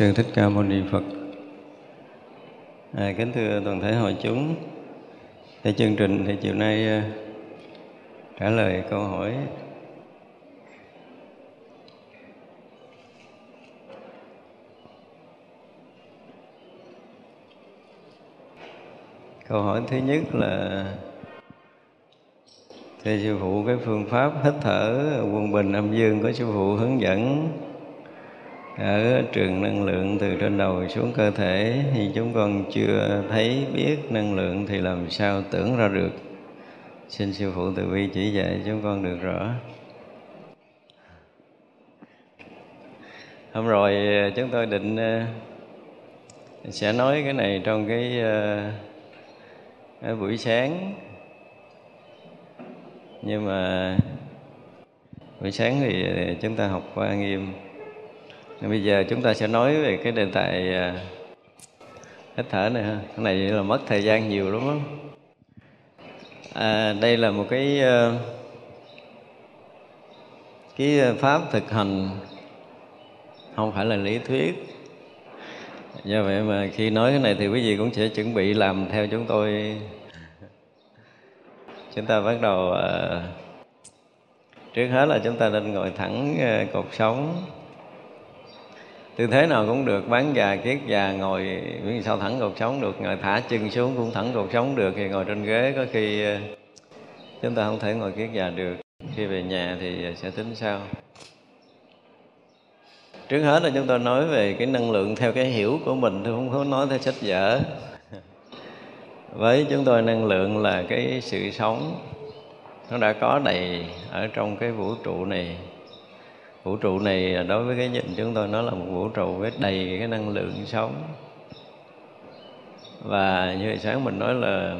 Sư Thích Ca Mâu Ni Phật. À, Kính thưa toàn thể hội chúng. Theo chương trình thì chiều nay uh, trả lời câu hỏi. Câu hỏi thứ nhất là Thưa sư phụ cái phương pháp hít thở quân bình âm dương của sư phụ hướng dẫn ở trường năng lượng từ trên đầu xuống cơ thể thì chúng con chưa thấy biết năng lượng thì làm sao tưởng ra được. Xin sư phụ từ bi chỉ dạy chúng con được rõ. Hôm rồi chúng tôi định ờ, sẽ nói cái này trong cái, ờ, cái buổi sáng. Nhưng mà buổi sáng thì ờ, chúng ta học qua nghiêm bây giờ chúng ta sẽ nói về cái đề tài à, hít thở này ha. Cái này là mất thời gian nhiều lắm đó. À, đây là một cái à, cái pháp thực hành không phải là lý thuyết. Do vậy mà khi nói cái này thì quý vị cũng sẽ chuẩn bị làm theo chúng tôi. Chúng ta bắt đầu uh, trước hết là chúng ta nên ngồi thẳng uh, cột sống tư thế nào cũng được, bán già kiết già ngồi, miễn sao thẳng cột sống được, ngồi thả chân xuống cũng thẳng cột sống được, thì ngồi trên ghế có khi ờ, chúng ta không thể ngồi kiết già được. Khi về nhà thì sẽ tính sao? Trước hết là chúng tôi nói về cái năng lượng theo cái hiểu của mình, tôi không có nói theo sách vở. Với chúng tôi năng lượng là cái sự sống, nó đã có đầy ở trong cái vũ trụ này vũ trụ này à, đối với cái nhìn chúng tôi nó là một vũ trụ với đầy cái năng lượng sống. Và như hồi sáng mình nói là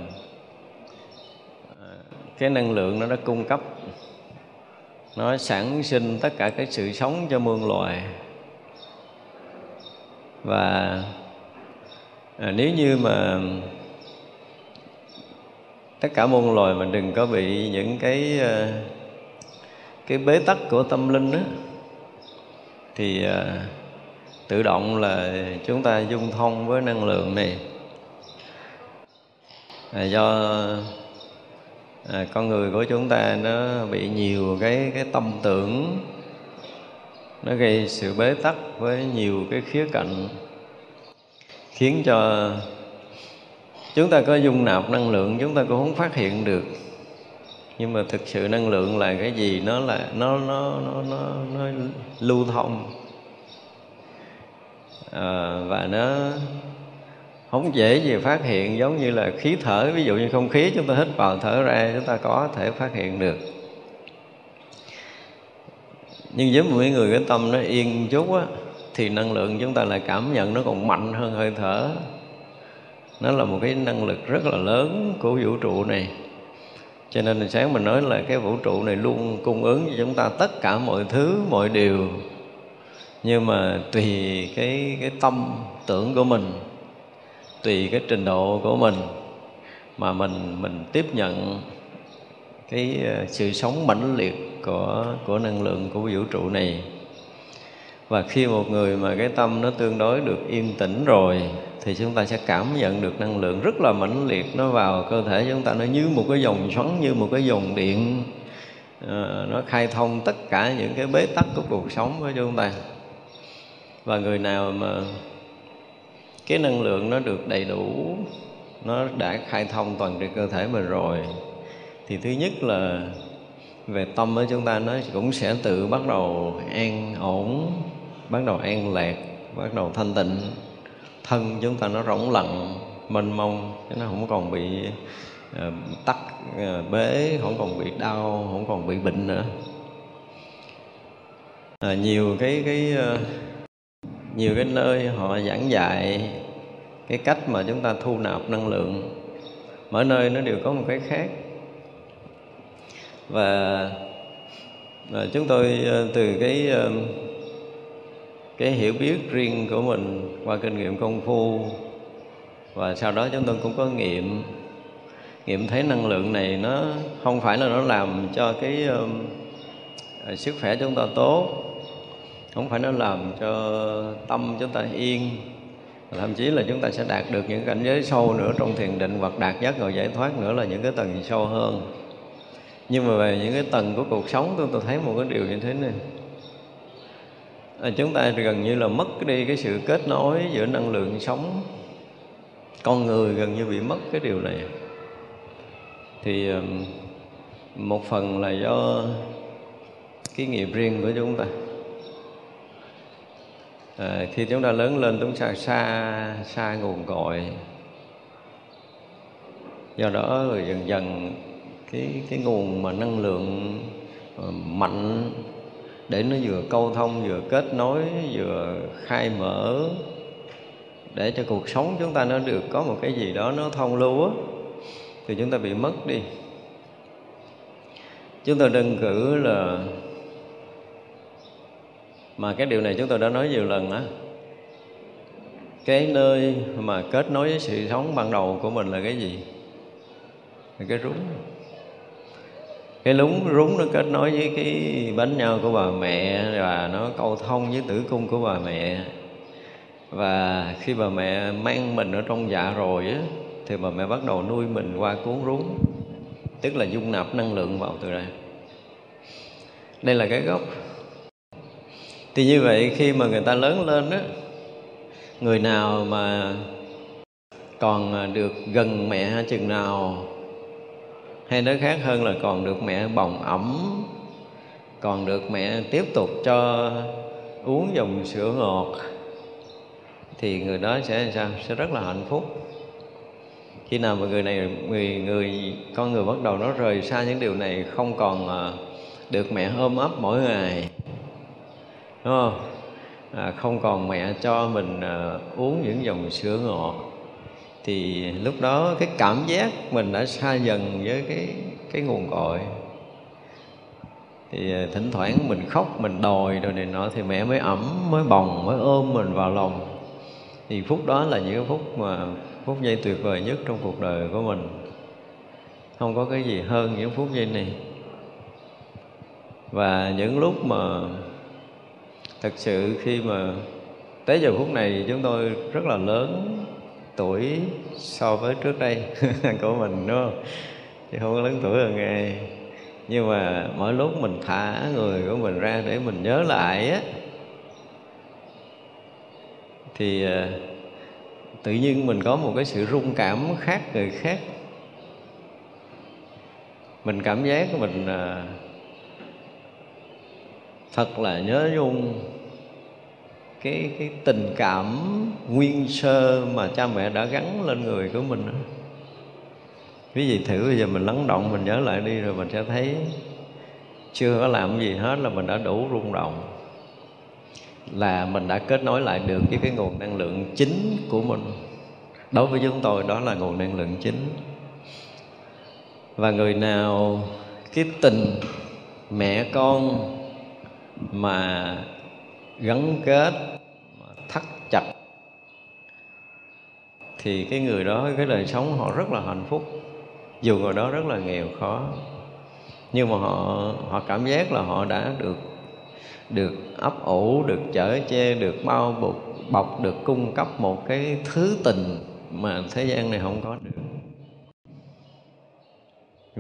à, cái năng lượng nó đã cung cấp nó sản sinh tất cả cái sự sống cho muôn loài. Và à, nếu như mà tất cả muôn loài mình đừng có bị những cái à, cái bế tắc của tâm linh đó thì à, tự động là chúng ta dung thông với năng lượng này. À, do à, con người của chúng ta nó bị nhiều cái cái tâm tưởng nó gây sự bế tắc với nhiều cái khía cạnh khiến cho chúng ta có dung nạp năng lượng chúng ta cũng không phát hiện được nhưng mà thực sự năng lượng là cái gì? Nó là nó nó nó nó, nó lưu thông. À, và nó không dễ gì phát hiện giống như là khí thở. Ví dụ như không khí chúng ta hít vào thở ra chúng ta có thể phát hiện được. Nhưng với mỗi người cái tâm nó yên chút á thì năng lượng chúng ta lại cảm nhận nó còn mạnh hơn hơi thở. Nó là một cái năng lực rất là lớn của vũ trụ này cho nên là sáng mình nói là cái vũ trụ này luôn cung ứng cho chúng ta tất cả mọi thứ, mọi điều. Nhưng mà tùy cái cái tâm tưởng của mình, tùy cái trình độ của mình, mà mình mình tiếp nhận cái ờ, sự sống mãnh liệt của của năng lượng của vũ trụ này. Và khi một người mà cái tâm nó tương đối được yên tĩnh rồi thì chúng ta sẽ cảm nhận được năng lượng rất là mãnh liệt. Nó vào cơ thể chúng ta nó như một cái dòng xoắn như một cái dòng điện. À, nó khai thông tất cả những cái bế tắc của cuộc sống của chúng ta. Và người nào mà cái năng lượng nó được đầy đủ nó đã khai thông toàn trên cơ thể mình rồi thì thứ nhất là về tâm của chúng ta nó cũng sẽ tự bắt đầu an ổn bắt đầu an lạc bắt đầu thanh tịnh thân chúng ta nó rỗng lặng mênh mông nó không còn bị uh, tắc uh, bế không còn bị đau không còn bị bệnh nữa. À, nhiều cái cái uh, nhiều cái nơi họ giảng dạy cái cách mà chúng ta thu nạp năng lượng. Mỗi nơi nó đều có một cái khác. Và, và chúng tôi từ cái cái hiểu biết riêng của mình qua kinh nghiệm công phu. Và sau đó chúng tôi cũng có nghiệm nghiệm thấy năng lượng này nó không phải là nó làm cho cái uh, sức khỏe chúng ta tốt không phải nó làm cho tâm chúng ta yên. Thậm chí là chúng ta sẽ đạt được những cảnh giới sâu nữa trong thiền định hoặc đạt giác ngộ giải thoát nữa là những cái tầng sâu hơn. Nhưng mà về những cái tầng của cuộc sống tôi tôi thấy một cái điều như thế này là chúng ta gần như là mất đi cái sự kết nối giữa năng lượng sống. Con người gần như bị mất cái điều này. Thì một phần là do cái nghiệp riêng của chúng ta. À, khi chúng ta lớn lên chúng ta xa xa nguồn cội. Do đó rồi dần dần cái cái nguồn mà năng lượng ờ, mạnh để nó vừa câu thông vừa kết nối, vừa khai mở, để cho cuộc sống chúng ta nó được có một cái gì đó nó thông lưu á, thì chúng ta bị mất đi. Chúng tôi đơn cử là, mà cái điều này chúng tôi đã nói nhiều lần á, cái nơi mà kết nối với sự sống ban đầu của mình là cái gì? Là cái rúng cái lúng rúng nó kết nối với cái bánh nhau của bà mẹ, và nó câu thông với tử cung của bà mẹ. Và khi bà mẹ mang mình ở trong dạ rồi á, thì bà mẹ bắt đầu nuôi mình qua cuốn rúng, tức là dung nạp năng lượng vào từ đây. Đây là cái gốc. Thì như vậy khi mà người ta lớn lên á, người nào mà còn được gần mẹ chừng nào hay nói khác hơn là còn được mẹ bồng ẩm còn được mẹ tiếp tục cho uống dòng sữa ngọt thì người đó sẽ sao? Sẽ rất là hạnh phúc. Khi nào mà người này người người con người bắt đầu nó rời xa những điều này không còn à, được mẹ ôm ấp mỗi ngày. Đúng không? À, không còn mẹ cho mình à, uống những dòng sữa ngọt thì lúc đó cái cảm giác mình đã xa dần với cái cái nguồn cội. Thì ờ, thỉnh thoảng mình khóc, mình đòi rồi này nọ thì mẹ mới ẩm, mới bồng, mới ôm mình vào lòng. Thì phút đó là những phút mà, phút giây tuyệt vời nhất trong cuộc đời của mình. Không có cái gì hơn những phút giây này. Và những lúc mà thật sự khi mà tới giờ phút này chúng tôi rất là lớn tuổi so với trước đây của mình, đúng không? Thì không có lớn tuổi hơn ngày nhưng mà mỗi lúc mình thả người của mình ra để mình nhớ lại á, thì ờ, tự nhiên mình có một cái sự rung cảm khác người khác. Mình cảm giác của mình ờ, thật là nhớ nhung cái cái tình cảm nguyên sơ mà cha mẹ đã gắn lên người của mình đó. Quý vị thử bây giờ mình lắng động, mình nhớ lại đi rồi mình sẽ thấy chưa có làm gì hết là mình đã đủ rung động. Là mình đã kết nối lại được với cái nguồn năng lượng chính của mình. Đối với chúng tôi đó là nguồn năng lượng chính. Và người nào cái tình mẹ con mà gắn kết thắt chặt, thì cái người đó, cái đời sống họ rất là hạnh phúc. Dù người đó rất là nghèo khó, nhưng mà họ họ cảm giác là họ đã được được ấp ủ, được chở che, được bao bọc bọc, được cung cấp một cái thứ tình mà thế gian này không có được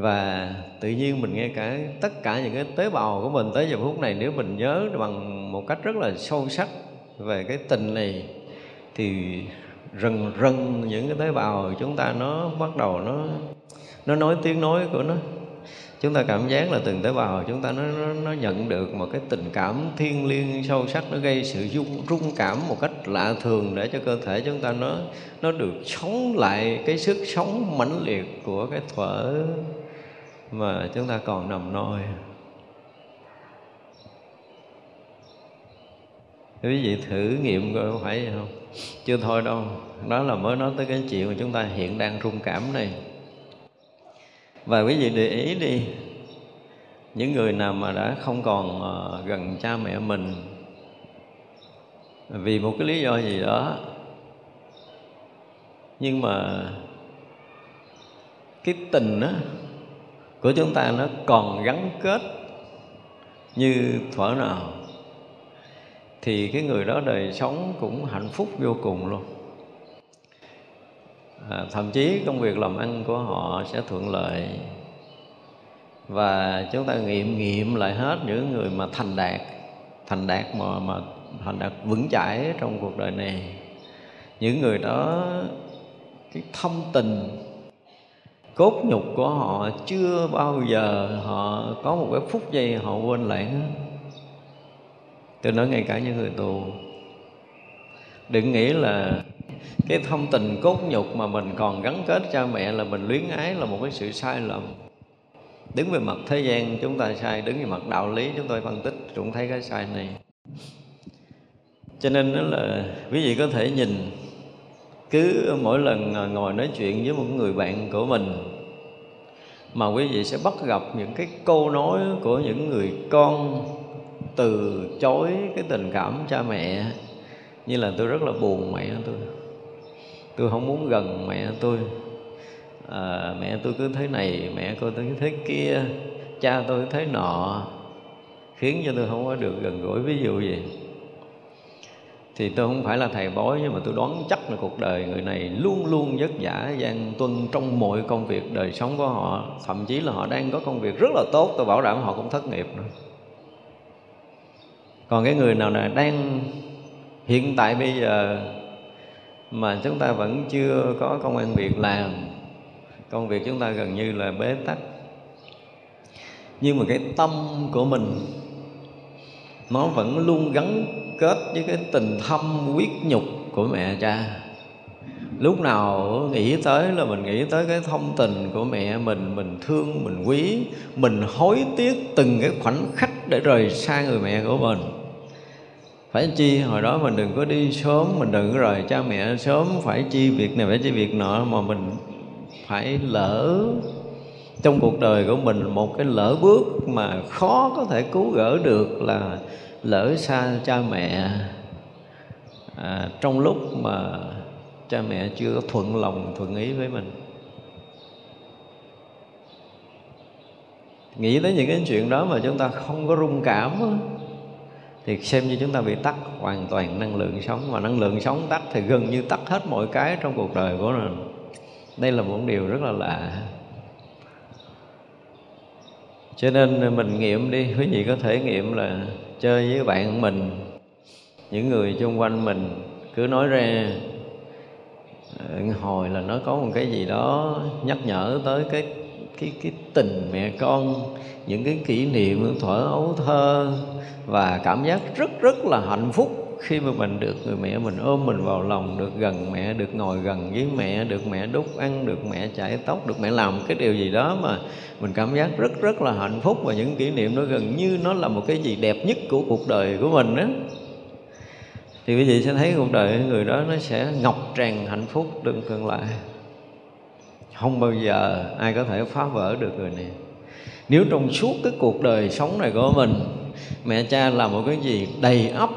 và tự nhiên mình nghe cả tất cả những cái tế bào của mình tới giờ phút này nếu mình nhớ bằng một cách rất là sâu sắc về cái tình này thì rần rần những cái tế bào chúng ta nó bắt đầu nó nó nói tiếng nói của nó. Chúng ta cảm giác là từng tế bào chúng ta nó, nó, nó nhận được một cái tình cảm thiêng liêng sâu sắc nó gây sự rung rung cảm một cách lạ thường để cho cơ thể chúng ta nó nó được sống lại cái sức sống mãnh liệt của cái thuở mà chúng ta còn nằm nôi quý vị thử nghiệm coi có phải vậy không? Chưa thôi đâu. Đó là mới nói tới cái chuyện mà chúng ta hiện đang rung cảm này. Và quý vị để ý đi, những người nào mà đã không còn ờ, gần cha mẹ mình vì một cái lý do gì đó, nhưng mà cái tình á của chúng ta nó còn gắn kết như thuở nào thì cái người đó đời sống cũng hạnh phúc vô cùng luôn. À, thậm chí công việc làm ăn của họ sẽ thuận lợi. Và chúng ta nghiệm nghiệm lại hết những người mà thành đạt thành đạt mà mà thành đạt vững chãi trong cuộc đời này. Những người đó cái thông tình cốt nhục của họ chưa bao giờ họ có một cái phút giây họ quên lãng. Tôi nói ngay cả những người tù. Đừng nghĩ là cái thông tình cốt nhục mà mình còn gắn kết cha mẹ là mình luyến ái là một cái sự sai lầm. Đứng về mặt thế gian chúng ta sai, đứng về mặt đạo lý chúng tôi phân tích cũng thấy cái sai này. Cho nên đó là quý vị có thể nhìn, cứ mỗi lần ngồi nói chuyện với một người bạn của mình mà quý vị sẽ bắt gặp những cái câu nói của những người con từ chối cái tình cảm cha mẹ. Như là tôi rất là buồn mẹ tôi. Tôi không muốn gần mẹ tôi. À, mẹ tôi cứ thế này mẹ tôi cứ thế kia cha tôi thế nọ. Khiến cho tôi không có được gần gũi. Ví dụ gì thì tôi không phải là thầy bói, nhưng mà tôi đoán chắc là cuộc đời người này luôn luôn vất vả, gian tuân trong mọi công việc đời sống của họ. Thậm chí là họ đang có công việc rất là tốt, tôi bảo đảm họ cũng thất nghiệp nữa. Còn cái người nào là đang hiện tại bây giờ mà chúng ta vẫn chưa có công an việc làm, công việc chúng ta gần như là bế tắc. Nhưng mà cái tâm của mình, nó vẫn luôn gắn kết với cái tình thâm quyết nhục của mẹ cha. Lúc nào nghĩ tới là mình nghĩ tới cái thông tình của mẹ mình mình thương, mình quý, mình hối tiếc từng cái khoảnh khắc để rời xa người mẹ của mình. Phải chi, hồi đó mình đừng có đi sớm, mình đừng có rời cha mẹ sớm. Phải chi việc này, phải chi việc nọ mà mình phải lỡ trong cuộc đời của mình một cái lỡ bước mà khó có thể cứu gỡ được là lỡ xa cha mẹ à, trong lúc mà cha mẹ chưa có thuận lòng thuận ý với mình. Nghĩ tới những cái chuyện đó mà chúng ta không có rung cảm thì xem như chúng ta bị tắt hoàn toàn năng lượng sống. Và năng lượng sống tắt thì gần như tắt hết mọi cái trong cuộc đời của mình. Đây là một điều rất là lạ. Cho nên mình nghiệm đi quý vị có thể nghiệm là chơi với bạn mình, những người xung quanh mình cứ nói ra. Ờ, hồi là nó có một cái gì đó nhắc nhở tới cái cái cái tình mẹ con, những cái kỷ niệm thuở ấu thơ và cảm giác rất rất là hạnh phúc khi mà mình được người mẹ mình ôm mình vào lòng, được gần mẹ, được ngồi gần với mẹ, được mẹ đút ăn, được mẹ chải tóc, được mẹ làm cái điều gì đó mà mình cảm giác rất rất là hạnh phúc và những kỷ niệm đó gần như nó là một cái gì đẹp nhất của cuộc đời của mình đó thì quý vị sẽ thấy cuộc đời người đó nó sẽ ngọc tràn hạnh phúc đừng cần lại không bao giờ ai có thể phá vỡ được người này. Nếu trong suốt cái cuộc đời sống này của mình, mẹ cha là một cái gì đầy ắp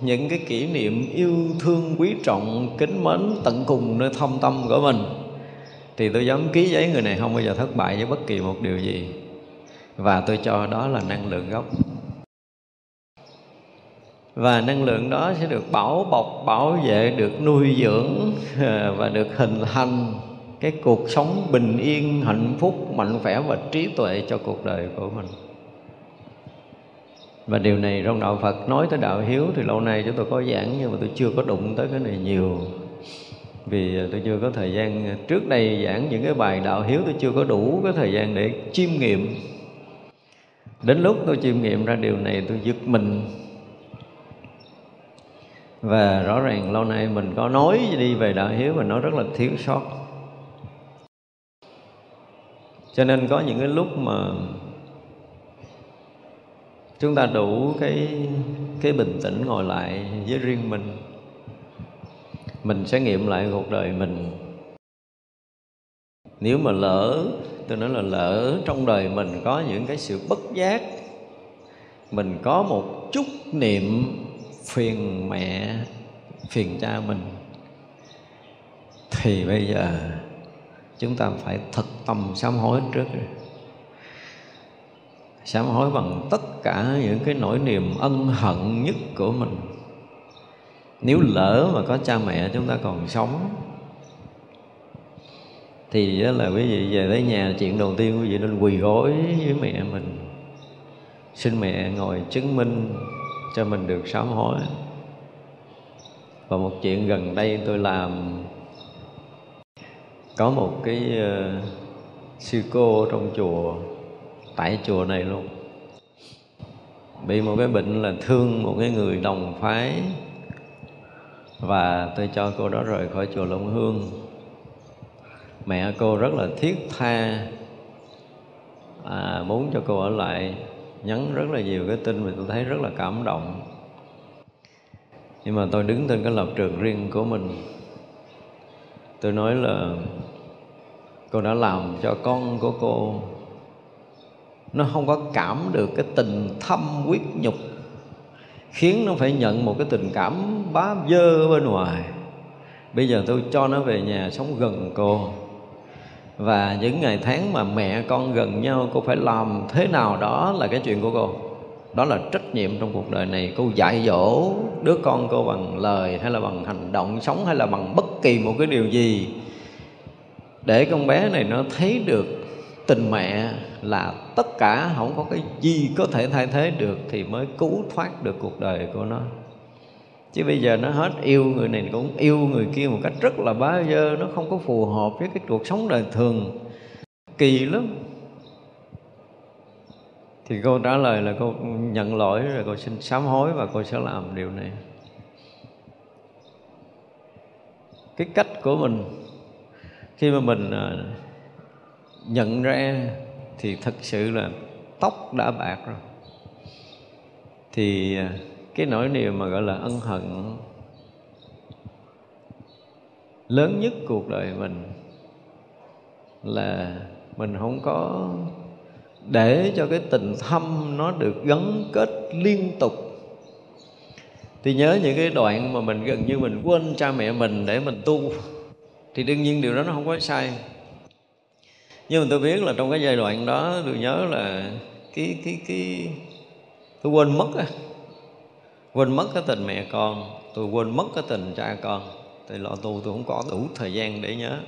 những cái kỷ niệm yêu thương, quý trọng, kính mến, tận cùng nơi thâm tâm của mình. Thì tôi dám ký giấy người này không bao giờ thất bại với bất kỳ một điều gì. Và tôi cho đó là năng lượng gốc. Và năng lượng đó sẽ được bảo bọc, bảo vệ, được nuôi dưỡng, và được hình thành cái cuộc sống bình yên, hạnh phúc, mạnh khỏe và trí tuệ cho cuộc đời của mình và điều này trong đạo Phật nói tới đạo hiếu thì lâu nay chúng tôi có giảng nhưng mà tôi chưa có đụng tới cái này nhiều. Vì tôi chưa có thời gian, trước đây giảng những cái bài đạo hiếu tôi chưa có đủ cái thời gian để chiêm nghiệm. Đến lúc tôi chiêm nghiệm ra điều này tôi giật mình. Và rõ ràng lâu nay mình có nói đi về đạo hiếu mà nó rất là thiếu sót. Cho nên có những cái lúc mà chúng ta đủ cái cái bình tĩnh ngồi lại với riêng mình. Mình sẽ nghiệm lại cuộc đời mình. Nếu mà lỡ, tôi nói là lỡ trong đời mình có những cái sự bất giác, mình có một chút niệm phiền mẹ, phiền cha mình, thì bây giờ chúng ta phải thật tâm sám hối trước rồi sám hối bằng tất cả những cái nỗi niềm ân hận nhất của mình. Nếu lỡ mà có cha mẹ chúng ta còn sống thì đó là quý vị về tới nhà chuyện đầu tiên quý vị nên quỳ gối với mẹ mình. Xin mẹ ngồi chứng minh cho mình được sám hối. Và một chuyện gần đây tôi làm. Có một cái uh, sư cô trong chùa tại chùa này luôn. Bị một cái bệnh là thương một cái người đồng phái. Và tôi cho cô đó rời khỏi chùa Long Hương. Mẹ cô rất là thiết tha. À, muốn cho cô ở lại. Nhắn rất là nhiều cái tin mà tôi thấy rất là cảm động. Nhưng mà tôi đứng trên cái lập trường riêng của mình. Tôi nói là cô đã làm cho con của cô nó không có cảm được cái tình thâm quyết nhục, khiến nó phải nhận một cái tình cảm bá dơ bên ngoài. Bây giờ tôi cho nó về nhà sống gần cô, và những ngày tháng mà mẹ con gần nhau, cô phải làm thế nào đó là cái chuyện của cô. Đó là trách nhiệm trong cuộc đời này. Cô dạy dỗ đứa con cô bằng lời hay là bằng hành động sống hay là bằng bất kỳ một cái điều gì để con bé này nó thấy được tình mẹ là tất cả không có cái gì có thể thay thế được thì mới cứu thoát được cuộc đời của nó. Chứ bây giờ nó hết yêu người này cũng yêu người kia một cách rất là bá dơ nó không có phù hợp với cái cuộc sống đời thường. Kỳ lắm. Thì cô trả lời là cô nhận lỗi rồi cô xin sám hối và cô sẽ làm điều này. Cái cách của mình, khi mà mình à, nhận ra thì thật sự là tóc đã bạc rồi. Thì à, cái nỗi niềm mà gọi là ân hận lớn nhất cuộc đời mình là mình không có để cho cái tình thâm nó được gắn kết liên tục. Thì nhớ những cái đoạn mà mình gần như mình quên cha mẹ mình để mình tu, thì đương nhiên điều đó nó không có sai nhưng mà tôi biết là trong cái giai đoạn đó, tôi nhớ là cái cái cái, tôi quên mất quên mất cái tình mẹ con, tôi quên mất cái tình cha con. Thì lo tu tôi không có đủ thời gian để nhớ.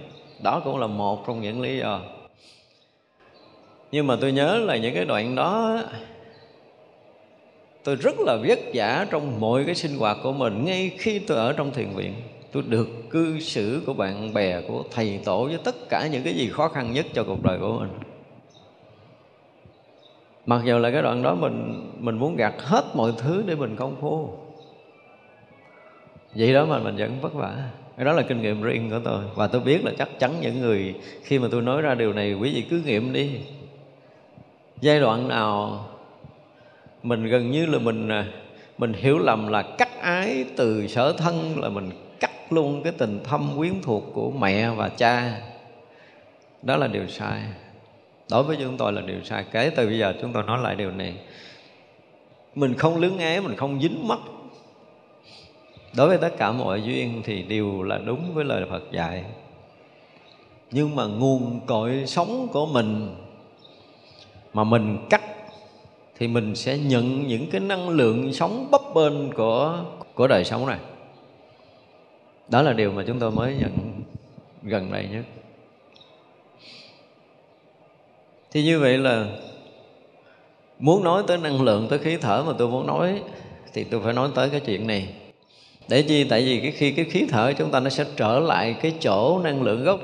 Đó cũng là một trong những lý do. Nhưng mà tôi nhớ là những cái đoạn đó, tôi rất là vất vả trong mọi cái sinh hoạt của mình, ngay khi tôi ở trong thiền viện tôi được cư xử của bạn bè, của thầy tổ với tất cả những cái gì khó khăn nhất cho cuộc đời của mình. Mặc dù là cái đoạn đó mình mình muốn gạt hết mọi thứ để mình công phu. Vậy đó mà mình vẫn vất vả. Cái đó là kinh nghiệm riêng của tôi. Và tôi biết là chắc chắn những người khi mà tôi nói ra điều này, quý vị cứ nghiệm đi. Giai đoạn nào mình gần như là mình à, mình hiểu lầm là cắt ái từ sở thân là mình cắt luôn cái tình thâm quyến thuộc của mẹ và cha. Đó là điều sai. Đối với chúng tôi là điều sai. Kể từ bây giờ chúng tôi nói lại điều này. Mình không lướng ái mình không dính mắt. Đối với tất cả mọi duyên thì đều là đúng với lời Phật dạy. Nhưng mà nguồn cội sống của mình, mà mình cắt, thì mình sẽ nhận những cái năng lượng sống bấp bênh của của đời sống này đó là điều mà chúng tôi mới nhận gần đây nhất. Thì như vậy là muốn nói tới năng lượng tới khí thở mà tôi muốn nói thì tôi phải nói tới cái chuyện này. Để chi? Tại vì cái khi cái khí thở chúng ta nó sẽ trở lại cái chỗ năng lượng gốc.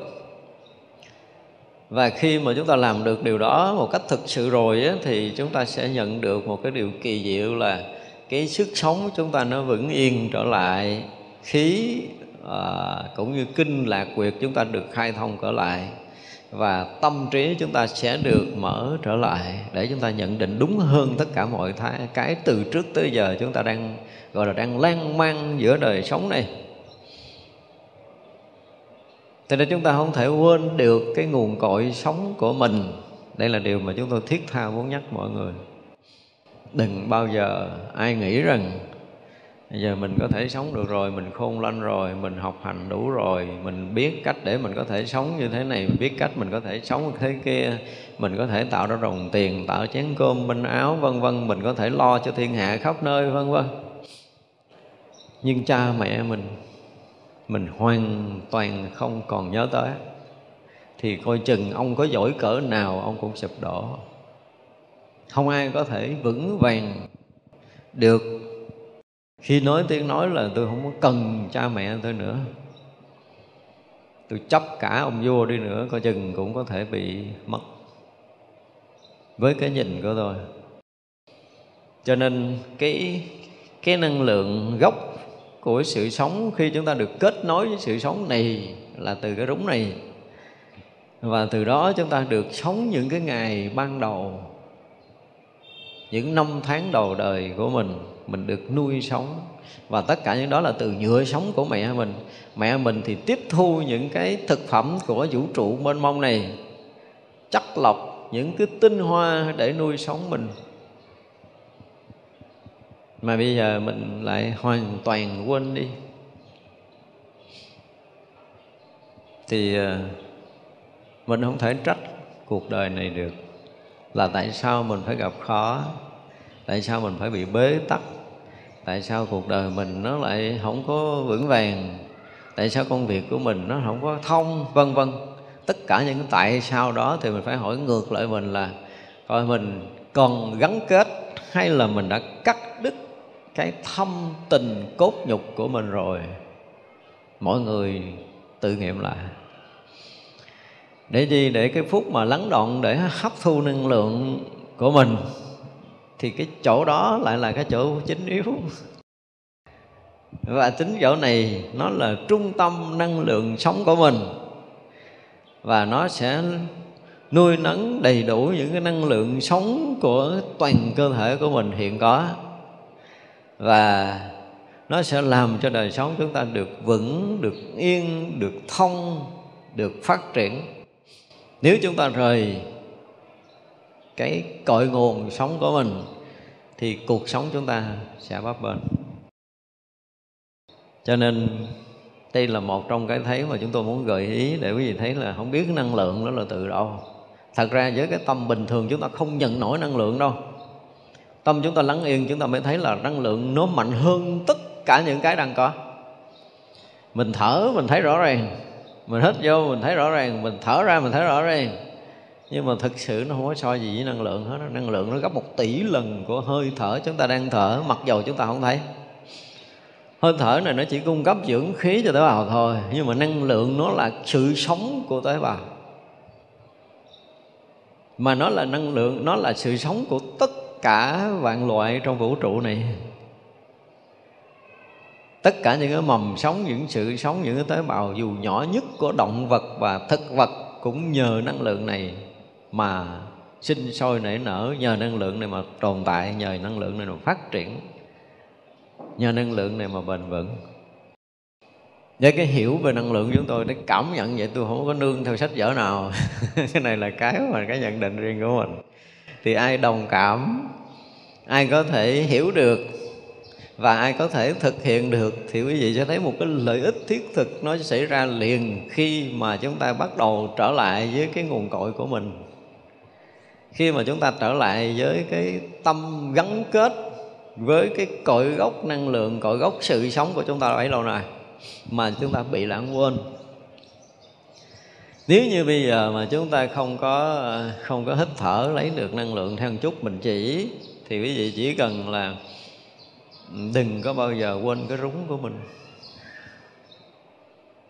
Và khi mà chúng ta làm được điều đó một cách thực sự rồi á, thì chúng ta sẽ nhận được một cái điều kỳ diệu là cái sức sống chúng ta nó vững yên trở lại. Khí à, cũng như kinh lạc quyệt chúng ta được khai thông trở lại và tâm trí chúng ta sẽ được mở trở lại để chúng ta nhận định đúng hơn tất cả mọi thái, cái từ trước tới giờ chúng ta đang gọi là đang lan man giữa đời sống này. Cho nên chúng ta không thể quên được cái nguồn cội sống của mình. Đây là điều mà chúng tôi thiết tha muốn nhắc mọi người. Đừng bao giờ ai nghĩ rằng bây giờ mình có thể sống được rồi, mình khôn lanh rồi, mình học hành đủ rồi, mình biết cách để mình có thể sống như thế này, mình biết cách mình có thể sống thế kia, mình có thể tạo ra đồng tiền, tạo chén cơm, minh áo, vân vân, mình có thể lo cho thiên hạ khắp nơi, vân vân. Nhưng cha mẹ mình mình hoàn toàn không còn nhớ tới. Thì coi chừng ông có giỏi cỡ nào, ông cũng sụp đổ. Không ai có thể vững vàng được khi nói tiếng nói là tôi không có cần cha mẹ tôi nữa. Tôi chấp cả ông vua đi nữa, coi chừng cũng có thể bị mất. Với cái nhìn của tôi. Cho nên cái cái năng lượng gốc của sự sống khi chúng ta được kết nối với sự sống này là từ cái rúng này. Và từ đó chúng ta được sống những cái ngày ban đầu, những năm tháng đầu đời của mình mình được nuôi sống. Và tất cả những đó là từ nhựa sống của mẹ mình. Mẹ mình thì tiếp thu những cái thực phẩm của vũ trụ mênh mông này. Chắc lọc những cái tinh hoa để nuôi sống mình. Mà bây giờ mình lại hoàn toàn quên đi. Thì ờ, mình không thể trách cuộc đời này được. Là tại sao mình phải gặp khó? Tại sao mình phải bị bế tắc? Tại sao cuộc đời mình nó lại không có vững vàng? Tại sao công việc của mình nó không có thông, vân vân? Tất cả những tại sao đó thì mình phải hỏi ngược lại mình là coi mình còn gắn kết hay là mình đã cắt đứt cái thâm tình cốt nhục của mình rồi? Mọi người tự nghiệm lại. Để gì? Để cái phút mà lắng động để hấp thu năng lượng của mình thì cái chỗ đó lại là cái chỗ chính yếu. Và chính chỗ này nó là trung tâm năng lượng sống của mình. Và nó sẽ nuôi nấng đầy đủ những cái năng lượng sống của toàn cơ thể của mình hiện có. Và nó sẽ làm cho đời sống chúng ta được vững, được yên, được thông, được phát triển. Nếu chúng ta rời cái cội nguồn sống của mình, thì cuộc sống chúng ta sẽ bấp bênh. Cho nên, đây là một trong cái thấy mà chúng tôi muốn gợi ý để quý vị thấy là không biết năng lượng đó là từ đâu. Thật ra với cái tâm bình thường chúng ta không nhận nổi năng lượng đâu. Tâm chúng ta lắng yên chúng ta mới thấy là năng lượng nó mạnh hơn tất cả những cái đang có. Mình thở, mình thấy rõ ràng. Mình hít vô, mình thấy rõ ràng. Mình thở ra, mình thấy rõ ràng nhưng mà thực sự nó không có so gì với năng lượng hết năng lượng nó gấp một tỷ lần của hơi thở chúng ta đang thở, mặc dầu chúng ta không thấy. Hơi thở này nó chỉ cung cấp dưỡng khí cho tế bào thôi, nhưng mà năng lượng nó là sự sống của tế bào. Mà nó là năng lượng, nó là sự sống của tất cả vạn loại trong vũ trụ này. Tất cả những cái mầm sống, những sự sống, những cái tế bào dù nhỏ nhất của động vật và thực vật cũng nhờ năng lượng này mà sinh sôi nảy nở nhờ năng lượng này mà tồn tại, nhờ năng lượng này mà phát triển, nhờ năng lượng này mà bền vững. Với cái hiểu về năng lượng chúng tôi để cảm nhận vậy, tôi không có nương theo sách vở nào. Cái này là cái mà cái nhận định riêng của mình. Thì ai đồng cảm, ai có thể hiểu được và ai có thể thực hiện được thì quý vị sẽ thấy một cái lợi ích thiết thực nó xảy ra liền khi mà chúng ta bắt đầu trở lại với cái nguồn cội của mình khi mà chúng ta trở lại với cái tâm gắn kết với cái cội gốc năng lượng, cội gốc sự sống của chúng ta bấy lâu nay mà chúng ta bị lãng quên. Nếu như bây giờ mà chúng ta không có không có hít thở, lấy được năng lượng theo một chút mình chỉ, thì quý vị chỉ cần là đừng có bao giờ quên cái rúng của mình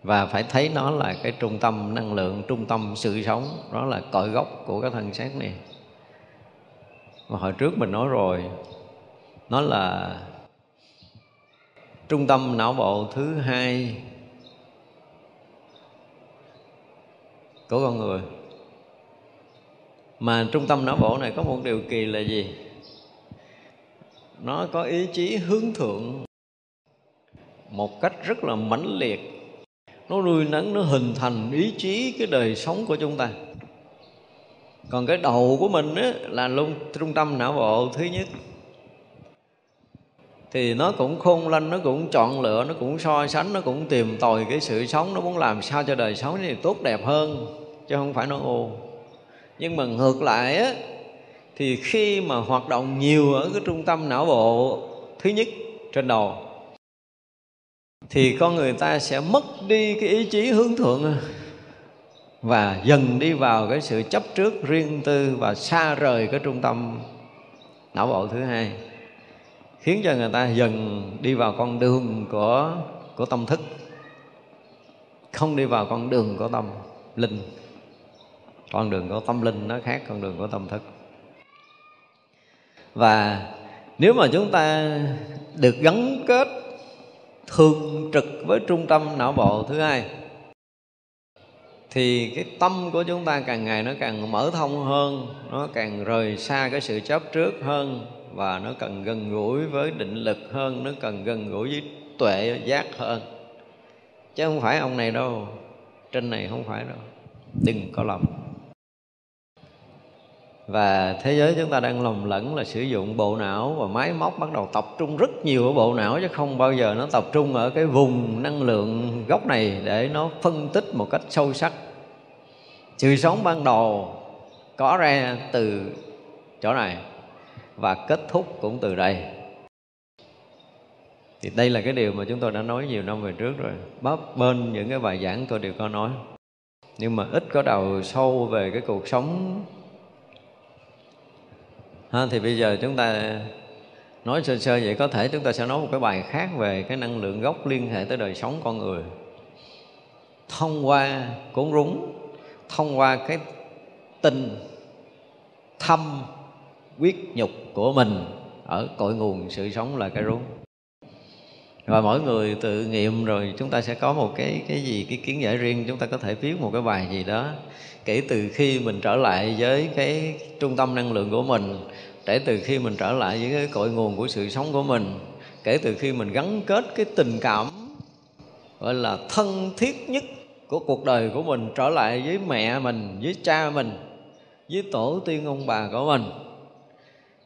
và phải thấy nó là cái trung tâm năng lượng, trung tâm sự sống. Đó là cội gốc của cái thân xác này. Mà hồi trước mình nói rồi, nó là trung tâm não bộ thứ hai của con người. Mà trung tâm não bộ này có một điều kỳ là gì? Nó có ý chí hướng thượng một cách rất là mãnh liệt nó nuôi nấng nó hình thành ý chí cái đời sống của chúng ta. Còn cái đầu của mình á, là luôn trung tâm não bộ thứ nhất. Thì nó cũng khôn lanh nó cũng chọn lựa nó cũng so sánh nó cũng tìm tòi cái sự sống nó muốn làm sao cho đời sống này tốt đẹp hơn chứ không phải nó ô. Nhưng mà ngược lại á thì khi mà hoạt động nhiều ở cái trung tâm não bộ thứ nhất trên đầu thì con người ta sẽ mất đi cái ý chí hướng thượng à. và dần đi vào cái sự chấp trước riêng tư và xa rời cái trung tâm não bộ thứ hai, khiến cho người ta dần đi vào con đường của của tâm thức, không đi vào con đường của tâm linh. Con đường của tâm linh nó khác con đường của tâm thức. Và nếu mà chúng ta được gắn kết thường trực với trung tâm não bộ thứ hai, thì cái tâm của chúng ta càng ngày nó càng mở thông hơn, nó càng rời xa cái sự chấp trước hơn và nó cần gần gũi với định lực hơn, nó cần gần gũi với tuệ giác hơn. Chứ không phải ông này đâu, trên này không phải đâu, đừng có lầm và thế giới chúng ta đang lầm lẫn là sử dụng bộ não và máy móc bắt đầu tập trung rất nhiều ở bộ não, chứ không bao giờ nó tập trung ở cái vùng năng lượng gốc này để nó phân tích một cách sâu sắc. Sự sống ban đầu có ra từ chỗ này và kết thúc cũng từ đây. Thì đây là cái điều mà chúng tôi đã nói nhiều năm về trước rồi. Bắp bên những cái bài giảng tôi đều có nói. Nhưng mà ít có đầu sâu về cái cuộc sống ha, thì bây giờ chúng ta nói sơ sơ vậy có thể chúng ta sẽ nói một cái bài khác về cái năng lượng gốc liên hệ tới đời sống con người. Thông qua cuốn rúng thông qua cái tình thâm quyết nhục của mình ở cội nguồn sự sống là cái rúng và mỗi người tự nghiệm rồi chúng ta sẽ có một cái cái gì, cái kiến giải riêng, chúng ta có thể viết một cái bài gì đó. Kể từ khi mình trở lại với cái trung tâm năng lượng của mình, kể từ khi mình trở lại với cái cội nguồn của sự sống của mình, kể từ khi mình gắn kết cái tình cảm, gọi là, thân thiết nhất của cuộc đời của mình trở lại với mẹ mình, với cha mình, với tổ tiên ông bà của mình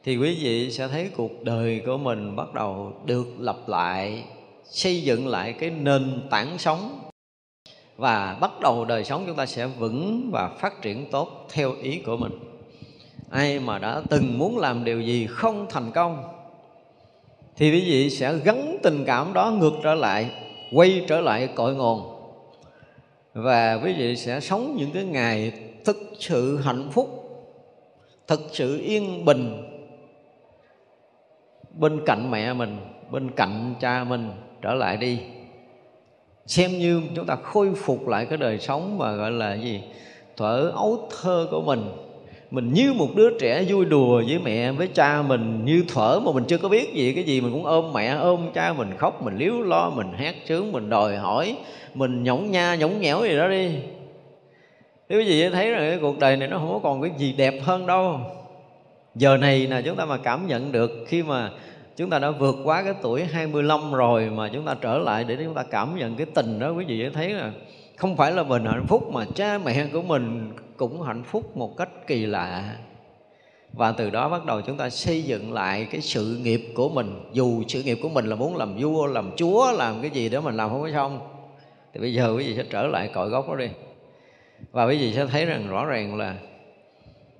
thì quý vị sẽ thấy cuộc đời của mình bắt đầu được lập lại, xây dựng lại cái nền tảng sống. Và bắt đầu đời sống chúng ta sẽ vững và phát triển tốt theo ý của mình. Ai mà đã từng muốn làm điều gì không thành công, thì quý vị sẽ gắn tình cảm đó ngược trở lại, quay trở lại cội nguồn. Và quý vị sẽ sống những cái ngày thực sự hạnh phúc, thực sự yên bình bên cạnh mẹ mình, bên cạnh cha mình, trở lại đi. Xem như chúng ta khôi phục lại cái đời sống mà gọi là gì? Thuở ấu thơ của mình. Mình như một đứa trẻ vui đùa với mẹ, với cha mình, như thuở mà mình chưa có biết gì, cái gì mình cũng ôm mẹ, ôm cha mình, khóc, mình liếu lo, mình hát sướng, mình đòi hỏi, mình nhõng nha, nhõng nhẽo gì đó đi. Nếu gì thấy rằng cái cuộc đời này nó không có còn cái gì đẹp hơn đâu giờ này là chúng ta mà cảm nhận được khi mà chúng ta đã vượt quá cái tuổi 25 rồi mà chúng ta trở lại để chúng ta cảm nhận cái tình đó, quý vị thấy là không phải là mình hạnh phúc mà cha mẹ của mình cũng hạnh phúc một cách kỳ lạ. Và từ đó bắt đầu chúng ta xây dựng lại cái sự nghiệp của mình. Dù sự nghiệp của mình là muốn làm vua, làm chúa, làm cái gì đó mình làm không có xong. Thì bây giờ quý vị sẽ trở lại cội gốc đó đi. Và quý vị sẽ thấy rằng rõ ràng là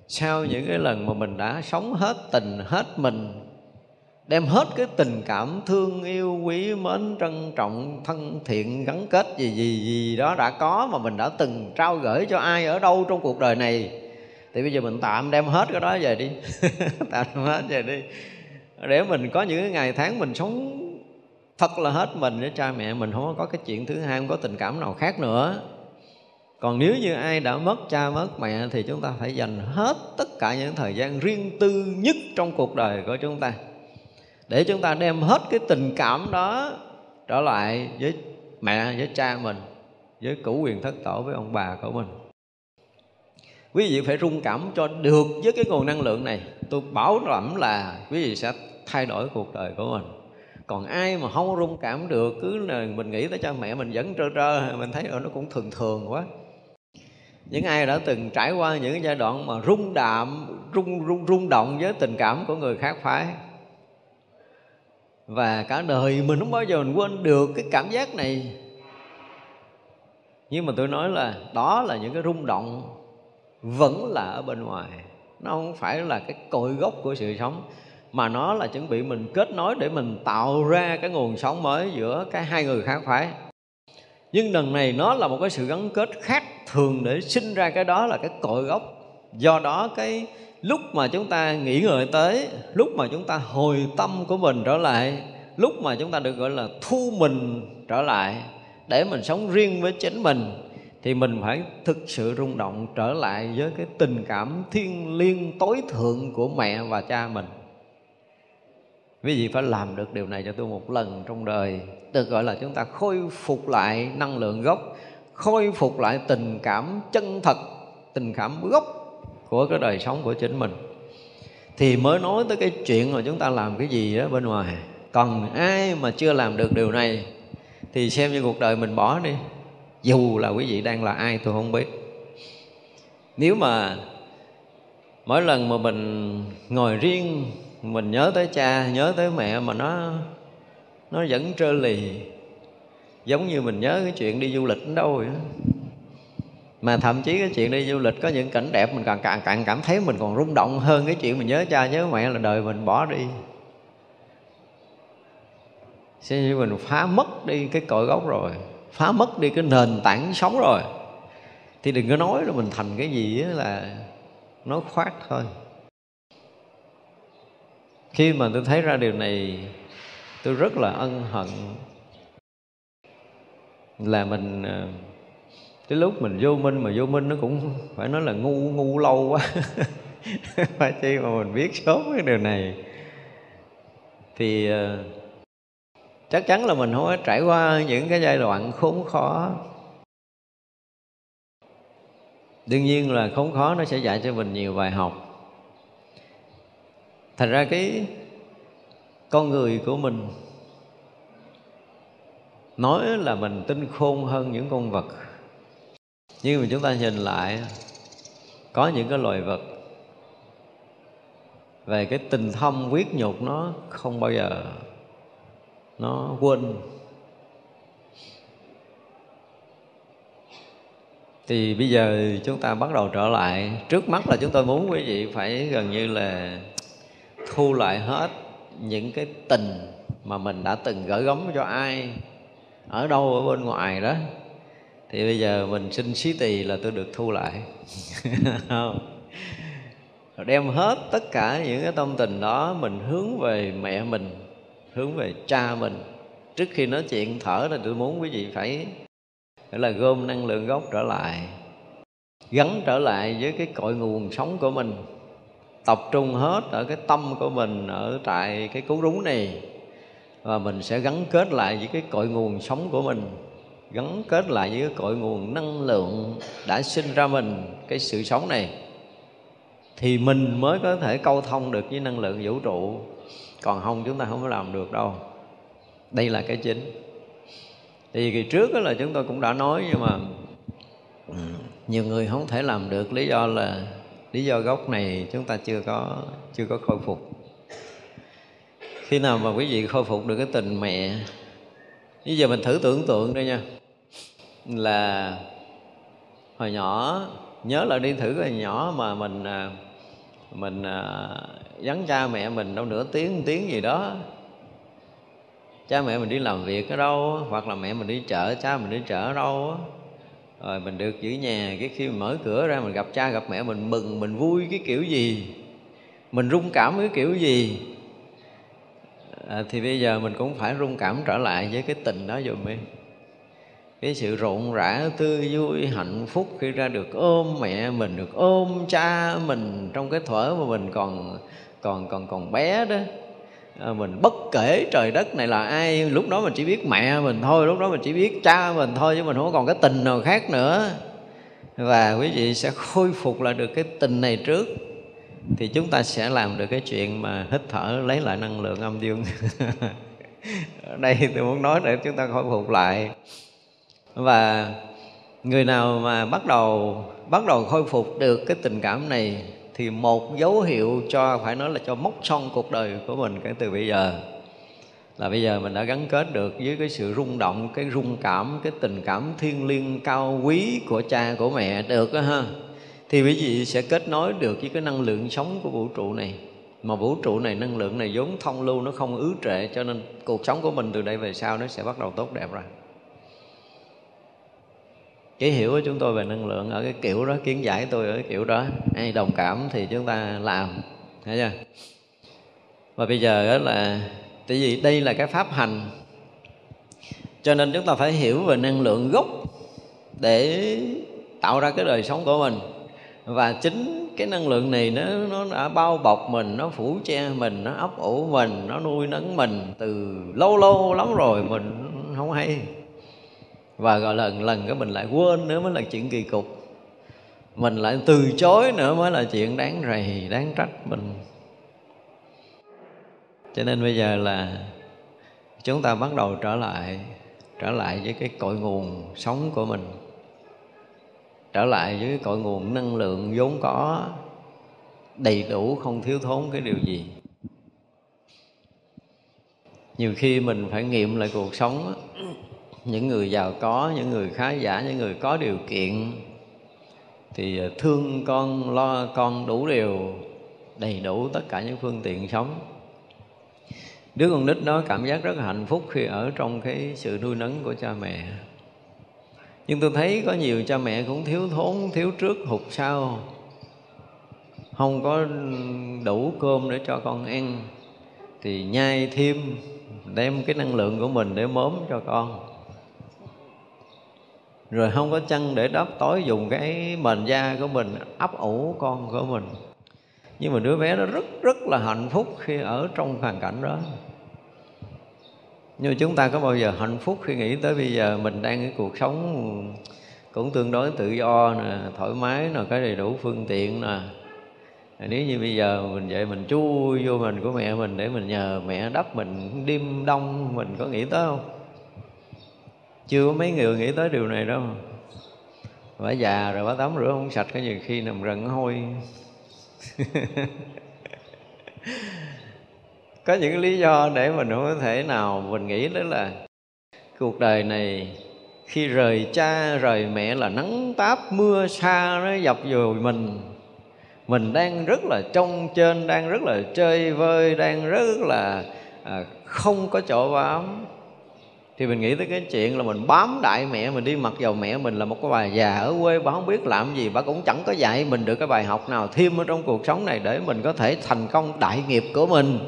sau những cái lần mà mình đã sống hết tình, hết mình, đem hết cái tình cảm thương yêu, quý mến, trân trọng, thân thiện, gắn kết gì gì gì đó đã có mà mình đã từng trao gửi cho ai ở đâu trong cuộc đời này, thì bây giờ mình tạm đem hết cái đó về đi. Tạm đem hết về đi. Để mình có những cái ngày tháng mình sống thật là hết mình với cha mẹ mình không có cái chuyện thứ hai, không có tình cảm nào khác nữa còn nếu như ai đã mất cha, mất mẹ thì chúng ta phải dành hết tất cả những thời gian riêng tư nhất trong cuộc đời của chúng ta để chúng ta đem hết cái tình cảm đó trở lại với mẹ, với cha mình, với cửu quyền thất tổ, với ông bà của mình. Quý vị phải rung cảm cho được với cái nguồn năng lượng này. Tôi bảo đảm là quý vị sẽ thay đổi cuộc đời của mình. Còn ai mà không rung cảm được, cứ là mình nghĩ tới cha mẹ mình vẫn trơ trơ, mình thấy ở nó cũng thường thường quá những ai đã từng trải qua những giai đoạn mà rung đạm, rung rung rung động với tình cảm của người khác phái. Và cả đời mình không bao giờ mình quên được cái cảm giác này. Nhưng mà tôi nói là đó là những cái rung động vẫn là ở bên ngoài. Nó không phải là cái cội gốc của sự sống, mà nó là chuẩn bị mình kết nối để mình tạo ra cái nguồn sống mới giữa cái hai người khác phái nhưng lần này nó là một cái sự gắn kết khác thường để sinh ra cái đó là cái cội gốc. Do đó cái lúc mà chúng ta nghĩ ngợi tới, lúc mà chúng ta hồi tâm của mình trở lại, lúc mà chúng ta được gọi là thu mình trở lại để mình sống riêng với chính mình, thì mình phải thực sự rung động trở lại với cái tình cảm thiêng liêng tối thượng của mẹ và cha mình quý vị phải làm được điều này cho tôi một lần trong đời. Được gọi là chúng ta khôi phục lại năng lượng gốc, khôi phục lại tình cảm chân thật, tình cảm gốc của cái đời sống của chính mình. Thì mới nói tới cái chuyện mà chúng ta làm cái gì đó bên ngoài. Còn ai mà chưa làm được điều này, thì xem như cuộc đời mình bỏ đi. Dù là quý vị đang là ai, tôi không biết. Nếu mà mỗi lần mà mình ngồi riêng mình nhớ tới cha, nhớ tới mẹ mà nó nó vẫn trơ lì. Giống như mình nhớ cái chuyện đi du lịch đến đâu vậy mà thậm chí cái chuyện đi du lịch có những cảnh đẹp mình càng càng càng cảm thấy mình còn rung động hơn cái chuyện mình nhớ cha, nhớ mẹ là đời mình bỏ đi. Xem như mình phá mất đi cái cội gốc rồi, phá mất đi cái nền tảng sống rồi. Thì đừng có nói là mình thành cái gì là nó khoát thôi khi mà tôi thấy ra điều này, tôi rất là ân hận là mình ờ, cái lúc mình vô minh mà vô minh nó cũng phải nói là ngu ngu lâu quá. Phải chi mà mình biết sớm cái điều này. Thì ờ, chắc chắn là mình không có trải qua những cái giai đoạn khốn khó. Đương nhiên là khốn khó nó sẽ dạy cho mình nhiều bài học thành ra cái con người của mình nói là mình tinh khôn hơn những con vật. Nhưng mà chúng ta nhìn lại, có những cái loài vật về cái tình thâm quyết nhục nó không bao giờ nó quên. Thì bây giờ chúng ta bắt đầu trở lại. Trước mắt là chúng tôi muốn quý vị phải gần như là thu lại hết những cái tình mà mình đã từng gửi gắm cho ai, ở đâu ở bên ngoài đó. Thì bây giờ mình xin xí tỳ là tôi được thu lại. Không. Đem hết tất cả những cái tâm tình đó, mình hướng về mẹ mình, hướng về cha mình. Trước khi nói chuyện thở thì tôi muốn quý vị phải phải là gom năng lượng gốc trở lại, gắn trở lại với cái cội nguồn sống của mình tập trung hết ở cái tâm của mình ở tại cái cú rúng này. Và mình sẽ gắn kết lại với cái cội nguồn sống của mình, gắn kết lại với cái cội nguồn năng lượng đã sinh ra mình, cái sự sống này. Thì mình mới có thể câu thông được với năng lượng vũ trụ. Còn không, chúng ta không có làm được đâu. Đây là cái chính. Thì kỳ trước đó là chúng tôi cũng đã nói nhưng mà ừ, nhiều người không thể làm được lý do là lý do gốc này chúng ta chưa có chưa có khôi phục. Khi nào mà quý vị khôi phục được cái tình mẹ, bây giờ mình thử tưởng tượng đây nha. Là hồi nhỏ, nhớ lại đi thử hồi nhỏ mà mình à, mình à, vắng cha mẹ mình đâu nửa tiếng, một tiếng gì đó. Cha mẹ mình đi làm việc ở đâu hoặc là mẹ mình đi chợ, cha mình đi chợ ở đâu rồi mình được giữ nhà cái khi mình mở cửa ra mình gặp cha gặp mẹ mình mừng mình vui cái kiểu gì? Mình rung cảm cái kiểu gì? À, thì bây giờ mình cũng phải rung cảm trở lại với cái tình đó dùm đi cái sự rộn rã tươi vui hạnh phúc khi ra được ôm mẹ mình được ôm cha mình trong cái thuở mà mình còn còn còn còn bé đó. Ờ, mình bất kể trời đất này là ai, lúc đó mình chỉ biết mẹ mình thôi, lúc đó mình chỉ biết cha mình thôi, chứ mình không còn cái tình nào khác nữa. Và quý vị sẽ khôi phục lại được cái tình này trước, thì chúng ta sẽ làm được cái chuyện mà hít thở, lấy lại năng lượng âm dương. Ở đây tôi muốn nói để chúng ta khôi phục lại. Và người nào mà bắt đầu bắt đầu khôi phục được cái tình cảm này thì một dấu hiệu cho, phải nói là cho mốc son cuộc đời của mình kể từ bây giờ. Là bây giờ mình đã gắn kết được với cái sự rung động, cái rung cảm, cái tình cảm thiêng liêng cao quý của cha, của mẹ được đó ha. Thì quý vị sẽ kết nối được với cái năng lượng sống của vũ trụ này. Mà vũ trụ này, năng lượng này vốn thông lưu, nó không ứ trệ, cho nên cuộc sống của mình từ đây về sau nó sẽ bắt đầu tốt đẹp rồi cái hiểu của chúng tôi về năng lượng ở cái kiểu đó, kiến giải tôi ở cái kiểu đó. Ai đồng cảm thì chúng ta làm, thấy chưa? Và bây giờ đó là, tại vì đây là cái pháp hành, cho nên chúng ta phải hiểu về năng lượng gốc để tạo ra cái đời sống của mình. Và chính cái năng lượng này nó nó đã bao bọc mình, nó phủ che mình, nó ấp ủ mình, nó nuôi nấng mình từ lâu lâu lắm rồi mình không hay và gọi lần lần cái mình lại quên nữa mới là chuyện kỳ cục. Mình lại từ chối nữa mới là chuyện đáng rầy, đáng trách mình. Cho nên bây giờ là chúng ta bắt đầu trở lại trở lại với cái cội nguồn sống của mình. Trở lại với cái cội nguồn năng lượng vốn có, đầy đủ không thiếu thốn cái điều gì. Nhiều khi mình phải nghiệm lại cuộc sống những người giàu có, những người khá giả, những người có điều kiện thì à, thương con, lo con đủ điều, đầy đủ tất cả những phương tiện sống. Đứa con nít đó cảm giác rất hạnh phúc khi ở trong cái sự nuôi nấng của cha mẹ. Nhưng tôi thấy có nhiều cha mẹ cũng thiếu thốn, thiếu trước hụt sau. Không có đủ cơm để cho con ăn thì nhai thêm, đem cái năng lượng của mình để mớm cho con rồi không có chân để đắp tối dùng cái mền da của mình, ấp ủ con của mình. Nhưng mà đứa bé nó rất rất là hạnh phúc khi ở trong hoàn cảnh đó. Nhưng mà chúng ta có bao giờ hạnh phúc khi nghĩ tới bây giờ mình đang cái cuộc sống cũng tương đối tự do nè, thoải mái nè, cái đầy đủ phương tiện nè. Nếu như bây giờ mình vậy mình chui vô mình của mẹ mình để mình nhờ mẹ đắp mình đêm đông, mình có nghĩ tới không? Chưa có mấy người nghĩ tới điều này đâu. Bà già rồi bà tắm rửa không sạch có nhiều khi nằm rần hôi. Có những lý do để mình không có thể nào mình nghĩ đó là cuộc đời này khi rời cha rời mẹ là nắng táp mưa xa nó dập dùi mình. Mình đang rất là trông trên đang rất là chơi vơi đang rất là à, không có chỗ bám thì mình nghĩ tới cái chuyện là mình bám đại mẹ mình đi, mặc dầu mẹ mình là một cái bà già ở quê, bà không biết làm gì, bà cũng chẳng có dạy mình được cái bài học nào thêm ở trong cuộc sống này để mình có thể thành công đại nghiệp của mình.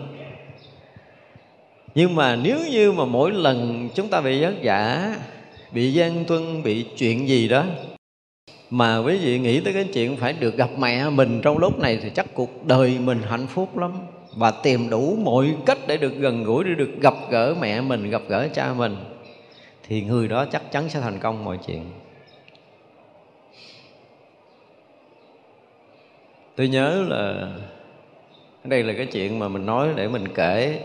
Nhưng mà nếu như mà mỗi lần chúng ta bị vất vả, bị gian tuân, bị chuyện gì đó, mà quý vị nghĩ tới cái chuyện phải được gặp mẹ mình trong lúc này thì chắc cuộc đời mình hạnh phúc lắm và tìm đủ mọi cách để được gần gũi, để được gặp gỡ mẹ mình, gặp gỡ cha mình, thì người đó chắc chắn sẽ thành công mọi chuyện. Tôi nhớ là đây là cái chuyện mà mình nói để mình kể.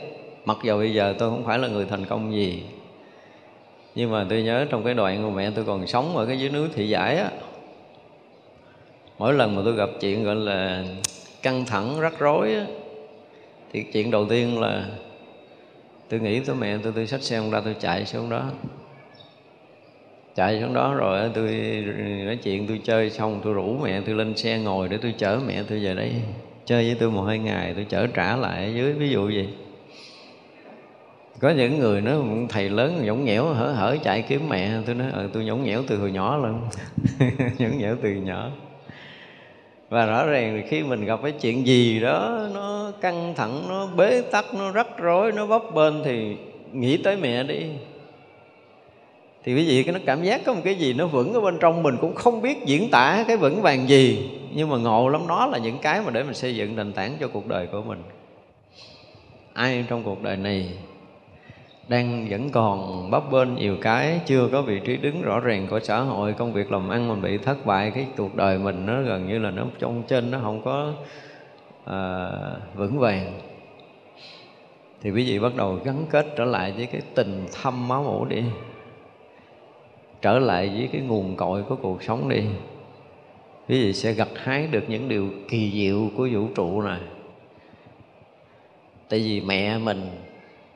Mặc dù bây giờ tôi không phải là người thành công gì, nhưng mà tôi nhớ trong cái đoạn của mẹ tôi còn sống ở cái dưới núi thị giải á, mỗi lần mà tôi gặp chuyện gọi là căng thẳng, rắc rối á thì chuyện đầu tiên là tôi nghĩ tới mẹ tôi tôi xách xe ra tôi chạy xuống đó. Chạy xuống đó rồi tôi nói chuyện tôi chơi xong tôi rủ mẹ tôi lên xe ngồi để tôi chở mẹ tôi về đây. Chơi với tôi một hai ngày tôi chở trả lại ở dưới ví dụ gì có những người nó thầy lớn nhõng nhẽo hở hở chạy kiếm mẹ. Tôi nói ừ, tôi nhõng nhẽo từ hồi nhỏ luôn nhõng nhẽo từ nhỏ và rõ ràng khi mình gặp cái chuyện gì đó, nó căng thẳng, nó bế tắc, nó rắc rối, nó bấp bênh thì nghĩ tới mẹ đi. Thì quý vị, cái nó cảm giác có một cái gì nó vững ở bên trong mình cũng không biết diễn tả cái vững vàng gì, nhưng mà ngộ lắm, đó là những cái mà để mình xây dựng nền tảng cho cuộc đời của mình. Ai trong cuộc đời này đang vẫn còn bấp bênh nhiều cái chưa có vị trí đứng rõ ràng của xã hội. Công việc làm ăn mình bị thất bại cái cuộc đời mình nó gần như là nó trong trên nó không có à, vững vàng. Thì quý vị bắt đầu gắn kết trở lại với cái tình thâm máu mủ đi. Trở lại với cái nguồn cội của cuộc sống đi. Quý vị sẽ gặt hái được những điều kỳ diệu của vũ trụ này. Tại vì mẹ mình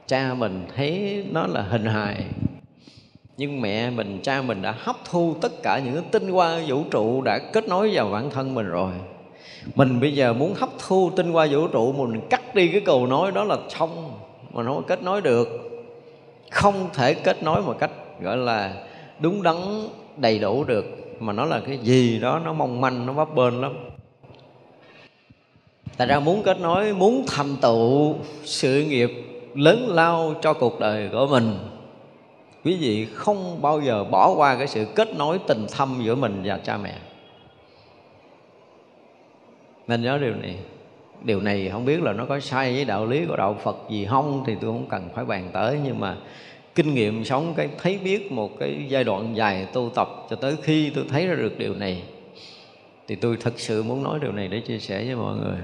cha mình thấy nó là hình hài. Nhưng mẹ mình, cha mình đã hấp thu tất cả những tinh hoa vũ trụ đã kết nối vào bản thân mình rồi. Mình bây giờ muốn hấp thu tinh hoa vũ trụ, mình cắt đi cái cầu nối đó là xong mà nó kết nối được. Không thể kết nối một cách gọi là đúng đắn, đầy đủ được, mà nó là cái gì đó nó mong manh, nó bấp bênh lắm. Tại ra muốn kết nối, muốn thành tựu sự nghiệp lớn lao cho cuộc đời của mình. Quý vị không bao giờ bỏ qua cái sự kết nối tình thâm giữa mình và cha mẹ. Nên nhớ điều này. Điều này không biết là nó có sai với đạo lý của đạo phật gì không thì tôi không cần phải bàn tới. Nhưng mà kinh nghiệm sống, cái thấy biết một cái giai đoạn dài tu tập cho tới khi tôi thấy ra được điều này, thì tôi thật sự muốn nói điều này để chia sẻ với mọi người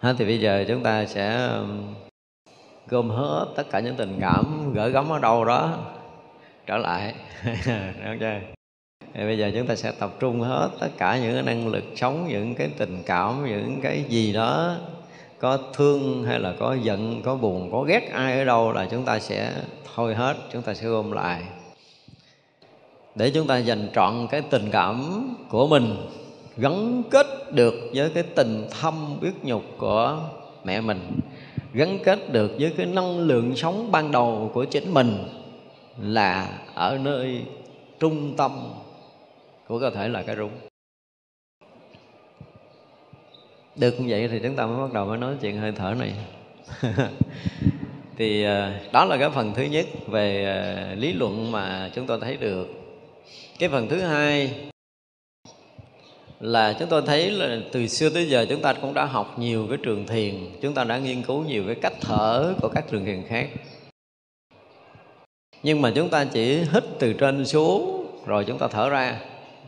ha, thì bây giờ chúng ta sẽ um, gom hết tất cả những tình cảm gửi gắm ở đâu đó trở lại. Được thì bây giờ chúng ta sẽ tập trung hết tất cả những cái năng lực sống những cái tình cảm những cái gì đó có thương hay là có giận có buồn có ghét ai ở đâu là chúng ta sẽ thôi hết chúng ta sẽ gom lại. Để chúng ta dành trọn cái tình cảm của mình gắn kết được với cái tình thâm biết nhục của mẹ mình, gắn kết được với cái năng lượng sống ban đầu của chính mình là ở nơi trung tâm của cơ thể là cái rung được như vậy thì chúng ta mới bắt đầu mới nói chuyện hơi thở này. Thì ờ, đó là cái phần thứ nhất về ờ, lý luận mà chúng tôi thấy được. Cái phần thứ hai là chúng tôi thấy là từ xưa tới giờ chúng ta cũng đã học nhiều cái trường thiền chúng ta đã nghiên cứu nhiều cái cách thở của các trường thiền khác. Nhưng mà chúng ta chỉ hít từ trên xuống rồi chúng ta thở ra.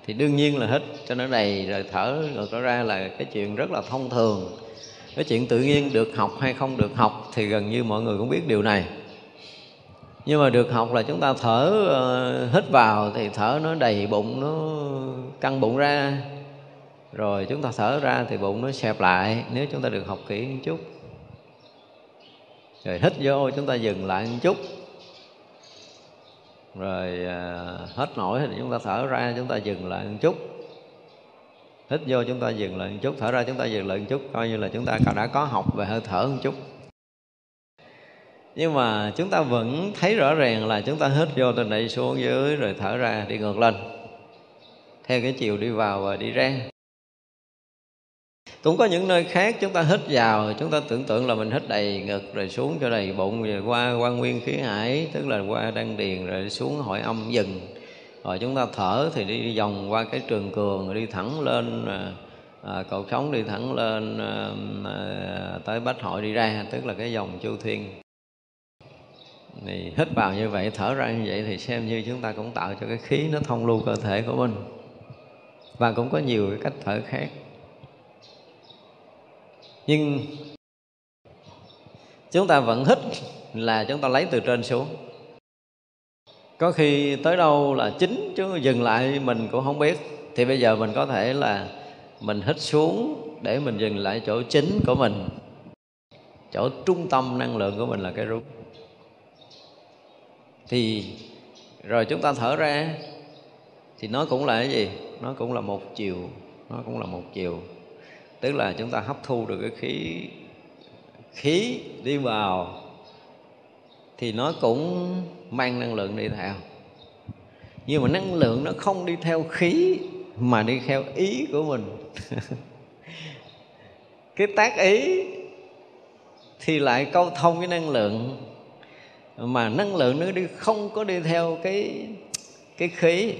Thì đương nhiên là hít cho nó đầy rồi thở ngược nó ra là cái chuyện rất là thông thường. Cái chuyện tự nhiên được học hay không được học thì gần như mọi người cũng biết điều này. Nhưng mà được học là chúng ta thở uh, hít vào thì thở nó đầy bụng nó căng bụng ra rồi chúng ta thở ra thì bụng nó xẹp lại nếu chúng ta được học kỹ một chút rồi hít vô chúng ta dừng lại một chút rồi hết nổi thì chúng ta thở ra chúng ta dừng lại một chút hít vô chúng ta dừng lại một chút thở ra chúng ta dừng lại một chút coi như là chúng ta đã có học về hơi thở một chút nhưng mà chúng ta vẫn thấy rõ ràng là chúng ta hít vô từ đây xuống dưới rồi thở ra đi ngược lên theo cái chiều đi vào và đi ra cũng có những nơi khác chúng ta hít vào chúng ta tưởng tượng là mình hít đầy ngực rồi xuống cho đầy bụng rồi qua qua nguyên khí hải tức là qua đan điền rồi xuống hội âm dừng rồi chúng ta thở thì đi vòng qua cái trường cường rồi đi thẳng lên à, à cột sống đi thẳng lên à, à, tới bách hội đi ra tức là cái dòng chu thiên. Thì hít vào như vậy thở ra như vậy thì xem như chúng ta cũng tạo cho cái khí nó thông lưu cơ thể của mình. Và cũng có nhiều cái cách thở khác nhưng chúng ta vẫn hít là chúng ta lấy từ trên xuống. Có khi tới đâu là chính, chứ dừng lại mình cũng không biết. Thì bây giờ mình có thể là mình hít xuống để mình dừng lại chỗ chính của mình. Chỗ trung tâm năng lượng của mình là cái rút thì rồi chúng ta thở ra, thì nó cũng là cái gì? Nó cũng là một chiều, nó cũng là một chiều tức là chúng ta hấp thu được cái khí khí đi vào, thì nó cũng mang năng lượng đi theo. Nhưng mà năng lượng nó không đi theo khí, mà đi theo ý của mình. Cái tác ý thì lại câu thông với năng lượng, mà năng lượng nó đi, không có đi theo cái cái khí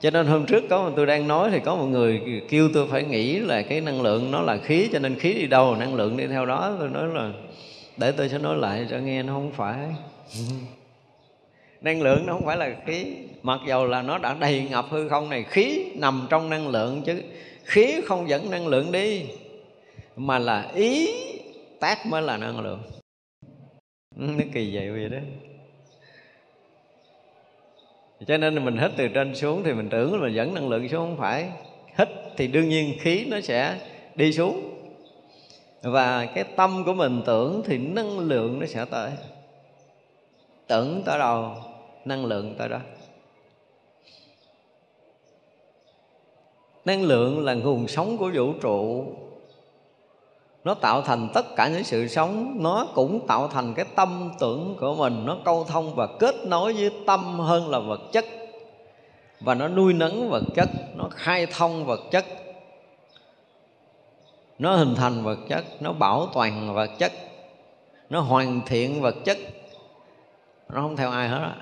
cho nên hôm trước có tôi đang nói thì có một người kêu tôi phải nghĩ là cái năng lượng nó là khí, cho nên khí đi đâu, năng lượng đi theo đó. Tôi nói là để tôi sẽ nói lại cho nghe, nó không phải. Năng lượng nó không phải là khí. Mặc dầu là nó đã đầy ngập hư không này, khí nằm trong năng lượng chứ khí không dẫn năng lượng đi, mà là ý tác mới là năng lượng. Nó kỳ vậy vậy đó cho nên mình hít từ trên xuống thì mình tưởng là mình dẫn năng lượng xuống không phải. Hít thì đương nhiên khí nó sẽ đi xuống. Và cái tâm của mình tưởng thì năng lượng nó sẽ tới. Tưởng tới đâu, năng lượng tới đó. Năng lượng là nguồn sống của vũ trụ nó tạo thành tất cả những sự sống, nó cũng tạo thành cái tâm tưởng của mình. Nó câu thông và kết nối với tâm hơn là vật chất. Và nó nuôi nấng vật chất, nó khai thông vật chất. Nó hình thành vật chất, nó bảo toàn vật chất. Nó hoàn thiện vật chất. Nó không theo ai hết á.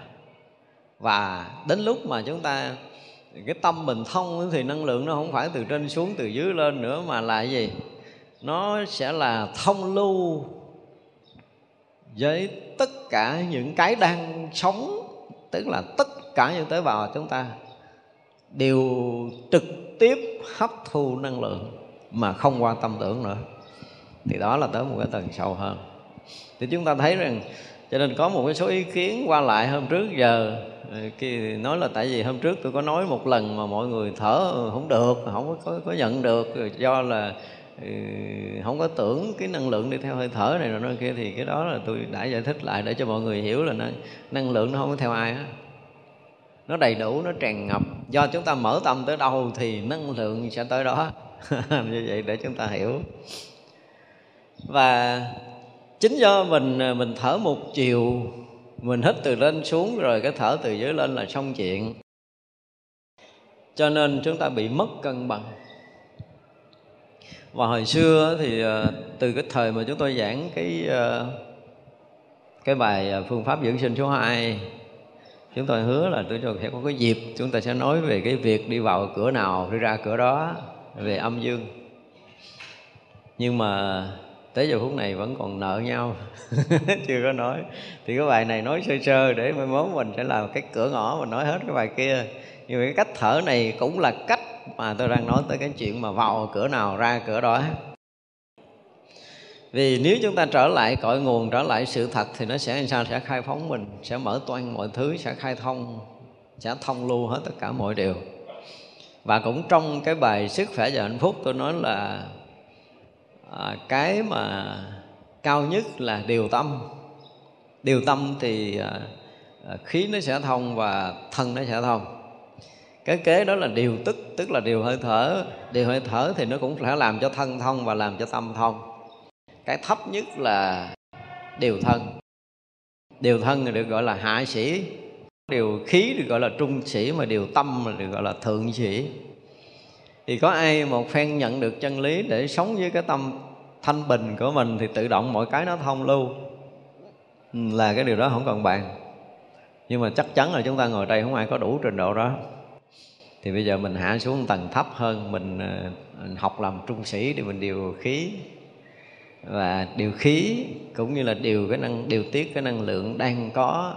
Và đến lúc mà chúng ta, cái tâm mình thông thì năng lượng nó không phải từ trên xuống, từ dưới lên nữa mà là cái gì? Nó sẽ là thông lưu với tất cả những cái đang sống tức là tất cả những tế bào chúng ta đều trực tiếp hấp thu năng lượng mà không qua tâm tưởng nữa. Thì đó là tới một cái tầng sâu hơn. Thì chúng ta thấy rằng cho nên có một cái số ý kiến qua lại hôm trước giờ ờ, khi nói là tại vì hôm trước tôi có nói một lần mà mọi người thở ờ, không được không có, có nhận được do là không có tưởng cái năng lượng đi theo hơi thở này rồi nơi kia thì cái đó là tôi đã giải thích lại để cho mọi người hiểu là năng, năng lượng nó không có theo ai hết. Nó đầy đủ nó tràn ngập. Do chúng ta mở tâm tới đâu thì năng lượng sẽ tới đó. Như vậy để chúng ta hiểu. Và chính do mình mình thở một chiều mình hít từ lên xuống rồi cái thở từ dưới lên là xong chuyện. Cho nên chúng ta bị mất cân bằng và hồi xưa thì ờ, từ cái thời mà chúng tôi giảng cái ờ, cái bài ờ, phương pháp dưỡng sinh số 2 chúng tôi hứa là tôi cho sẽ có cái dịp chúng ta sẽ nói về cái việc đi vào cửa nào, đi ra cửa đó về âm dương. Nhưng mà tới giờ phút này vẫn còn nợ nhau, chưa có nói. Thì cái bài này nói sơ sơ để mai mốt mình sẽ làm cái cửa ngõ mình nói hết cái bài kia. Nhưng mà cái cách thở này cũng là cách mà tôi đang nói tới cái chuyện mà vào cửa nào ra cửa đó. Vì nếu chúng ta trở lại cội nguồn trở lại sự thật thì nó sẽ làm sao? Sẽ khai phóng mình sẽ mở toan mọi thứ sẽ khai thông sẽ thông lưu hết tất cả mọi điều. Và cũng trong cái bài sức khỏe và hạnh phúc tôi nói là à, cái mà cao nhất là điều tâm. Điều tâm thì à, à khí nó sẽ thông và thân nó sẽ thông cái kế đó là điều tức tức là điều hơi thở. Điều hơi thở thì nó cũng phải làm cho thân thông và làm cho tâm thông. Cái thấp nhất là điều thân. Điều thân thì được gọi là hạ sĩ. Điều khí được gọi là trung sĩ, mà điều tâm là được gọi là thượng sĩ. Thì có ai một phen nhận được chân lý để sống với cái tâm thanh bình của mình thì tự động mọi cái nó thông lưu. Là cái điều đó không còn bàn. Nhưng mà chắc chắn là chúng ta ngồi đây không ai có đủ trình độ đó thì bây giờ mình hạ xuống tầng thấp hơn mình, mình học làm trung sĩ để mình điều khí. Và điều khí cũng như là điều cái năng điều tiết cái năng lượng đang có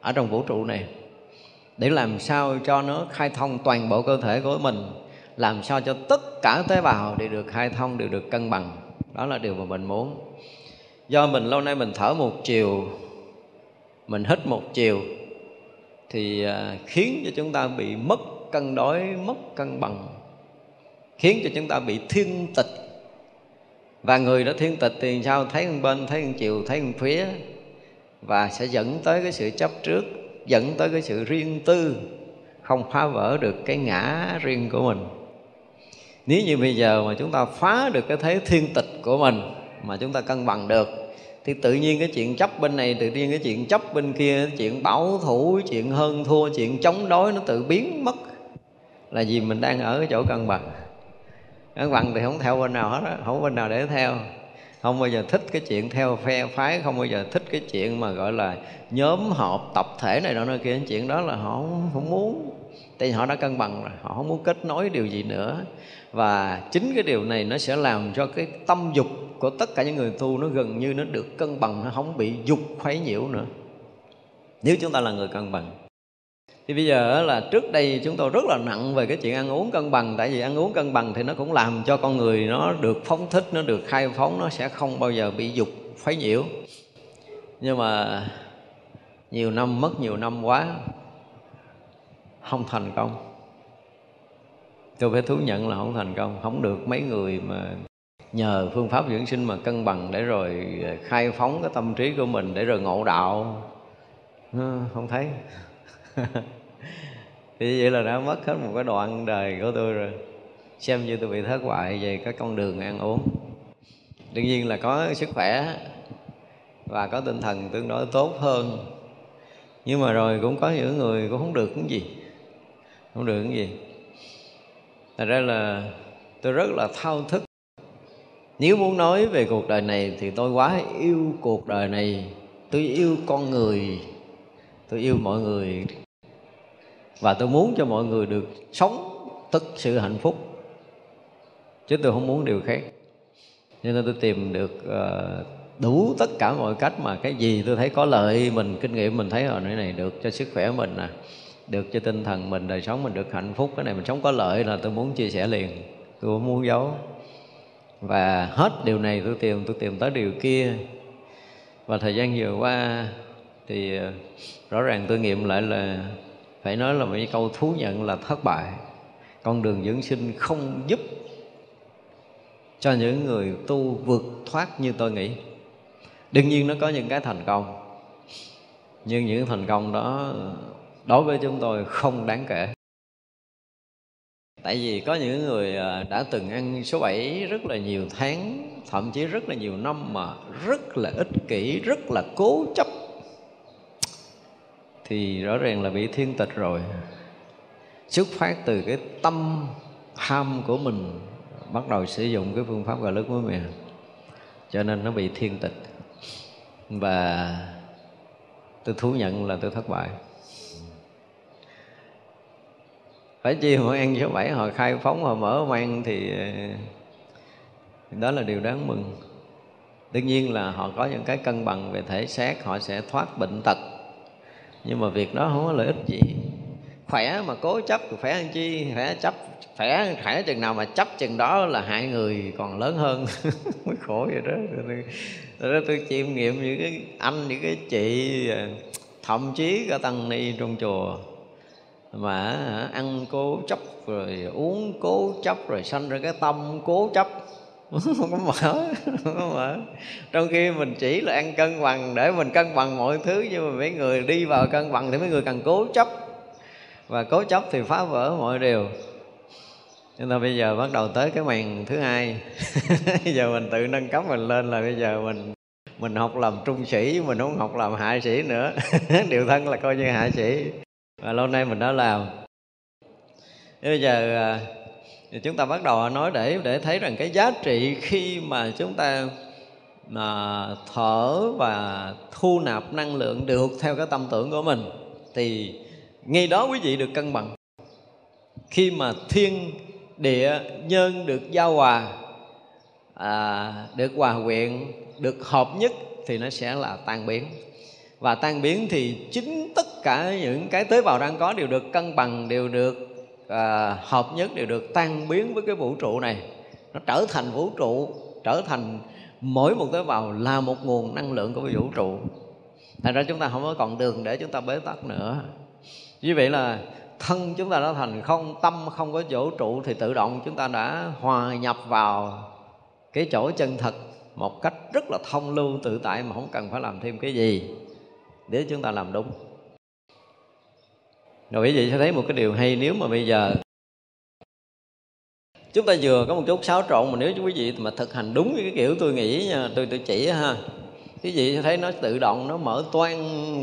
ở trong vũ trụ này. Để làm sao cho nó khai thông toàn bộ cơ thể của mình làm sao cho tất cả tế bào đều được khai thông đều được cân bằng. Đó là điều mà mình muốn. Do mình lâu nay mình thở một chiều mình hít một chiều thì ờ, khiến cho chúng ta bị mất cân đối mất cân bằng, khiến cho chúng ta bị thiên tịch. Và người đã thiên tịch thì sao? Thấy một bên, thấy một chiều, thấy một phía. Và sẽ dẫn tới cái sự chấp trước, dẫn tới cái sự riêng tư, không phá vỡ được cái ngã riêng của mình. Nếu như bây giờ mà chúng ta phá được cái thế thiên tịch của mình mà chúng ta cân bằng được, thì tự nhiên cái chuyện chấp bên này, tự nhiên cái chuyện chấp bên kia cái chuyện bảo thủ, chuyện hơn thua, chuyện chống đối nó tự biến mất là vì mình đang ở chỗ cân bằng. Cân bằng thì không theo bên nào hết đó, không bên nào để theo. Không bao giờ thích cái chuyện theo phe phái không bao giờ thích cái chuyện mà gọi là nhóm họp tập thể này đó nơi kia. Chuyện đó là họ không, không muốn. Tại vì họ đã cân bằng rồi họ không muốn kết nối điều gì nữa. Và chính cái điều này nó sẽ làm cho cái tâm dục của tất cả những người tu nó gần như nó được cân bằng nó không bị dục khuấy nhiễu nữa. Nếu chúng ta là người cân bằng thì bây giờ là trước đây chúng tôi rất là nặng về cái chuyện ăn uống cân bằng, tại vì ăn uống cân bằng thì nó cũng làm cho con người nó được phóng thích, nó được khai phóng, nó sẽ không bao giờ bị dục phái nhiễu. Nhưng mà nhiều năm, mất nhiều năm quá, không thành công. Tôi phải thú nhận là không thành công. Không được mấy người mà nhờ phương pháp dưỡng sinh mà cân bằng để rồi ờ, khai phóng cái tâm trí của mình để rồi ngộ đạo. Không thấy. thì vậy là đã mất hết một cái đoạn đời của tôi rồi. Xem như tôi bị thất bại về các con đường ăn uống. Đương nhiên là có sức khỏe và có tinh thần tương đối tốt hơn. Nhưng mà rồi cũng có những người cũng không được cái gì. Không được cái gì. Thật ra là tôi rất là thao thức. Nếu muốn nói về cuộc đời này thì tôi quá yêu cuộc đời này. Tôi yêu con người. Tôi yêu mọi người và tôi muốn cho mọi người được sống tất sự hạnh phúc. Chứ tôi không muốn điều khác. Cho nên tôi tìm được uh, đủ tất cả mọi cách mà cái gì tôi thấy có lợi mình kinh nghiệm mình thấy ở nơi này được cho sức khỏe mình nè được cho tinh thần mình đời sống mình được hạnh phúc cái này mình sống có lợi là tôi muốn chia sẻ liền. Tôi không muốn giấu. Và hết điều này tôi tìm tôi tìm tới điều kia. Và thời gian vừa qua thì ờ, rõ ràng tôi nghiệm lại là phải nói là một câu thú nhận là thất bại. Con đường dưỡng sinh không giúp cho những người tu vượt thoát như tôi nghĩ. Đương nhiên nó có những cái thành công, nhưng những thành công đó đối với chúng tôi không đáng kể. Tại vì có những người à, đã từng ăn số 7 rất là nhiều tháng, thậm chí rất là nhiều năm mà rất là ích kỷ, rất là cố chấp thì rõ ràng là bị thiên tịch rồi. Xuất phát từ cái tâm ham của mình, bắt đầu sử dụng cái phương pháp gọi lứt muối mè cho nên nó bị thiên tịch. Và tôi thú nhận là tôi thất bại. Phải chi họ ăn số bảy họ khai phóng, họ mở mang thì, đó là điều đáng mừng. Đương nhiên là họ có những cái cân bằng về thể xác, họ sẽ thoát bệnh tật nhưng mà việc đó không có lợi ích gì. Khỏe mà cố chấp thì khỏe ăn chi? Khỏe chấp, khỏe khỏe chừng nào mà chấp chừng đó là hại người còn lớn hơn. Mới khổ vậy đó. Rồi tôi chiêm nghiệm những cái anh những cái chị à, thậm chí cả tăng ni trong chùa. Mà à, ăn cố chấp, rồi uống cố chấp, rồi sanh ra cái tâm cố chấp. không có mở, không có mở. Trong khi mình chỉ là ăn cân bằng để mình cân bằng mọi thứ, nhưng mà mấy người đi vào cân bằng thì mấy người cần cố chấp. Và cố chấp thì phá vỡ mọi điều. Nên là bây giờ bắt đầu tới cái màn thứ hai. Bây giờ mình tự nâng cấp mình lên là bây giờ mình mình học làm trung sĩ, mình không học làm hạ sĩ nữa. Điều thân là coi như hạ sĩ. Và lâu nay mình đã làm. Bây giờ à, thì chúng ta bắt đầu nói để để thấy rằng cái giá trị khi mà chúng ta mà thở và thu nạp năng lượng được theo cái tâm tưởng của mình thì ngay đó quý vị được cân bằng. Khi mà thiên địa nhân được giao hòa à, được hòa quyện được hợp nhất thì nó sẽ là tan biến. Và tan biến thì chính tất cả những cái tế bào đang có đều được cân bằng đều được à, hợp nhất đều được tan biến với cái vũ trụ này. Nó trở thành vũ trụ trở thành mỗi một tế bào là một nguồn năng lượng của vũ trụ. Thành ra chúng ta không có còn đường để chúng ta bế tắc nữa. Như vậy là thân chúng ta đã thành không tâm không có vũ trụ thì tự động chúng ta đã hòa nhập vào cái chỗ chân thật một cách rất là thông lưu tự tại mà không cần phải làm thêm cái gì để chúng ta làm đúng rồi quý vị sẽ thấy một cái điều hay nếu mà bây giờ chúng ta vừa có một chút xáo trộn, mà nếu quý vị mà thực hành đúng cái kiểu tôi nghĩ nha, tôi tôi chỉ ha, quý vị sẽ thấy nó tự động, nó mở toan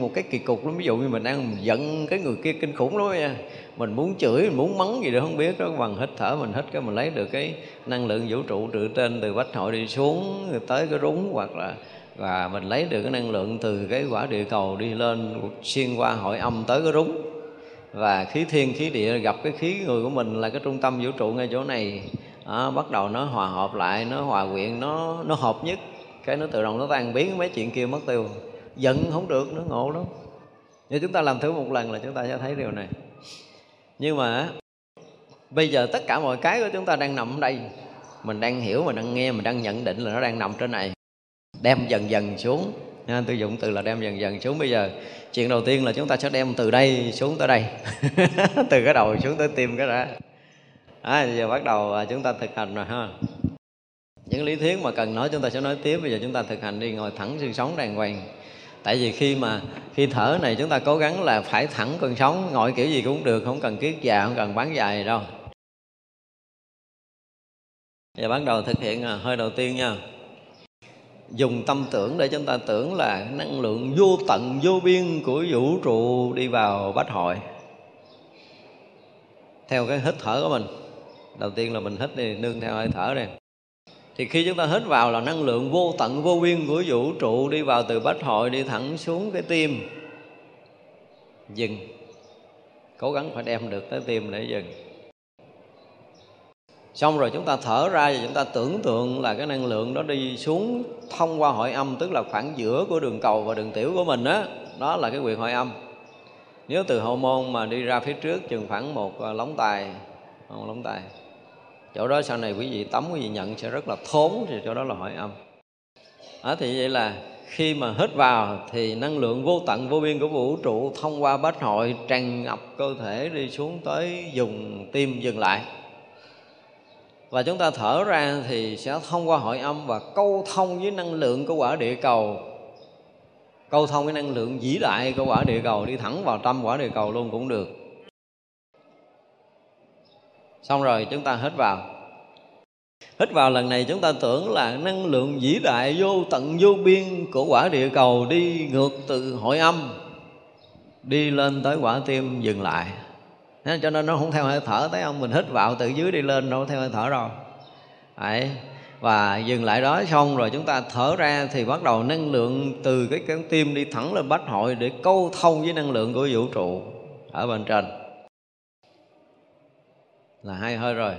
một cái kỳ cục lắm. Ví dụ như mình đang giận cái người kia kinh khủng lắm nha, mình muốn chửi, mình muốn mắng gì đó không biết đó bằng hít thở mình hít cái mình lấy được cái năng lượng vũ trụ từ trên, từ bách hội đi xuống tới cái rúng, hoặc là, và mình lấy được cái năng lượng từ cái quả địa cầu đi lên xuyên qua hội âm tới cái rúng và khí thiên khí địa gặp cái khí người của mình là cái trung tâm vũ trụ ngay chỗ này. Đó, bắt đầu nó hòa hợp lại nó hòa quyện nó nó hợp nhất. Cái nó tự động nó tan biến mấy chuyện kia mất tiêu. Giận không được nó ngộ lắm. Nếu chúng ta làm thử một lần là chúng ta sẽ thấy điều này. Nhưng mà bây giờ tất cả mọi cái của chúng ta đang nằm ở đây. Mình đang hiểu mình đang nghe mình đang nhận định là nó đang nằm trên này. Đem dần dần xuống. Nên tôi dụng từ là đem dần dần xuống bây giờ. Chuyện đầu tiên là chúng ta sẽ đem từ đây xuống tới đây. Từ cái đầu xuống tới tim cái đã. À, giờ bắt đầu à, chúng ta thực hành rồi ha. Những lý thuyết mà cần nói chúng ta sẽ nói tiếp. Bây giờ chúng ta thực hành đi ngồi thẳng xương sống đàng hoàng. Tại vì khi mà khi thở này chúng ta cố gắng là phải thẳng cơn sống ngồi kiểu gì cũng được không cần kiết già không cần bán dài đâu. Giờ bắt đầu thực hiện à, hơi đầu tiên nha dùng tâm tưởng để chúng ta tưởng là năng lượng vô tận, vô biên của vũ trụ đi vào bách hội. Theo cái hít thở của mình, đầu tiên là mình hít đi, nương theo hơi thở này thì khi chúng ta hít vào là năng lượng vô tận, vô biên của vũ trụ đi vào từ bách hội, đi thẳng xuống cái tim. Dừng. Cố gắng phải đem được tới tim để dừng xong rồi chúng ta thở ra và chúng ta tưởng tượng là cái năng lượng đó đi xuống thông qua hội âm tức là khoảng giữa của đường cầu và đường tiểu của mình á đó, đó là cái quyền hội âm. Nếu từ hậu môn mà đi ra phía trước chừng khoảng một à, lóng tài một lóng tài chỗ đó sau này quý vị tắm quý vị nhận sẽ rất là thốn thì chỗ đó là hội âm. Đó, thì vậy là khi mà hít vào thì năng lượng vô tận vô biên của vũ trụ thông qua bách hội tràn ngập cơ thể đi xuống tới dùng tim dừng lại và chúng ta thở ra thì sẽ thông qua hội âm và câu thông với năng lượng của quả địa cầu. Câu thông với năng lượng vĩ đại của quả địa cầu, đi thẳng vào tâm quả địa cầu luôn cũng được. Xong rồi, chúng ta hít vào. Hít vào lần này, chúng ta tưởng là năng lượng vĩ đại vô tận, vô biên của quả địa cầu đi ngược từ hội âm, đi lên tới quả tim dừng lại nên cho nên nó không theo hơi thở, thấy không? Mình hít vào từ dưới đi lên, đâu theo hơi thở đâu. Đấy. và dừng lại đó xong rồi chúng ta thở ra thì bắt đầu năng lượng từ cái cánh tim đi thẳng lên bách hội để câu thông với năng lượng của vũ trụ ở bên trên. Là hai hơi rồi.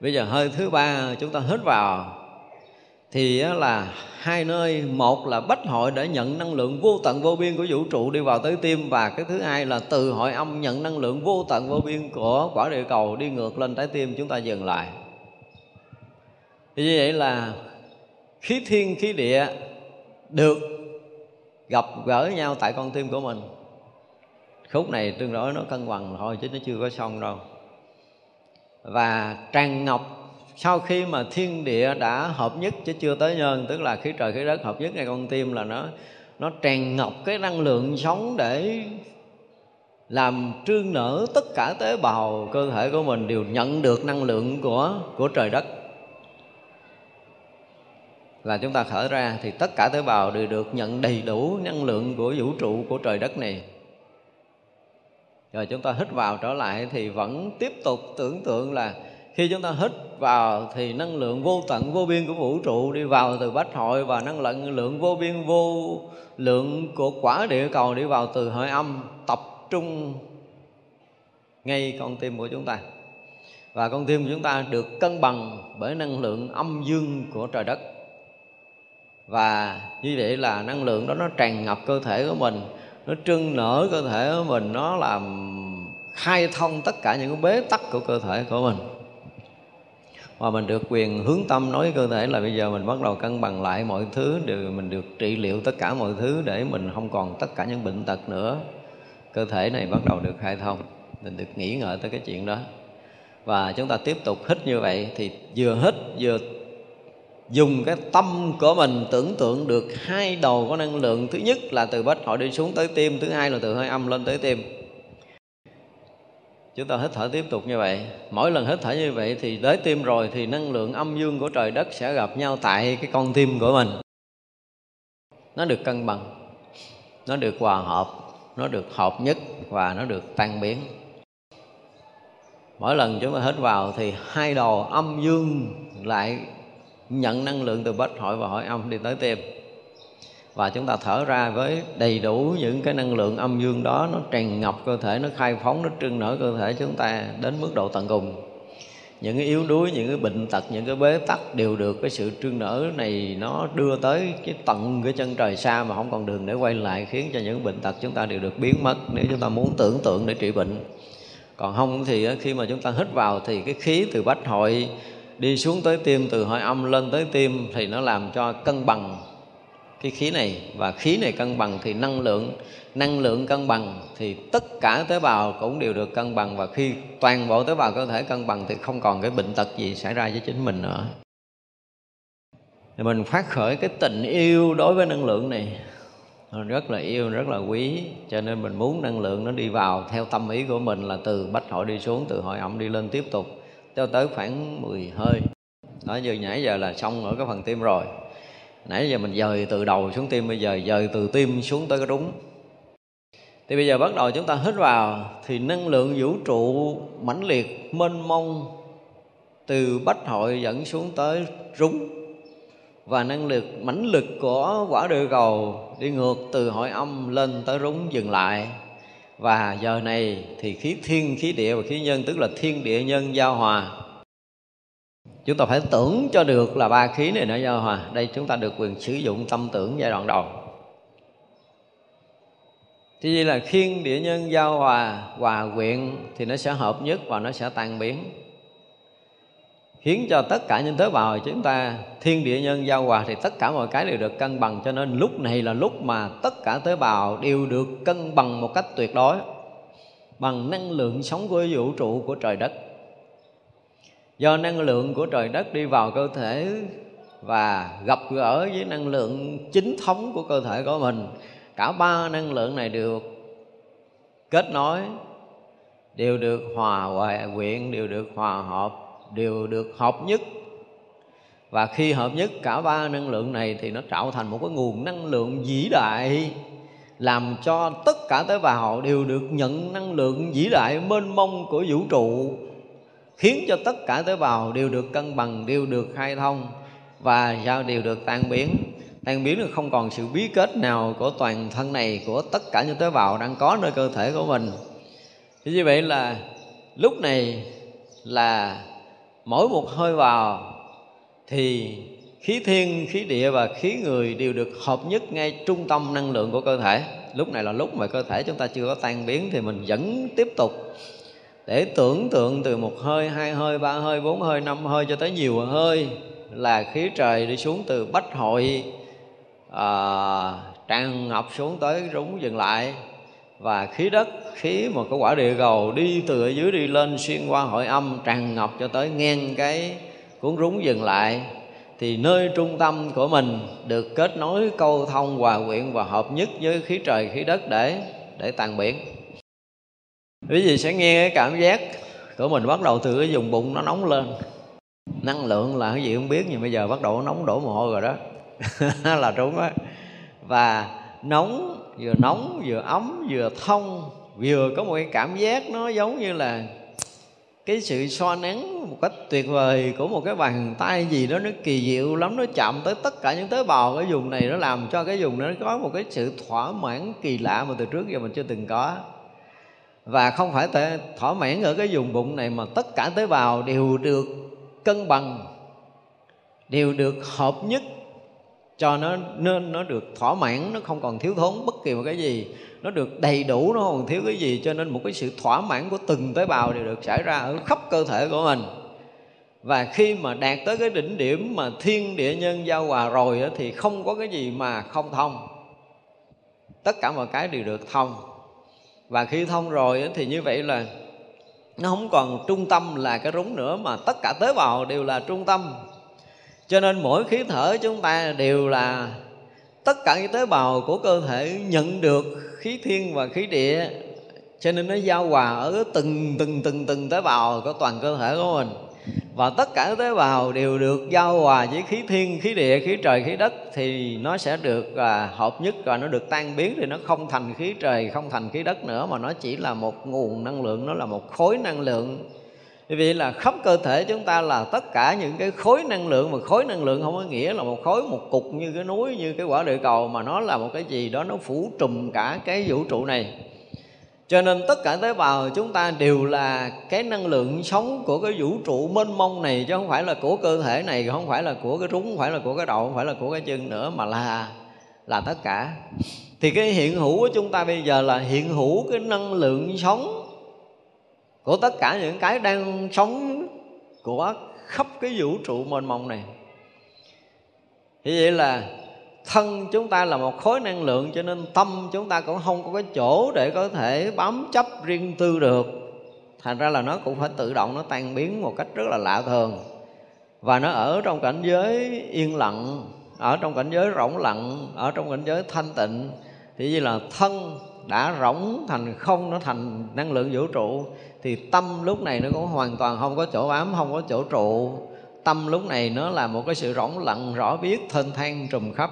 Bây giờ hơi thứ ba, chúng ta hít vào thì là hai nơi, một là bách hội để nhận năng lượng vô tận vô biên của vũ trụ đi vào tới tim, và cái thứ hai là từ hội âm nhận năng lượng vô tận vô biên của quả địa cầu đi ngược lên trái tim chúng ta dừng lại. Thì như vậy là khí thiên, khí địa được gặp gỡ nhau tại con tim của mình. Khúc này tương đối nó cân bằng thôi, chứ nó chưa có xong đâu. Và tràn ngọc sau khi mà thiên địa đã hợp nhất, chứ chưa tới nhân, tức là khí trời, khí đất hợp nhất ngay con tim là nó nó tràn ngập cái năng lượng sống để làm trương nở tất cả tế bào cơ thể của mình đều nhận được năng lượng của của trời đất. Là chúng ta khởi ra thì tất cả tế bào đều được nhận đầy đủ năng lượng của vũ trụ của trời đất này. Rồi chúng ta hít vào trở lại thì vẫn tiếp tục tưởng tượng là khi chúng ta hít vào thì năng lượng vô tận, vô biên của vũ trụ đi vào từ bách hội và năng lượng lượng vô biên, vô lượng của quả địa cầu đi vào từ hơi âm tập trung ngay con tim của chúng ta. Và con tim của chúng ta được cân bằng bởi năng lượng âm dương của trời đất. Và như vậy là năng lượng đó nó tràn ngập cơ thể của mình, nó trưng nở cơ thể của mình, nó làm khai thông tất cả những cái bế tắc của cơ thể của mình và mình được quyền hướng tâm nói cơ thể là bây giờ mình bắt đầu cân bằng lại mọi thứ, đều, mình được trị liệu tất cả mọi thứ để mình không còn tất cả những bệnh tật nữa. Cơ thể này bắt đầu được khai thông, mình được nghĩ ngợi tới cái chuyện đó. Và chúng ta tiếp tục hít như vậy thì vừa hít vừa dùng cái tâm của mình tưởng tượng được hai đầu có năng lượng. Thứ nhất là từ bách hội đi xuống tới tim, thứ hai là từ hơi âm lên tới tim chúng ta hít thở tiếp tục như vậy. Mỗi lần hít thở như vậy thì tới tim rồi thì năng lượng âm dương của trời đất sẽ gặp nhau tại cái con tim của mình. Nó được cân bằng, nó được hòa hợp, nó được hợp nhất và nó được tan biến. Mỗi lần chúng ta hít vào thì hai đầu âm dương lại nhận năng lượng từ bách hội và hội âm đi tới tim và chúng ta thở ra với đầy đủ những cái năng lượng âm dương đó, nó tràn ngập cơ thể, nó khai phóng, nó trưng nở cơ thể chúng ta đến mức độ tận cùng. Những cái yếu đuối, những cái bệnh tật, những cái bế tắc đều được cái sự trưng nở này nó đưa tới cái tận cái chân trời xa mà không còn đường để quay lại, khiến cho những bệnh tật chúng ta đều được biến mất nếu chúng ta muốn tưởng tượng để trị bệnh. Còn không thì khi mà chúng ta hít vào thì cái khí từ bách hội đi xuống tới tim, từ hội âm lên tới tim thì nó làm cho cân bằng cái khí này, và khí này cân bằng thì năng lượng năng lượng cân bằng thì tất cả tế bào cũng đều được cân bằng, và khi toàn bộ tế bào cơ thể cân bằng thì không còn cái bệnh tật gì xảy ra với chính mình nữa. Thì mình phát khởi cái tình yêu đối với năng lượng này rất là yêu, rất là quý, cho nên mình muốn năng lượng nó đi vào theo tâm ý của mình là từ bách hội đi xuống, từ hội ẩm đi lên tiếp tục, cho tới khoảng 10 hơi. Đó vừa nhảy giờ là xong ở cái phần tim rồi nãy giờ mình dời từ đầu xuống tim, bây giờ dời từ tim xuống tới cái đúng thì bây giờ bắt đầu chúng ta hít vào, thì năng lượng vũ trụ mãnh liệt, mênh mông từ bách hội dẫn xuống tới rúng. Và năng lực, mãnh lực của quả địa cầu đi ngược từ hội âm lên tới rúng dừng lại. Và giờ này thì khí thiên, khí địa và khí nhân, tức là thiên địa nhân giao hòa chúng ta phải tưởng cho được là ba khí này nó giao hòa. Đây chúng ta được quyền sử dụng tâm tưởng giai đoạn đầu. Thì vậy là thiên địa nhân giao hòa hòa quyện thì nó sẽ hợp nhất và nó sẽ tan biến. Khiến cho tất cả những tế bào chúng ta thiên địa nhân giao hòa thì tất cả mọi cái đều được cân bằng. Cho nên lúc này là lúc mà tất cả tế bào đều được cân bằng một cách tuyệt đối bằng năng lượng sống của vũ trụ của trời đất do năng lượng của trời đất đi vào cơ thể và gặp gỡ với năng lượng chính thống của cơ thể của mình. Cả ba năng lượng này được kết nối, đều được hòa hòa quyện, đều được hòa hợp, đều được hợp nhất. Và khi hợp nhất cả ba năng lượng này thì nó tạo thành một cái nguồn năng lượng vĩ đại, làm cho tất cả tế bào đều được nhận năng lượng vĩ đại mênh mông của vũ trụ khiến cho tất cả tế bào đều được cân bằng, đều được khai thông và sao đều được tan biến. Tan biến được không còn sự bí kết nào của toàn thân này, của tất cả những tế bào đang có nơi cơ thể của mình. Thì như vậy là lúc này là mỗi một hơi vào thì khí thiên, khí địa và khí người đều được hợp nhất ngay trung tâm năng lượng của cơ thể. Lúc này là lúc mà cơ thể chúng ta chưa có tan biến thì mình vẫn tiếp tục để tưởng tượng từ một hơi hai hơi ba hơi bốn hơi năm hơi cho tới nhiều hơi là khí trời đi xuống từ bách hội à, tràn ngập xuống tới rúng dừng lại. Và khí đất khí một cái quả địa cầu đi từ ở dưới đi lên xuyên qua hội âm tràn ngập cho tới ngang cái cuốn rúng dừng lại. Thì nơi trung tâm của mình được kết nối câu thông hòa quyện và hợp nhất với khí trời khí đất để để tàn biển quý vị sẽ nghe cái cảm giác của mình bắt đầu từ cái vùng bụng nó nóng lên. Năng lượng là cái gì không biết, nhưng bây giờ bắt đầu nóng đổ mồ hôi rồi đó. Là đúng á. Và nóng, vừa nóng, vừa ấm, vừa thông, vừa có một cái cảm giác nó giống như là cái sự so nắng, một cách tuyệt vời của một cái bàn tay gì đó, nó kỳ diệu lắm, nó chạm tới tất cả những tế bào cái vùng này, nó làm cho cái vùng nó có một cái sự thỏa mãn kỳ lạ mà từ trước giờ mình chưa từng có và không phải thể thỏa mãn ở cái vùng bụng này mà tất cả tế bào đều được cân bằng, đều được hợp nhất. Cho nó nên nó được thỏa mãn, nó không còn thiếu thốn bất kỳ một cái gì. Nó được đầy đủ, nó không còn thiếu cái gì. Cho nên một cái sự thỏa mãn của từng tế bào đều được xảy ra ở khắp cơ thể của mình. Và khi mà đạt tới cái đỉnh điểm mà thiên địa nhân giao hòa rồi thì không có cái gì mà không thông. Tất cả mọi cái đều được thông và khi thông rồi thì như vậy là nó không còn trung tâm là cái rúng nữa, mà tất cả tế bào đều là trung tâm. Cho nên mỗi khí thở chúng ta đều là tất cả những tế bào của cơ thể nhận được khí thiên và khí địa. Cho nên nó giao hòa ở từng từng từng từng tế bào của toàn cơ thể của mình và tất cả tế bào đều được giao hòa với khí thiên khí địa khí trời khí đất thì nó sẽ được à, hợp nhất và nó được tan biến thì nó không thành khí trời không thành khí đất nữa mà nó chỉ là một nguồn năng lượng nó là một khối năng lượng. Vì vậy là khắp cơ thể chúng ta là tất cả những cái khối năng lượng mà khối năng lượng không có nghĩa là một khối một cục như cái núi như cái quả địa cầu mà nó là một cái gì đó nó phủ trùm cả cái vũ trụ này cho nên tất cả tế bào chúng ta đều là cái năng lượng sống của cái vũ trụ mênh mông này, chứ không phải là của cơ thể này, không phải là của cái rúng, không phải là của cái đầu, không phải là của cái chân nữa, mà là là tất cả. Thì cái hiện hữu của chúng ta bây giờ là hiện hữu cái năng lượng sống của tất cả những cái đang sống của khắp cái vũ trụ mênh mông này. Thì vậy là thân chúng ta là một khối năng lượng, cho nên tâm chúng ta cũng không có cái chỗ để có thể bám chấp riêng tư được. Thành ra là nó cũng phải tự động nó tan biến một cách rất là lạ thường. Và nó ở trong cảnh giới yên lặng, ở trong cảnh giới rỗng lặng, ở trong cảnh giới thanh tịnh. Thì như là thân đã rỗng thành không, nó thành năng lượng vũ trụ, thì tâm lúc này nó cũng hoàn toàn không có chỗ bám, không có chỗ trụ. Tâm lúc này nó là một cái sự rỗng lặng, rõ biết, thênh thang, trùm khắp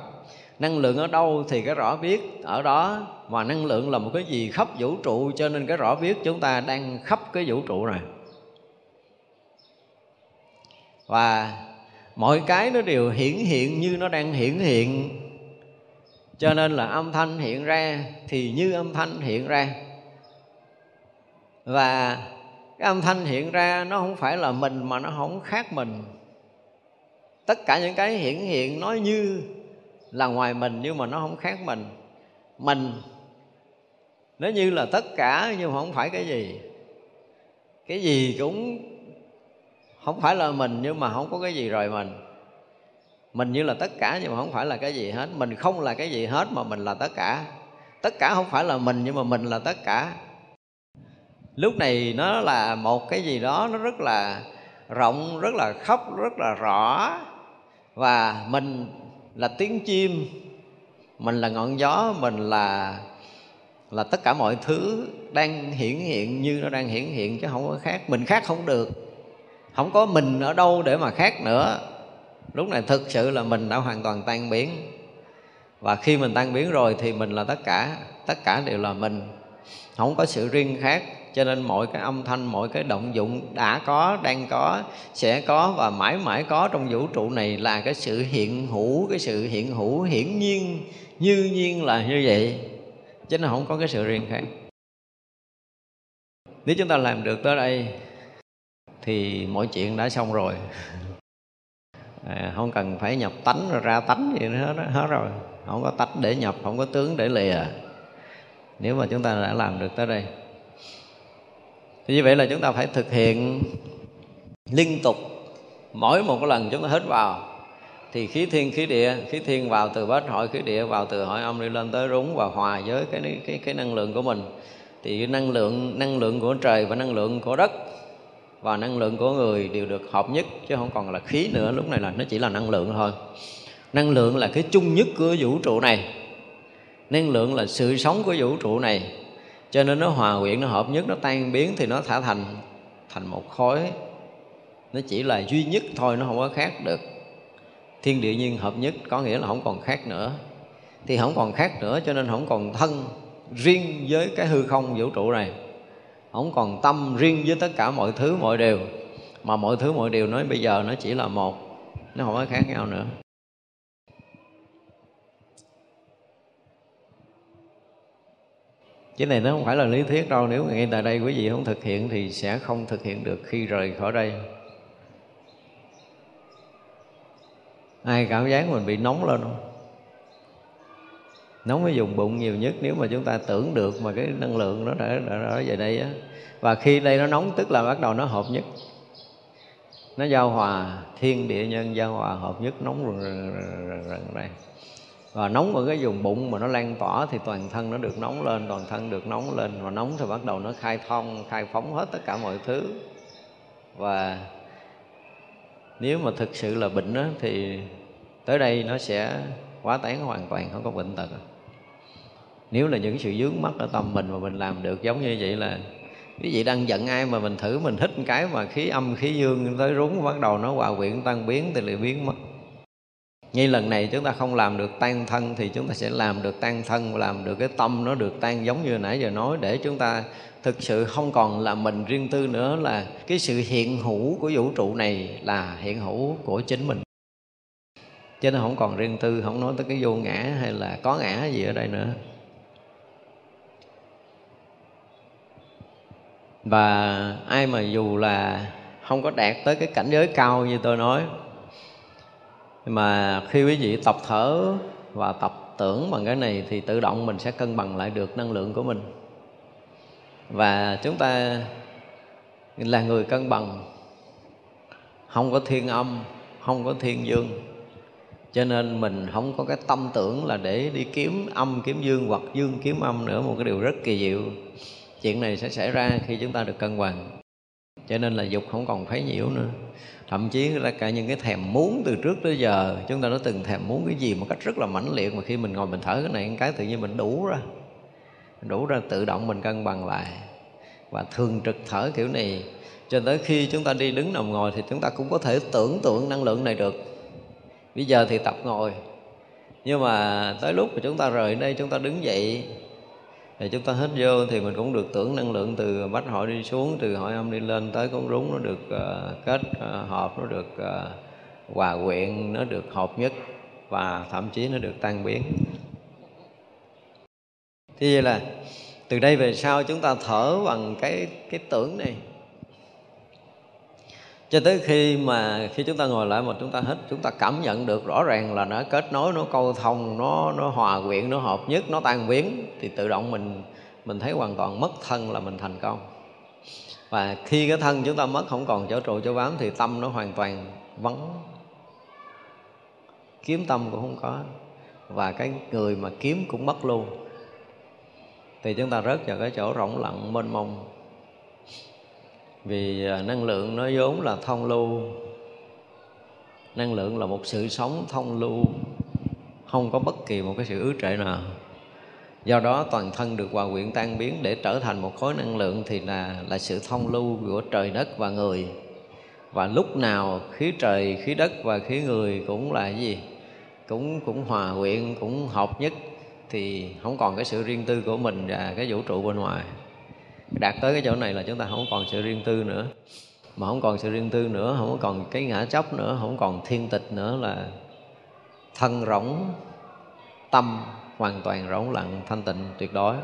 năng lượng ở đâu thì cái rõ biết ở đó. Mà năng lượng là một cái gì khắp vũ trụ, cho nên cái rõ biết chúng ta đang khắp cái vũ trụ này. Và mọi cái nó đều hiển hiện như nó đang hiển hiện. Cho nên là âm thanh hiện ra thì như âm thanh hiện ra. Và cái âm thanh hiện ra nó không phải là mình mà nó không khác mình. Tất cả những cái hiển hiện nói như là ngoài mình nhưng mà nó không khác mình. Mình nó như là tất cả nhưng mà không phải cái gì cái gì cũng không phải là mình nhưng mà không có cái gì rồi mình. Mình như là tất cả nhưng mà không phải là cái gì hết. Mình không là cái gì hết mà mình là tất cả. Tất cả không phải là mình nhưng mà mình là tất cả. Lúc này nó là một cái gì đó, nó rất là rộng, rất là khóc, rất là rõ. Và mình là tiếng chim, mình là ngọn gió, mình là là tất cả mọi thứ đang hiển hiện như nó đang hiển hiện chứ không có khác. Mình khác không được. Không có mình ở đâu để mà khác nữa. Lúc này thực sự là mình đã hoàn toàn tan biến. Và khi mình tan biến rồi thì mình là tất cả tất cả đều là mình. Không có sự riêng khác cho nên mọi cái âm thanh mọi cái động dụng đã có đang có sẽ có và mãi mãi có trong vũ trụ này là cái sự hiện hữu cái sự hiện hữu hiển nhiên như nhiên là như vậy. Chứ nó không có cái sự riêng khác. Nếu chúng ta làm được tới đây thì mọi chuyện đã xong rồi. À, không cần phải nhập tánh rồi ra tánh gì nữa hết rồi. Không có tách để nhập không có tướng để lìa. Nếu mà chúng ta đã làm được tới đây thì như vậy là chúng ta phải thực hiện liên tục. Mỗi một cái lần chúng ta hít vào, thì khí thiên, khí địa, khí thiên vào từ bát hội khí địa vào từ hội âm đi lên tới rúng và hòa với cái cái cái năng lượng của mình. Thì năng lượng năng lượng của trời và năng lượng của đất và năng lượng của người đều được hợp nhất, chứ không còn là khí nữa. Lúc này là nó chỉ là năng lượng thôi. Năng lượng là cái chung nhất của vũ trụ này. Năng lượng là sự sống của vũ trụ này cho nên nó hòa quyện, nó hợp nhất, nó tan biến thì nó thả thành thành một khối. Nó chỉ là duy nhất thôi, nó không có khác được. Thiên địa nhiên hợp nhất, có nghĩa là không còn khác nữa. Thì không còn khác nữa, cho nên không còn thân riêng với cái hư không vũ trụ này. Không còn tâm riêng với tất cả mọi thứ, mọi điều. Mà mọi thứ, mọi điều nói bây giờ nó chỉ là một, nó không có khác nhau nữa. Cái này nó không phải là lý thuyết đâu Nếu ngay tại đây quý vị không thực hiện Thì sẽ không thực hiện được khi rời khỏi đây Ai cảm giác mình bị nóng lên không? Nóng cái dùng bụng nhiều nhất Nếu mà chúng ta tưởng được mà cái năng lượng nó đã, đã, đã về đây á Và khi đây nó nóng tức là bắt đầu nó hợp nhất Nó giao hòa thiên địa nhân giao hòa hợp nhất nóng rần rần rần đây và nóng ở cái vùng bụng mà nó lan tỏa thì toàn thân nó được nóng lên toàn thân được nóng lên. Và nóng thì bắt đầu nó khai thông khai phóng hết tất cả mọi thứ. Và nếu mà thực sự là bệnh đó, thì tới đây nó sẽ quá tán hoàn toàn không có bệnh tật. Nếu là những sự dướng mắt ở tâm mình mà mình làm được giống như vậy là quý vị đang giận ai mà mình thử mình hít một cái mà khí âm khí dương tới rúng bắt đầu nó hòa quyện tan biến thì lại biến mất ngay lần này chúng ta không làm được tan thân thì chúng ta sẽ làm được tan thân, làm được cái tâm nó được tan giống như nãy giờ nói, để chúng ta thực sự không còn là mình riêng tư nữa, là cái sự hiện hữu của vũ trụ này là hiện hữu của chính mình. Chứ nó không còn riêng tư, không nói tới cái vô ngã hay là có ngã gì ở đây nữa. Và ai mà dù là không có đạt tới cái cảnh giới cao như tôi nói mà khi quý vị tập thở và tập tưởng bằng cái này thì tự động mình sẽ cân bằng lại được năng lượng của mình. Và chúng ta là người cân bằng. Không có thiên âm, không có thiên dương. Cho nên mình không có cái tâm tưởng là để đi kiếm âm, kiếm dương hoặc dương kiếm âm nữa, một cái điều rất kỳ diệu. Chuyện này sẽ xảy ra khi chúng ta được cân bằng. Cho nên là dục không còn phái nhiễu nữa thậm chí là cả những cái thèm muốn từ trước tới giờ, chúng ta đã từng thèm muốn cái gì một cách rất là mãnh liệt. Mà khi mình ngồi mình thở cái này cái, tự nhiên mình đủ ra. Đủ ra tự động mình cân bằng lại và thường trực thở kiểu này. Cho tới khi chúng ta đi đứng nằm ngồi thì chúng ta cũng có thể tưởng tượng năng lượng này được. Bây giờ thì tập ngồi. Nhưng mà tới lúc mà chúng ta rời đây, chúng ta đứng dậy thì chúng ta hít vô thì mình cũng được tưởng năng lượng từ bách hội đi xuống từ hội âm đi lên tới con rúng nó được uh, kết uh, hợp nó được uh, hòa quyện nó được hợp nhất và thậm chí nó được tan biến. Thì vậy là từ đây về sau chúng ta thở bằng cái cái tưởng này cho tới khi mà khi chúng ta ngồi lại mà chúng ta hít, chúng ta cảm nhận được rõ ràng là nó kết nối, nó câu thông, nó nó hòa quyện, nó hợp nhất, nó tan biến, thì tự động mình mình thấy hoàn toàn mất thân là mình thành công. Và khi cái thân chúng ta mất, không còn chỗ trụ, chỗ bám, thì tâm nó hoàn toàn vắng. Kiếm tâm cũng không có, và cái người mà kiếm cũng mất luôn. Thì chúng ta rớt vào cái chỗ rỗng lặng, mênh mông vì à, năng lượng nó vốn là thông lưu. Năng lượng là một sự sống thông lưu. Không có bất kỳ một cái sự ứ trệ nào. Do đó toàn thân được hòa quyện tan biến để trở thành một khối năng lượng thì là là sự thông lưu của trời đất và người. Và lúc nào khí trời, khí đất và khí người cũng là cái gì? Cũng cũng hòa quyện, cũng hợp nhất thì không còn cái sự riêng tư của mình và cái vũ trụ bên ngoài đạt tới cái chỗ này là chúng ta không còn sự riêng tư nữa. Mà không còn sự riêng tư nữa, không còn cái ngã chấp nữa, không còn thiên tịch nữa là thân rỗng, tâm hoàn toàn rỗng lặng, thanh tịnh, tuyệt đối.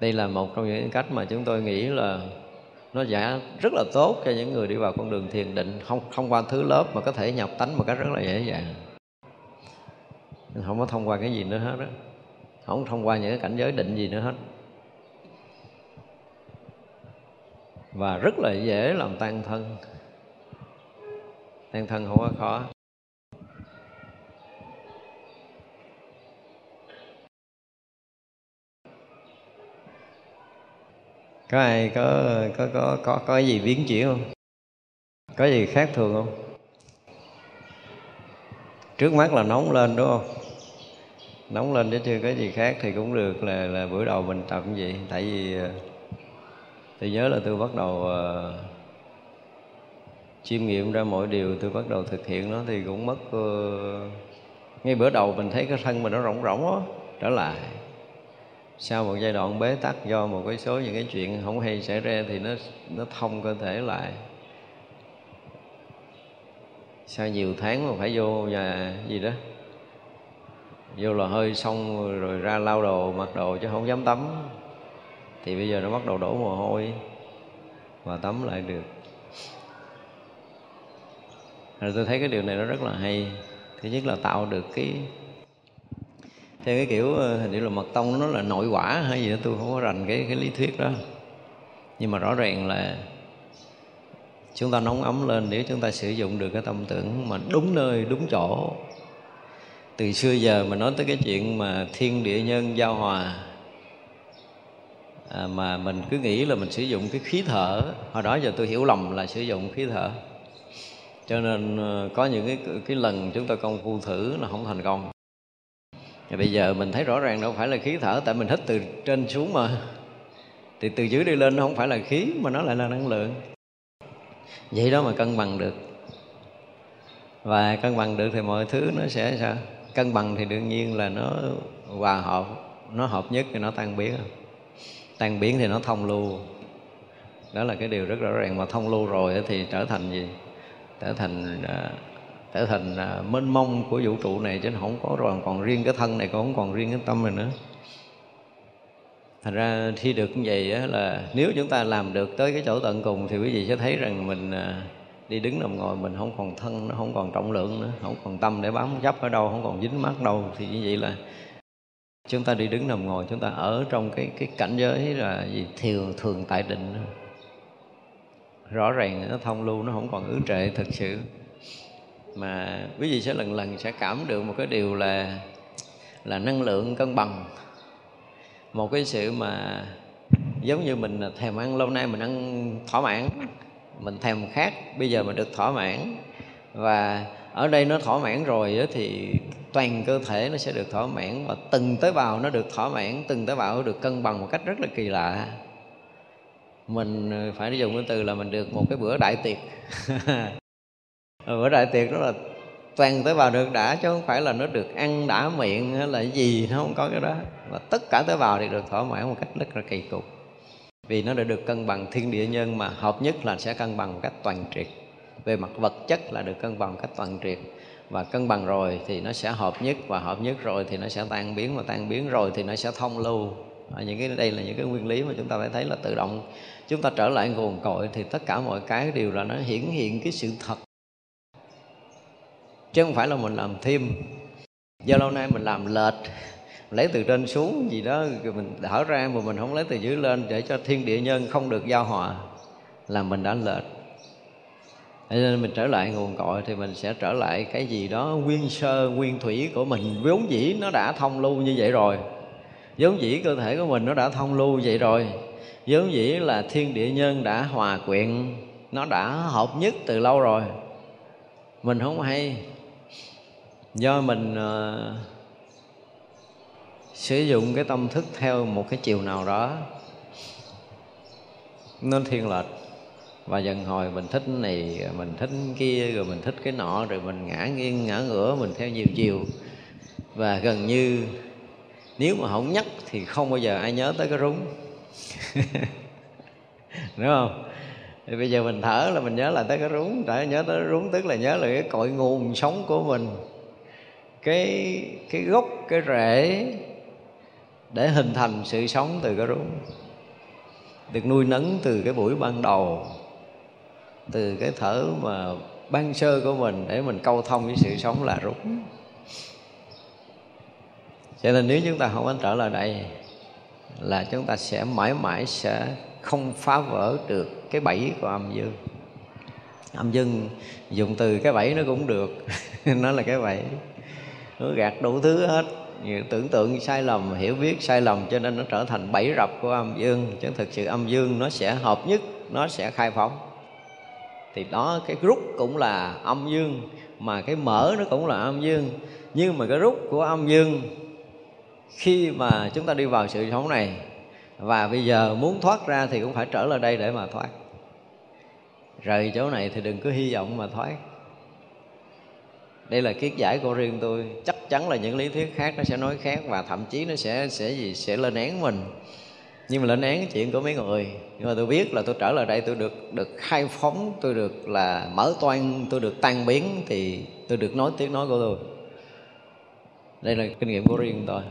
Đây là một trong những cách mà chúng tôi nghĩ là nó giả rất là tốt cho những người đi vào con đường thiền định, không không qua thứ lớp mà có thể nhập tánh một cách rất là dễ dàng. Không có thông qua cái gì nữa hết đó không thông qua những cái cảnh giới định gì nữa hết. Và rất là dễ làm tan thân. Tan thân không có khó. Có ai có có có có có gì biến chuyển không? Có gì khác thường không? Trước mắt là nóng lên, đúng không? Nóng lên chứ chưa có gì khác thì cũng được là là bữa đầu mình tập như vậy. Tại vì ờ, tôi nhớ là tôi bắt đầu uh, chiêm nghiệm ra mọi điều. Tôi bắt đầu thực hiện nó thì cũng mất uh, ngay bữa đầu mình thấy cái thân mình nó rỗng rỗng đó, trở lại. Sau một giai đoạn bế tắc do một cái số những cái chuyện không hay xảy ra thì nó nó thông cơ thể lại. Sau nhiều tháng mà phải vô nhà gì đó vô là hơi xong rồi ra lau đồ mặc đồ chứ không dám tắm thì bây giờ nó bắt đầu đổ mồ hôi. Và tắm lại được. Rồi tôi thấy cái điều này nó rất là hay. Thứ nhất là tạo được cái, theo cái kiểu ờ, hình như là mật tông nó là nội quả hay gì đó, tôi không có rành cái cái lý thuyết đó. Nhưng mà rõ ràng là chúng ta nóng ấm lên để chúng ta sử dụng được cái tâm tưởng mà đúng nơi, đúng chỗ. Từ xưa giờ mà nói tới cái chuyện mà thiên địa nhân giao hòa à, mà mình cứ nghĩ là mình sử dụng cái khí thở. Hồi đó giờ tôi hiểu lầm là sử dụng khí thở. Cho nên ờ, có những cái cái lần chúng ta công phu thử là không thành công. Và bây giờ mình thấy rõ ràng đâu phải là khí thở tại mình hít từ trên xuống mà. Thì từ dưới đi lên nó không phải là khí mà nó lại là năng lượng. Vậy đó mà cân bằng được. Và cân bằng được thì mọi thứ nó sẽ sao? Cân bằng thì đương nhiên là nó hòa hợp nó hợp nhất thì nó tan biến tan biến thì nó thông lưu. Đó là cái điều rất rõ ràng. Mà thông lưu rồi thì trở thành gì? Trở thành à, trở thành à, mênh mông của vũ trụ này chứ không có rồi. Còn riêng cái thân này còn không còn riêng cái tâm này nữa. Thành ra khi được như vậy á, là nếu chúng ta làm được tới cái chỗ tận cùng thì quý vị sẽ thấy rằng mình à, đi đứng nằm ngồi mình không còn thân nó không còn trọng lượng nữa. Không còn tâm để bám chấp ở đâu không còn dính mắt đâu. Thì như vậy là chúng ta đi đứng nằm ngồi, chúng ta ở trong cái cái cảnh giới là gì? Thường thường tại định. Rõ ràng nó thông lưu, nó không còn ứ trệ thực sự. Mà quý vị sẽ lần lần sẽ cảm được một cái điều là là năng lượng cân bằng. Một cái sự mà giống như mình thèm ăn, lâu nay mình ăn thỏa mãn, mình thèm khát, bây giờ mình được thỏa mãn. Và ở đây nó thỏa mãn rồi thì toàn cơ thể nó sẽ được thỏa mãn và từng tế bào nó được thỏa mãn, từng tế bào nó được cân bằng một cách rất là kỳ lạ. Mình ờ, phải dùng cái từ là mình được một cái bữa đại tiệc. Bữa đại tiệc đó là toàn tế bào được đã, chứ không phải là nó được ăn đã miệng hay là gì, nó không có cái đó. Và tất cả tế bào thì được thỏa mãn một cách rất là kỳ cục. Vì nó đã được cân bằng thiên địa nhân mà, hợp nhất là sẽ cân bằng một cách toàn triệt về mặt vật chất là được cân bằng cách toàn triệt. Và cân bằng rồi thì nó sẽ hợp nhất và hợp nhất rồi thì nó sẽ tan biến và tan biến rồi thì nó sẽ thông lưu. À, những cái đây là những cái nguyên lý mà chúng ta phải thấy là tự động. Chúng ta trở lại nguồn cội thì tất cả mọi cái đều là nó hiển hiện cái sự thật. Chứ không phải là mình làm thêm. Do lâu nay mình làm lệch lấy từ trên xuống gì đó rồi mình thở ra mà mình không lấy từ dưới lên để cho thiên địa nhân không được giao hòa là mình đã lệch cho nên mình trở lại nguồn cội thì mình sẽ trở lại cái gì đó nguyên sơ nguyên thủy của mình. Vốn dĩ nó đã thông lưu như vậy rồi. Vốn dĩ cơ thể của mình nó đã thông lưu vậy rồi. Vốn dĩ là thiên địa nhân đã hòa quyện nó đã hợp nhất từ lâu rồi. Mình không hay. Do mình uh, sử dụng cái tâm thức theo một cái chiều nào đó nên thiên lệch và dần hồi mình thích này mình thích kia, rồi mình thích cái nọ, rồi mình ngã nghiêng, ngã ngửa, mình theo nhiều chiều. Và gần như nếu mà không nhắc thì không bao giờ ai nhớ tới cái rúng. Đúng không? Thì bây giờ mình thở là mình nhớ lại tới cái rúng. Đã nhớ tới rúng, tức là nhớ là cái cội nguồn sống của mình. Cái cái gốc, cái rễ để hình thành sự sống từ cái rúng. Được nuôi nấng từ cái buổi ban đầu từ cái thở mà ban sơ của mình để mình câu thông với sự sống là rút. cho nên nếu chúng ta không có trở lại đây, là chúng ta sẽ mãi mãi sẽ không phá vỡ được cái bẫy của âm dương. Âm dương dùng từ cái bẫy nó cũng được, nó là cái bẫy. Nó gạt đủ thứ hết. Nhiều tưởng tượng sai lầm, hiểu biết sai lầm, cho nên nó trở thành bẫy rập của âm dương. Chứ thực sự âm dương nó sẽ hợp nhất, nó sẽ khai phóng thì đó, cái rút cũng là âm dương, mà cái mở nó cũng là âm dương. Nhưng mà cái rút của âm dương, khi mà chúng ta đi vào sự sống này, và bây giờ muốn thoát ra thì cũng phải trở lại đây để mà thoát. Rời chỗ này thì đừng có hy vọng mà thoát. Đây là kiết giải của riêng tôi. Chắc chắn là những lý thuyết khác nó sẽ nói khác, và thậm chí nó sẽ sẽ gì, sẽ lên án mình nhưng mà lên án cái chuyện của mấy người. Nhưng mà tôi biết là tôi trở lại đây, tôi được được khai phóng, tôi được là mở toan, tôi được tan biến thì tôi được nói tiếng nói của tôi. Đây là kinh nghiệm của riêng tôi.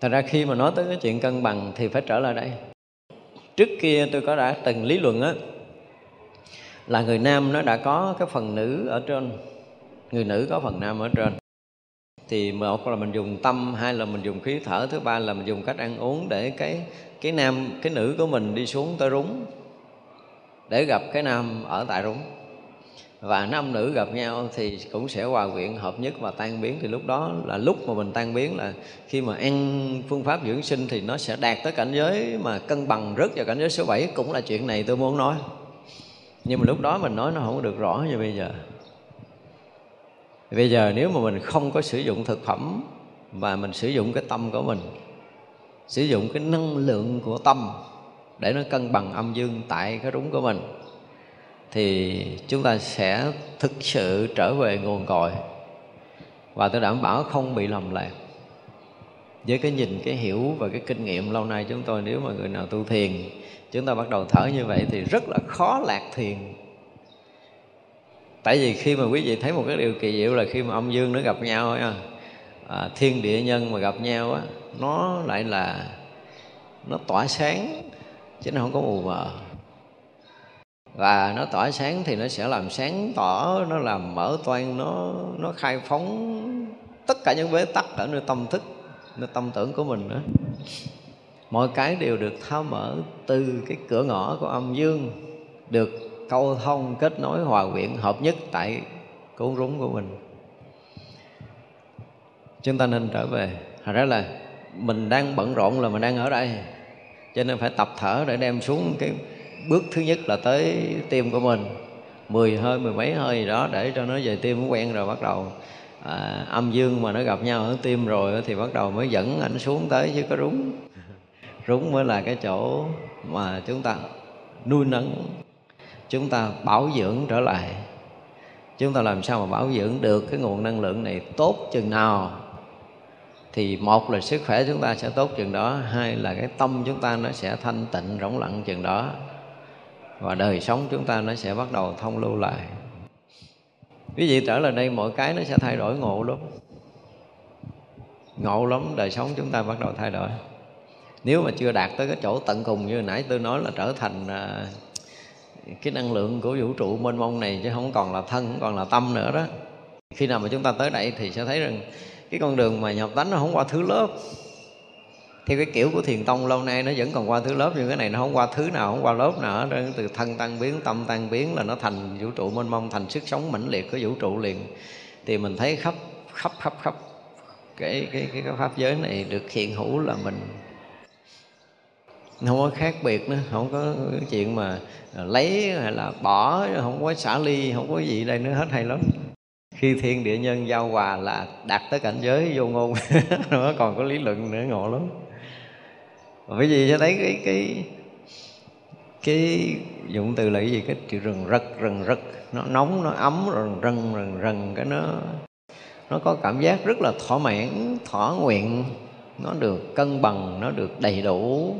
Thật ra khi mà nói tới cái chuyện cân bằng thì phải trở lại đây. Trước kia tôi có đã từng lý luận á, là người nam nó đã có cái phần nữ ở trên, người nữ có phần nam ở trên thì một là mình dùng tâm, hai là mình dùng khí thở, thứ ba là mình dùng cách ăn uống để cái cái nam, cái nữ của mình đi xuống tới rúng, để gặp cái nam ở tại rúng. Và nam nữ gặp nhau thì cũng sẽ hòa quyện hợp nhất và tan biến. Thì lúc đó là lúc mà mình tan biến là khi mà ăn phương pháp dưỡng sinh thì nó sẽ đạt tới cảnh giới mà cân bằng rất vào cảnh giới số 7 cũng là chuyện này tôi muốn nói. Nhưng mà lúc đó mình nói nó không được rõ như bây giờ bây giờ nếu mà mình không có sử dụng thực phẩm mà mình sử dụng cái tâm của mình, sử dụng cái năng lượng của tâm để nó cân bằng âm dương tại cái rúng của mình, thì chúng ta sẽ thực sự trở về nguồn cội và tôi đảm bảo không bị lầm lạc. Với cái nhìn, cái hiểu và cái kinh nghiệm lâu nay chúng tôi, nếu mà người nào tu thiền, chúng ta bắt đầu thở như vậy thì rất là khó lạc thiền tại vì khi mà quý vị thấy một cái điều kỳ diệu là khi mà âm dương nó gặp nhau á à, à, thiên địa nhân mà gặp nhau á nó lại là nó tỏa sáng chứ nó không có mù mờ. Và nó tỏa sáng thì nó sẽ làm sáng tỏ nó làm mở toan nó nó khai phóng tất cả những bế tắc ở nơi tâm thức nơi tâm tưởng của mình nữa mọi cái đều được tháo mở từ cái cửa ngõ của âm dương được câu thông kết nối hòa quyện hợp nhất tại cuốn rúng của mình. Chúng ta nên trở về. Thật ra là mình đang bận rộn là mình đang ở đây cho nên phải tập thở để đem xuống cái bước thứ nhất là tới tim của mình. Mười hơi mười mấy hơi gì đó để cho nó về tim nó quen rồi bắt đầu à, âm dương mà nó gặp nhau ở tim rồi thì bắt đầu mới dẫn ảnh xuống tới chứ có rúng. Rúng mới là cái chỗ mà chúng ta nuôi nấng chúng ta bảo dưỡng trở lại. Chúng ta làm sao mà bảo dưỡng được cái nguồn năng lượng này tốt chừng nào? Thì một là sức khỏe chúng ta sẽ tốt chừng đó, hai là cái tâm chúng ta nó sẽ thanh tịnh, rỗng lặng chừng đó. Và đời sống chúng ta nó sẽ bắt đầu thông lưu lại. Quý vị trở lại đây, mọi cái nó sẽ thay đổi ngộ lắm. Ngộ lắm, đời sống chúng ta bắt đầu thay đổi. Nếu mà chưa đạt tới cái chỗ tận cùng như nãy tôi nói là trở thành à, cái năng lượng của vũ trụ mênh mông này chứ không còn là thân không còn là tâm nữa đó. Khi nào mà chúng ta tới đây thì sẽ thấy rằng cái con đường mà nhập tánh nó không qua thứ lớp. Theo cái kiểu của thiền tông lâu nay nó vẫn còn qua thứ lớp nhưng cái này nó không qua thứ nào không qua lớp nào đó từ thân tăng biến tâm tăng biến là nó thành vũ trụ mênh mông thành sức sống mãnh liệt của vũ trụ liền. Thì mình thấy khắp khắp khắp khắp cái cái cái, cái pháp giới này được hiện hữu là mình không có khác biệt nữa, không có cái chuyện mà ờ, lấy hay là bỏ, không có xả ly, không có gì đây nữa, hết hay lắm. Khi thiên địa nhân giao hòa là đạt tới cảnh giới vô ngôn, nó còn có lý luận nữa, ngộ lắm. Bởi vì cho thấy cái cái cái dụng từ là cái gì? Cái chữ rừng rật rừng rật nó nóng, nó ấm, rừng rừng rừng rừng, cái nó nó có cảm giác rất là thỏa mãn, thỏa nguyện. Nó được cân bằng, nó được đầy đủ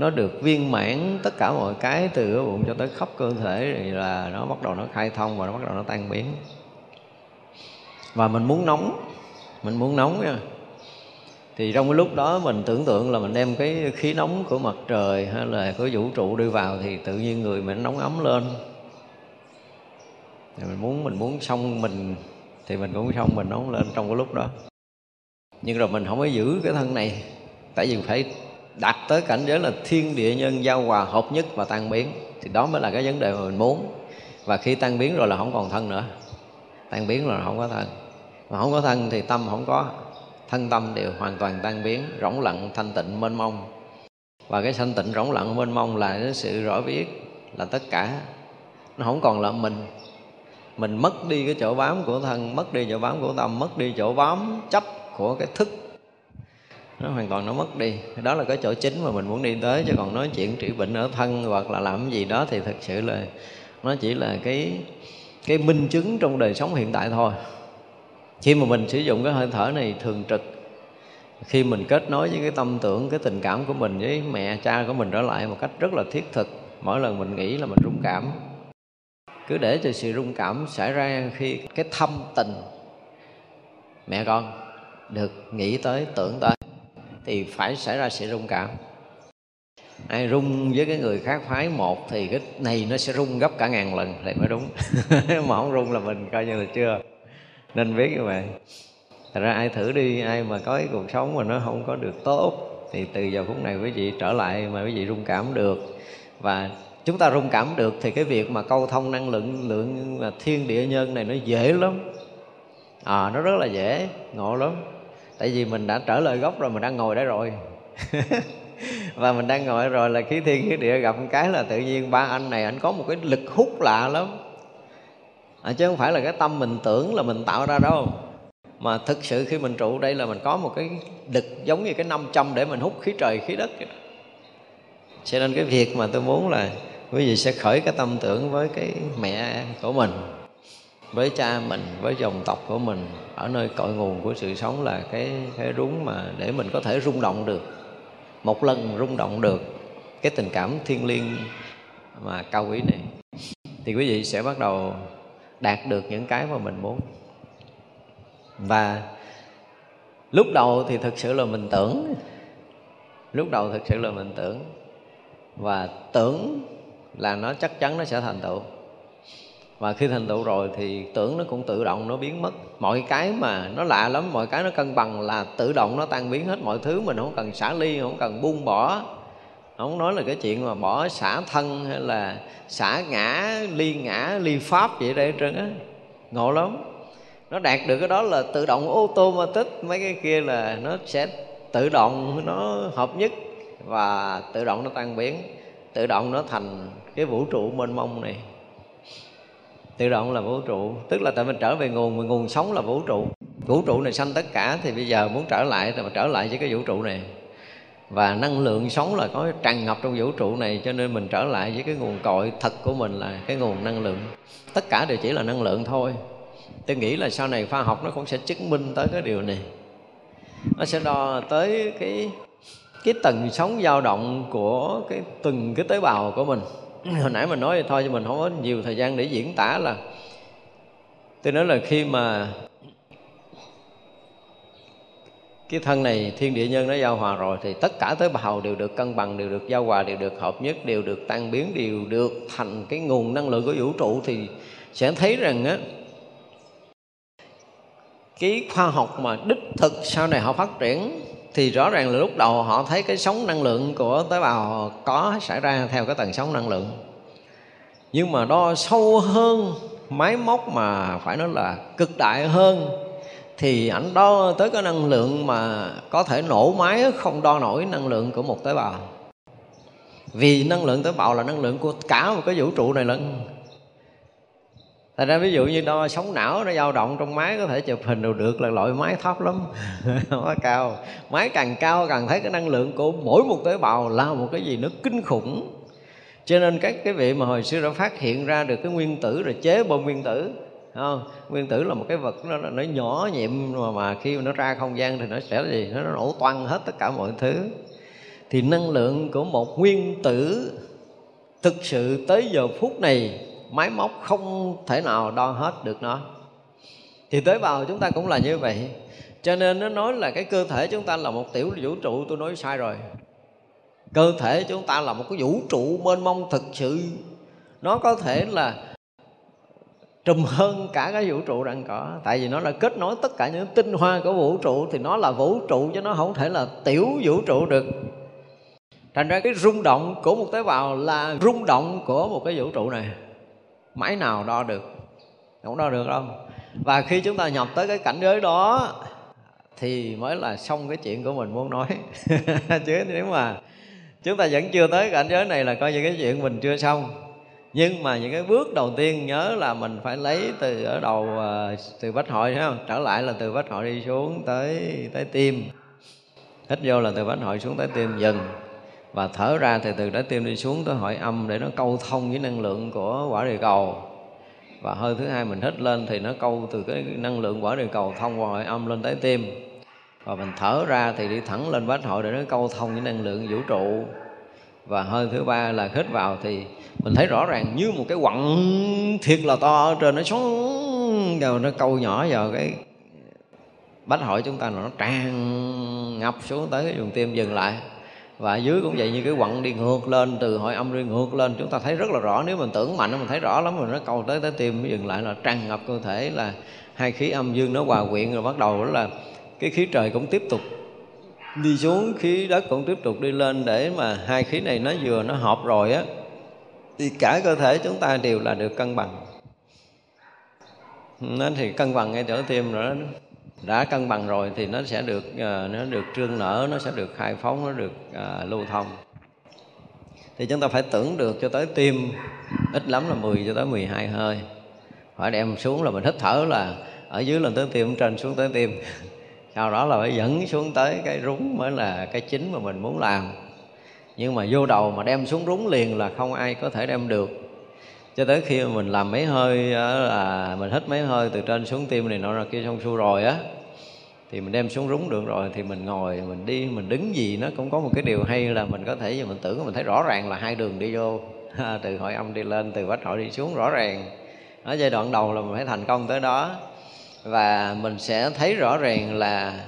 nó được viên mãn tất cả mọi cái từ cái bụng cho tới khắp cơ thể thì là nó bắt đầu nó khai thông và nó bắt đầu nó tan biến. Và mình muốn nóng, mình muốn nóng nha. Thì trong cái lúc đó mình tưởng tượng là mình đem cái khí nóng của mặt trời hay là của vũ trụ đưa vào thì tự nhiên người mình nóng ấm lên. Thì mình muốn mình muốn xong mình, thì mình cũng xong mình nóng lên trong cái lúc đó. Nhưng rồi mình không có giữ cái thân này, tại vì phải đạt tới cảnh giới là thiên địa nhân giao hòa hợp nhất và tan biến, thì đó mới là cái vấn đề mà mình muốn. Và khi tan biến rồi là không còn thân nữa. Tan biến rồi là không có thân. Mà không có thân thì tâm không có. Thân tâm đều hoàn toàn tan biến, rỗng lặng, thanh tịnh, mênh mông. Và cái thanh tịnh, rỗng lặng, mênh mông là cái sự rõ biết là tất cả. Nó không còn là mình. Mình mất đi cái chỗ bám của thân, mất đi chỗ bám của tâm, mất đi chỗ bám chấp của cái thức nó hoàn toàn nó mất đi. Đó là cái chỗ chính mà mình muốn đi tới, chứ còn nói chuyện trị bệnh ở thân hoặc là làm gì đó thì thật sự là nó chỉ là cái cái minh chứng trong đời sống hiện tại thôi. Khi mà mình sử dụng cái hơi thở này thường trực, khi mình kết nối với cái tâm tưởng, cái tình cảm của mình với mẹ, cha của mình trở lại một cách rất là thiết thực, mỗi lần mình nghĩ là mình rung cảm. Cứ để cho sự rung cảm xảy ra khi cái thâm tình, mẹ con, được nghĩ tới, tưởng tới thì phải xảy ra sự rung cảm. Ai rung với cái người khác phái một thì cái này nó sẽ rung gấp cả ngàn lần, thì mới đúng. Mà không rung là mình coi như là chưa nên biết như vậy. Thật ra ai thử đi, ai mà có cái cuộc sống mà nó không có được tốt, thì từ giờ phút này quý vị trở lại mà quý vị rung cảm được. Và chúng ta rung cảm được thì cái việc mà câu thông năng lượng lượng thiên địa nhân này nó dễ lắm. À nó rất là dễ, ngộ lắm tại vì mình đã trở lại gốc rồi mình đang ngồi đó rồi. Và mình đang ngồi rồi là khí thiên khí địa gặp một cái là tự nhiên ba anh này anh có một cái lực hút lạ lắm. À, chứ không phải là cái tâm mình tưởng là mình tạo ra đâu. Mà thực sự khi mình trụ đây là mình có một cái đực giống như cái năm trăm để mình hút khí trời khí đất cho nên cái việc mà tôi muốn là quý vị sẽ khởi cái tâm tưởng với cái mẹ của mình với cha mình, với dòng tộc của mình, ở nơi cội nguồn của sự sống là cái cái rúng mà để mình có thể rung động được. Một lần rung động được, cái tình cảm thiêng liêng mà cao quý này, thì quý vị sẽ bắt đầu đạt được những cái mà mình muốn. Và lúc đầu thì thực sự là mình tưởng, lúc đầu thực sự là mình tưởng, và tưởng là nó chắc chắn nó sẽ thành tựu và khi thành tựu rồi thì tưởng nó cũng tự động nó biến mất. Mọi cái mà nó lạ lắm, mọi cái nó cân bằng là tự động nó tan biến hết mọi thứ mình, không cần xả ly, không cần buông bỏ. Không nói là cái chuyện mà bỏ xả thân hay là xả ngã, ly ngã, ly pháp vậy đây trơn á. Ngộ lắm. Nó đạt được cái đó là tự động ô tô mà tích mấy cái kia là nó sẽ tự động nó hợp nhất và tự động nó tan biến, tự động nó thành cái vũ trụ mênh mông này tự động là vũ trụ. Tức là tại mình trở về nguồn mình nguồn sống là vũ trụ. Vũ trụ này sanh tất cả, thì bây giờ muốn trở lại, thì mà trở lại với cái vũ trụ này. Và năng lượng sống là có tràn ngập trong vũ trụ này, cho nên mình trở lại với cái nguồn cội thật của mình là cái nguồn năng lượng. Tất cả đều chỉ là năng lượng thôi. Tôi nghĩ là sau này khoa học nó cũng sẽ chứng minh tới cái điều này. Nó sẽ đo tới cái cái tầng sóng dao động của cái từng cái tế bào của mình hồi nãy mình nói thôi cho mình không có nhiều thời gian để diễn tả là tôi nói là khi mà cái thân này thiên địa nhân nó giao hòa rồi thì tất cả tế bào đều được cân bằng, đều được giao hòa, đều được hợp nhất, đều được tan biến, đều được thành cái nguồn năng lượng của vũ trụ thì sẽ thấy rằng á, cái khoa học mà đích thực sau này họ phát triển thì rõ ràng là lúc đầu họ thấy cái sóng năng lượng của tế bào có xảy ra theo cái tầng sóng năng lượng. Nhưng mà đo sâu hơn, máy móc mà phải nói là cực đại hơn, thì ảnh đo tới cái năng lượng mà có thể nổ máy, không đo nổi năng lượng của một tế bào. Vì năng lượng tế bào là năng lượng của cả một cái vũ trụ này lận. Thật ra ví dụ như đo sóng não nó dao động trong máy có thể chụp hình đều được là loại máy thấp lắm. Quá cao. Máy càng cao càng thấy cái năng lượng của mỗi một tế bào là một cái gì nó kinh khủng. Cho nên các cái vị mà hồi xưa đã phát hiện ra được cái nguyên tử rồi chế bom nguyên tử không? nguyên tử là một cái vật nó, nó nhỏ nhiệm mà, mà khi nó ra không gian thì nó sẽ gì? Nó nổ toang hết tất cả mọi thứ. Thì năng lượng của một nguyên tử thực sự tới giờ phút này máy móc không thể nào đo hết được nó. Thì tế bào chúng ta cũng là như vậy. Cho nên nó nói là cái cơ thể chúng ta là một tiểu vũ trụ, tôi nói sai rồi. Cơ thể chúng ta là một cái vũ trụ mênh mông thực sự. Nó có thể là trùm hơn cả cái vũ trụ đang có. Tại vì nó là kết nối tất cả những tinh hoa của vũ trụ, thì nó là vũ trụ chứ nó không thể là tiểu vũ trụ được. Thành ra cái rung động của một tế bào là rung động của một cái vũ trụ này máy nào đo được? Không đo được đâu. Và khi chúng ta nhập tới cái cảnh giới đó, thì mới là xong cái chuyện của mình, muốn nói. Chứ nếu mà chúng ta vẫn chưa tới cảnh giới này là coi như cái chuyện mình chưa xong. Nhưng mà những cái bước đầu tiên nhớ là mình phải lấy từ ở đầu à, từ bách hội, thấy không? Trở lại là từ bách hội đi xuống tới tới tim hít vô là từ bách hội xuống tới tim dần và thở ra thì từ trái tim đi xuống tới hội âm để nó câu thông với năng lượng của quả địa cầu. Và hơi thứ hai mình hít lên thì nó câu từ cái năng lượng quả địa cầu thông qua hội âm lên tới tim. Và mình thở ra thì đi thẳng lên bát hội để nó câu thông với năng lượng vũ trụ. Và hơi thứ ba là hít vào thì mình thấy rõ ràng như một cái quặng thiệt là to ở trên nó xuống vào, nó câu nhỏ vào cái bách hội chúng ta nó tràn ngập xuống tới cái vùng tim dừng lại và dưới cũng vậy, như cái quặng đi ngược lên, từ hội âm đi ngược lên, chúng ta thấy rất là rõ. Nếu mình tưởng mạnh, mình thấy rõ lắm rồi nó cầu tới tới tim dừng lại là tràn ngập cơ thể, là hai khí âm dương nó hòa quyện, rồi bắt đầu đó là cái khí trời cũng tiếp tục đi xuống, khí đất cũng tiếp tục đi lên để mà hai khí này nó vừa nó hợp rồi á, thì cả cơ thể chúng ta đều là được cân bằng. Nên thì cân bằng ngay chỗ tim rồi đó đã cân bằng rồi thì nó sẽ được ờ, nó được trương nở nó sẽ được khai phóng nó được à, lưu thông. Thì chúng ta phải tưởng được cho tới tim ít lắm là 10 cho tới 12 hơi. Phải đem xuống là mình hít thở là ở dưới lên tới tim trên xuống tới tim. Sau đó là phải dẫn xuống tới cái rúng mới là cái chính mà mình muốn làm. Nhưng mà vô đầu mà đem xuống rúng liền là không ai có thể đem được cho tới khi mà mình làm mấy hơi là mình hít mấy hơi từ trên xuống tim này nọ ra kia xong xuôi rồi á, thì mình đem xuống rúng được rồi, thì mình ngồi, mình đi, mình đứng gì nó cũng có một cái điều hay là mình có thể mình tưởng mình thấy rõ ràng là hai đường đi vô. Từ hội âm đi lên, từ bách hội đi xuống, rõ ràng. Ở giai đoạn đầu là mình phải thành công tới đó. Và mình sẽ thấy rõ ràng là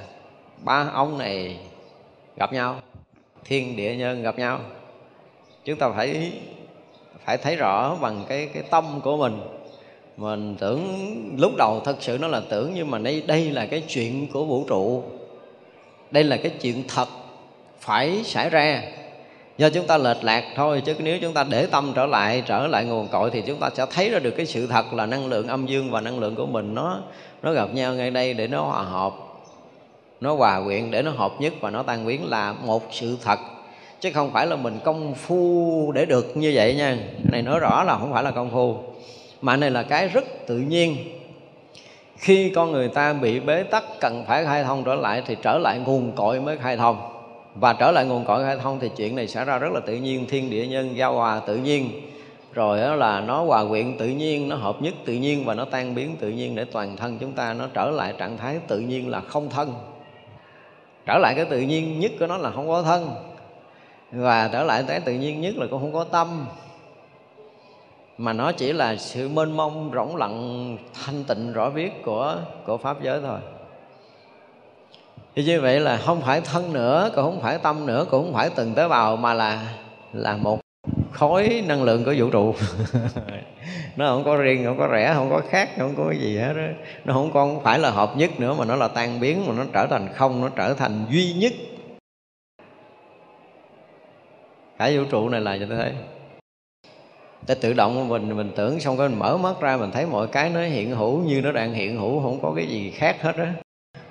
ba ông này gặp nhau, thiên địa nhân gặp nhau. Chúng ta phải phải thấy rõ bằng cái cái tâm của mình. Mình tưởng lúc đầu thật sự nó là tưởng, nhưng mà đây đây là cái chuyện của vũ trụ. Đây là cái chuyện thật, phải xảy ra. Do chúng ta lệch lạc thôi, chứ nếu chúng ta để tâm trở lại trở lại nguồn cội thì chúng ta sẽ thấy ra được cái sự thật là năng lượng âm dương và năng lượng của mình nó nó gặp nhau ngay đây để nó hòa hợp, nó hòa quyện, để nó hợp nhất và nó tan biến là một sự thật chứ không phải là mình công phu để được như vậy nha. Cái này nói rõ là không phải là công phu, mà này là cái rất tự nhiên. Khi con người ta bị bế tắc, cần phải khai thông trở lại thì trở lại nguồn cội mới khai thông. Và trở lại nguồn cội khai thông thì chuyện này xảy ra rất là tự nhiên, thiên địa nhân, giao hòa tự nhiên. Rồi đó là nó hòa quyện tự nhiên, nó hợp nhất tự nhiên và nó tan biến tự nhiên để toàn thân chúng ta nó trở lại trạng thái tự nhiên là không thân. Trở lại cái tự nhiên nhất của nó là không có thân và trở lại cái tự nhiên nhất là cũng không có tâm. Mà nó chỉ là sự mênh mông, rỗng lặng, thanh tịnh, rõ biết của của pháp giới thôi. Thì như vậy là không phải thân nữa, cũng không phải tâm nữa, cũng không phải từng tế bào, mà là là một khối năng lượng của vũ trụ. Nó không có riêng, không có rẻ không có khác, không có gì hết đó. nó không còn phải là hợp nhất nữa, mà nó là tan biến, mà nó trở thành không, nó trở thành duy nhất. Cả vũ trụ này là như thế. Ta tự động mình mình tưởng xong cái mình mở mắt ra, mình thấy mọi cái nó hiện hữu như nó đang hiện hữu, không có cái gì khác hết á.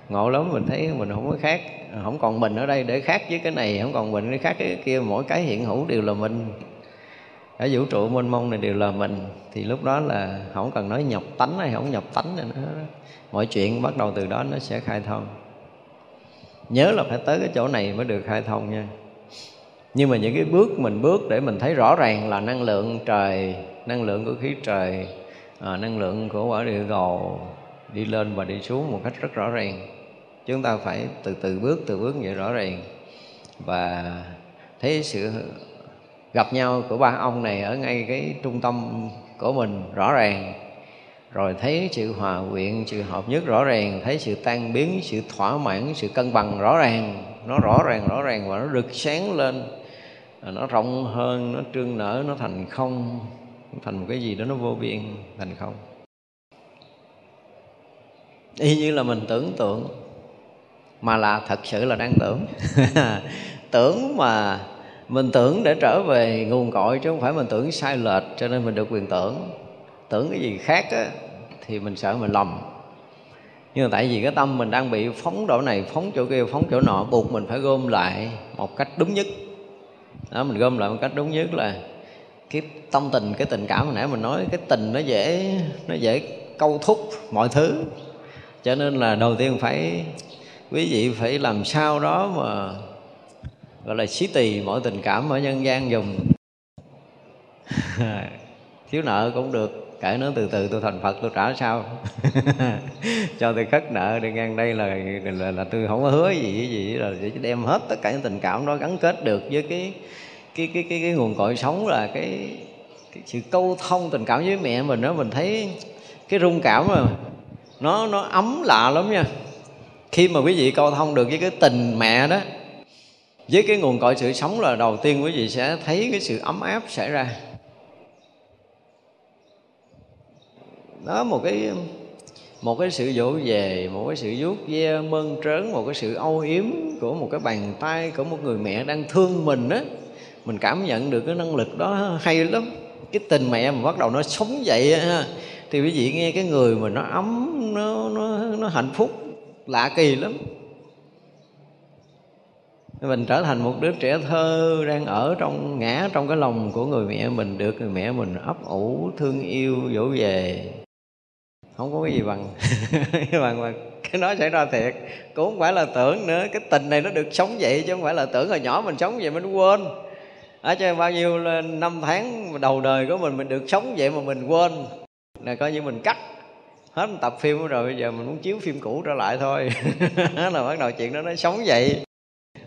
Ngộ lắm, mình thấy mình không có khác, không còn mình ở đây để khác với cái này, không còn mình để khác cái kia. Mỗi cái hiện hữu đều là mình. Ở vũ trụ mênh mông này đều là mình. Thì lúc đó là không cần nói nhập tánh hay không nhập tánh nữa. Mọi chuyện bắt đầu từ đó nó sẽ khai thông. Nhớ là phải tới cái chỗ này mới được khai thông nha nhưng mà những cái bước mình bước để mình thấy rõ ràng là năng lượng trời năng lượng của khí trời à, năng lượng của quả địa cầu đi lên và đi xuống một cách rất rõ ràng. Chúng ta phải từ từ bước từ bước vậy rõ ràng. Và thấy sự gặp nhau của ba ông này ở ngay cái trung tâm của mình rõ ràng. Rồi thấy sự hòa quyện sự hợp nhất rõ ràng thấy sự tan biến sự thỏa mãn sự cân bằng rõ ràng. Nó rõ ràng rõ ràng và nó rực sáng lên nó rộng hơn nó trương nở nó thành không. Thành một cái gì đó nó vô biên thành không. Y như là mình tưởng tượng mà là thật sự là đang tưởng. Tưởng mà mình tưởng để trở về nguồn cội chứ không phải mình tưởng sai lệch cho nên mình được quyền tưởng. Tưởng cái gì khác á, thì mình sợ mình lầm. Nhưng mà tại vì cái tâm mình đang bị phóng chỗ này phóng chỗ kia phóng chỗ nọ buộc mình phải gom lại một cách đúng nhất đó mình gom lại một cách đúng nhất là cái tâm tình cái tình cảm hồi nãy mình nói cái tình nó dễ nó dễ câu thúc mọi thứ. Cho nên là đầu tiên phải quý vị phải làm sao đó mà gọi là xí tỳ mọi tình cảm ở nhân gian dùng. Thiếu nợ cũng được kể nó từ từ tôi thành phật tôi trả sao? Cho tôi khất nợ đi ngang đây là, là là tôi không có hứa gì gì, gì là chỉ đem hết tất cả những tình cảm đó gắn kết được với cái cái cái cái, cái nguồn cội sống là cái, cái sự câu thông tình cảm với mẹ mình đó mình thấy cái rung cảm mà nó nó ấm lạ lắm nha. Khi mà quý vị câu thông được với cái tình mẹ đó với cái nguồn cội sự sống là đầu tiên quý vị sẽ thấy cái sự ấm áp xảy ra. Đó một cái một cái sự dỗ về một cái sự vuốt ve mơn trớn một cái sự âu yếm của một cái bàn tay của một người mẹ đang thương mình á mình cảm nhận được cái năng lực đó hay lắm. Cái tình mẹ mà bắt đầu nó sống dậy ha, thì quý vị nghe cái người mà nó ấm, nó nó nó hạnh phúc, lạ kỳ lắm. Mình trở thành một đứa trẻ thơ đang ở trong, ngã trong cái lòng của người mẹ mình được người mẹ mình ấp ủ, thương yêu dỗ về. Không có cái gì bằng. Bằng mà cái nó xảy ra thiệt. Cũng không phải là tưởng nữa. Cái tình này nó được sống vậy chứ không phải là tưởng hồi nhỏ mình sống vậy mình quên ở cho bao nhiêu năm tháng đầu đời của mình mình được sống vậy mà mình quên. Là coi như mình cắt hết một tập phim rồi, bây giờ mình muốn chiếu phim cũ trở lại thôi. Là bắt đầu chuyện đó nó sống vậy.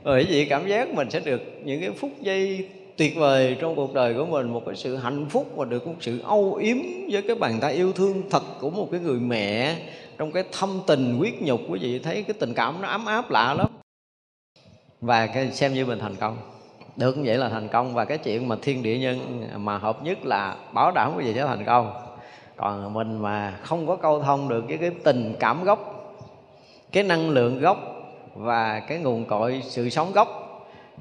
Bởi vì cảm giác mình sẽ được những cái phút giây tuyệt vời trong cuộc đời của mình, một cái sự hạnh phúc và được một sự âu yếm với cái bàn tay yêu thương thật của một cái người mẹ. Trong cái thâm tình quyết nhục, quý vị thấy cái tình cảm nó ấm áp lạ lắm. Và cái xem như mình thành công được như vậy là thành công. Và cái chuyện mà thiên địa nhân mà hợp nhất là bảo đảm cái gì sẽ thành công. Còn mình mà không có câu thông được với cái tình cảm gốc, cái năng lượng gốc và cái nguồn cội sự sống gốc,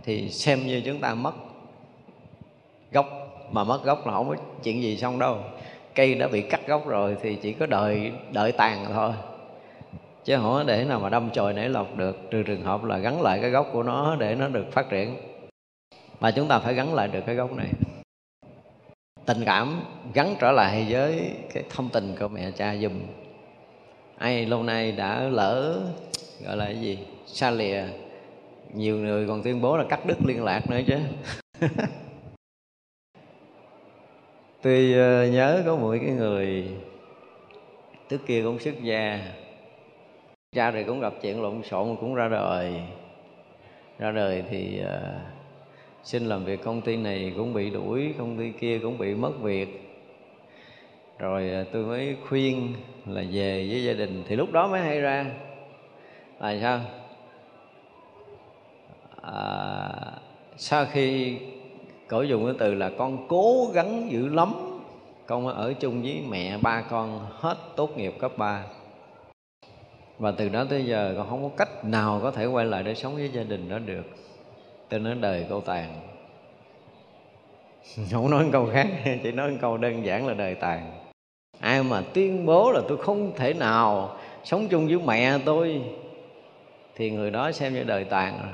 thì xem như chúng ta mất gốc. Mà mất gốc là không có chuyện gì xong đâu. Cây đã bị cắt gốc rồi thì chỉ có đợi đợi tàn thôi. Chứ không có để nào mà đâm chồi nảy lọc được. Trừ trường hợp là gắn lại cái gốc của nó để nó được phát triển và chúng ta phải gắn lại được cái gốc này. Tình cảm gắn trở lại với cái thông tình của mẹ cha dùm ai lâu nay đã lỡ gọi là cái gì xa lìa. Nhiều người còn tuyên bố là cắt đứt liên lạc nữa chứ. Tôi ờ, nhớ có một cái người trước kia cũng xuất gia. Cha rồi cũng gặp chuyện lộn xộn cũng ra đời. Ra đời thì uh, xin làm việc công ty này cũng bị đuổi công ty kia cũng bị mất việc. Rồi à, tôi mới khuyên là về với gia đình. Thì lúc đó mới hay ra. Tại sao? À, sau khi cổ dùng cái từ là con cố gắng dữ lắm con ở chung với mẹ ba con hết tốt nghiệp cấp 3 và từ đó tới giờ con không có cách nào có thể quay lại để sống với gia đình đó được tôi nói đời câu tàn. Không nói câu khác, chỉ nói câu đơn giản là đời tàn. Ai mà tuyên bố là tôi không thể nào sống chung với mẹ tôi, thì người đó xem như đời tàn rồi.